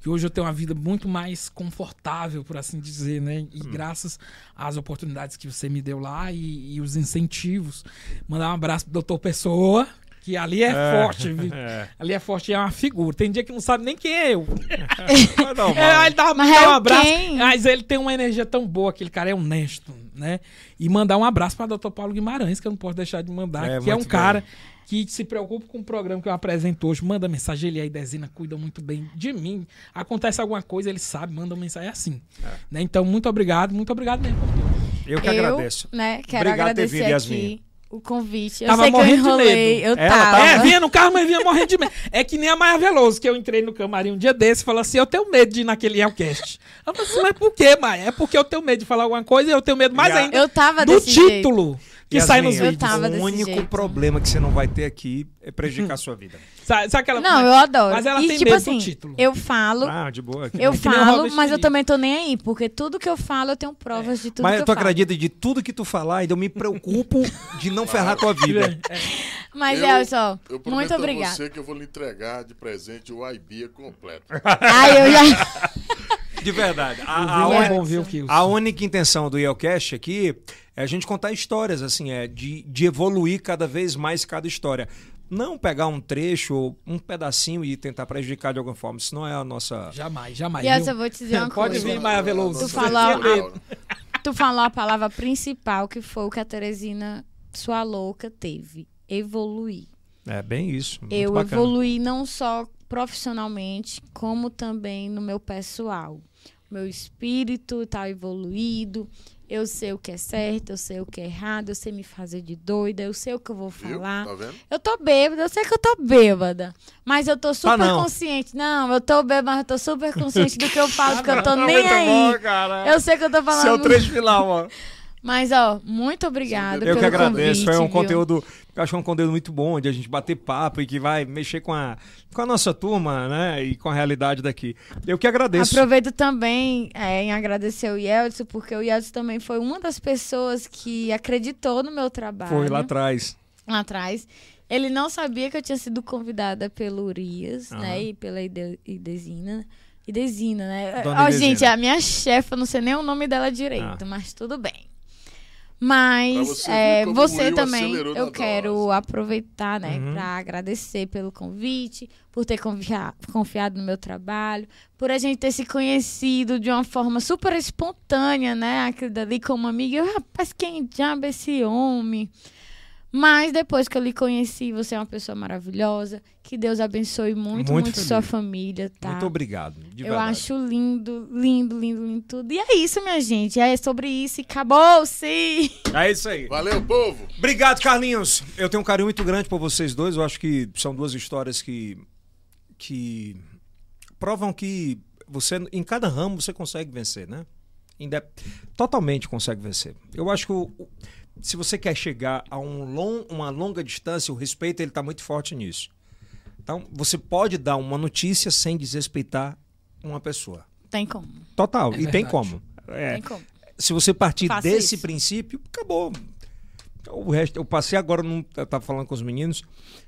Que hoje eu tenho uma vida muito mais confortável, por assim dizer, né? E graças às oportunidades que você me deu lá e, e os incentivos. Mandar um abraço pro doutor Pessoa, que ali é, forte, viu? É. Ali é forte, é uma figura. Tem dia que não sabe nem quem é eu. Mas não, É, ele dá, Mas dá é um o abraço. quem? Mas ele tem uma energia tão boa, aquele cara é honesto, né? E mandar um abraço para Dr. Paulo Guimarães, que eu não posso deixar de mandar, É, que é um cara que se preocupa com o programa que eu apresento hoje. Manda mensagem, ele e a Idezina cuidam muito bem de mim. Acontece alguma coisa, ele sabe, manda uma mensagem assim. É. Né? Então, muito obrigado, muito obrigado mesmo por tudo. Eu que eu, agradeço. né, quero Obrigado por ter agradecer vindo, Yasmin. O convite. Eu Tava sei que eu morrendo de medo. Eu Ela tava. É, vinha no carro, mas vinha morrendo de medo. É que nem a Maia Veloso, que eu entrei no camarim um dia desse e falou assim: eu tenho medo de ir naquele Yelcast. Eu falei assim, mas por quê, Maia? É porque eu tenho medo de falar alguma coisa e eu tenho medo mais ainda Eu tava do desse jeito. Que sai nos Eu vídeos. tava O desse único jeito. problema que você não vai ter aqui é prejudicar a sua vida. Sabe, sabe aquela... Não, eu adoro. Mas ela e, tem tipo medo do assim, título. eu falo, Ah, de boa. aqui eu não. que nem o falo, Robert mas eu também tô nem aí, porque tudo que eu falo, eu tenho provas de tudo Mas que eu tu falo. acredita de tudo que tu falar, ainda eu me preocupo de não ferrar tua vida. Mas Eu- é, só, Eu prometo muito a obrigada. você que eu vou lhe entregar de presente o IBIA completo. Ai, eu já... De verdade. A, a Viu? É bom ver o Kilson. a única intenção do Yelcast aqui é a gente contar histórias, assim, é de, de evoluir cada vez mais cada história. Não pegar um trecho ou um pedacinho e tentar prejudicar de alguma forma. Isso não é a nossa. Jamais, jamais. E essa viu? eu vou te dizer uma Pode coisa. vir, Maia Veloso. Tu falou-? Tu falou a palavra principal, que foi o que a Teresina, sua louca, teve. Evoluir. É bem isso. Muito eu bacana. evoluí não só profissionalmente, como também no meu pessoal. Meu espírito tá evoluído. Eu sei o que é certo, eu sei o que é errado, eu sei me fazer de doida, eu sei o que eu vou falar. Tá vendo? Eu tô bêbada, eu sei que eu tô bêbada. Mas eu tô super não. consciente. Não, eu tô bêbada, mas eu tô super consciente do que eu falo, porque eu tô Tá nem aí. bom, cara. Eu sei que eu tô falando. trecho final, ó. Mas, ó, muito obrigada Eu que agradeço. convite, Foi um viu? conteúdo, eu acho é um conteúdo muito bom, de a gente bater papo e que vai mexer com a, com a nossa turma, né? E com a realidade daqui. Eu que agradeço. Aproveito também é, em agradecer o Yeltsin, porque o Yeltsin também foi uma das pessoas que acreditou no meu trabalho. Foi lá atrás. lá atrás. Ele não sabia que eu tinha sido convidada pelo Urias, Aham. né? E pela Ide- Idesina. Idesina, né? Ó, Idesina. gente, a minha chefe, eu não sei nem o nome dela direito, Ah. mas tudo bem. Mas você é, você, Will também, eu na quero dose. aproveitar, né, Uhum. pra agradecer pelo convite, por ter confia- confiado no meu trabalho, por a gente ter se conhecido de uma forma super espontânea, né, aquilo dali como amiga. Eu, rapaz, quem diabo é esse homem? Mas depois que eu lhe conheci, você é uma pessoa maravilhosa. Que Deus abençoe muito, Muito muito, sua família, tá? Muito obrigado. De eu verdade. acho lindo, lindo, lindo, lindo tudo. E é isso, minha gente. É sobre isso e acabou-se. É isso aí. Valeu, povo! Obrigado, Carlinhos. Eu tenho um carinho muito grande por vocês dois. Eu acho que são duas histórias que, que provam que você, em cada ramo, você consegue vencer, né? Totalmente consegue vencer. Eu acho que o- se você quer chegar a um long, uma longa distância, o respeito ele está muito forte nisso. Então, você pode dar uma notícia sem desrespeitar uma pessoa. Tem como. Total. É e tem verdade. como. É, Tem como. se você partir desse isso. princípio, acabou. O resto, eu passei agora, num, eu tava falando com os meninos,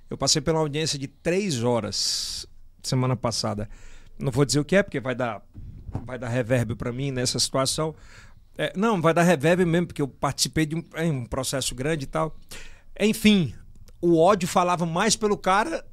eu passei pela audiência de três horas semana passada. Não vou dizer o que é, porque vai dar, vai dar reverb para mim nessa situação. É, não, vai dar reverb mesmo, porque eu participei de um, é, um processo grande e tal. Enfim, o ódio falava mais pelo cara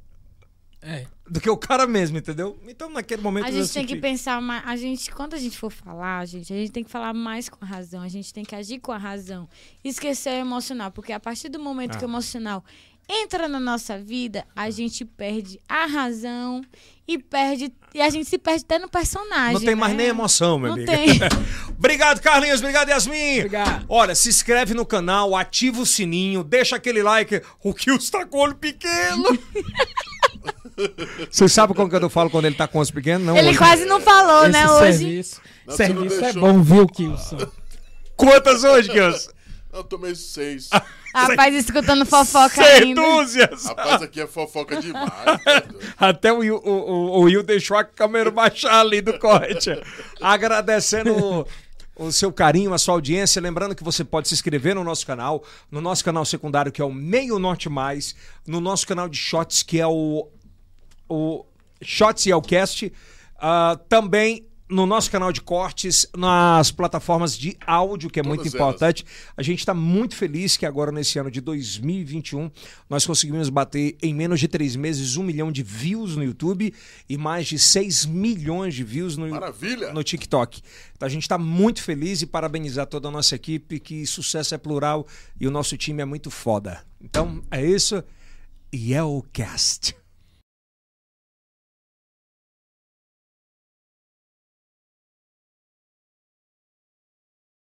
É. do que o cara mesmo, entendeu? Então, naquele momento A gente tem que senti- pensar mais. A gente, quando a gente for falar, gente, a gente tem que falar mais com a razão. A gente tem que agir com a razão. Esquecer o emocional. Porque a partir do momento Ah. que o emocional entra na nossa vida, a gente perde a razão e perde. E a gente se perde até no personagem. Não tem mais né? nem emoção, meu Não amigo. tem. obrigado, Carlinhos. Obrigado, Yasmin. Obrigado. Olha, se inscreve no canal, ativa o sininho, deixa aquele like. O Kill está com o olho pequeno. Vocês sabem como que eu falo quando ele tá com os pequenos? Não, Ele hoje. quase não falou, né, Esse hoje. serviço, Não, você não serviço é bom, viu, Kilson? Quantas hoje, Kills? Eu tomei seis. Rapaz, escutando fofoca Seis ainda. dúzias. Rapaz, aqui é fofoca demais. tá? Até o Will, o, o, o Will deixou a câmera baixar ali do corte. Agradecendo o, o seu carinho, a sua audiência. Lembrando que você pode se inscrever no nosso canal, no nosso canal secundário, que é o Meio Norte Mais, no nosso canal de Shots, que é o, o Shots e Elcast. Ah, também no nosso canal de cortes, nas plataformas de áudio, que é muito Todas importante. A gente está muito feliz que agora, nesse ano de 2021, nós conseguimos bater em menos de três meses um milhão de views no YouTube e mais de 6 milhões de views no, Maravilha. no TikTok. Então a gente está muito feliz e parabenizar toda a nossa equipe, que sucesso é plural e o nosso time é muito foda. Então é isso. E é o cast.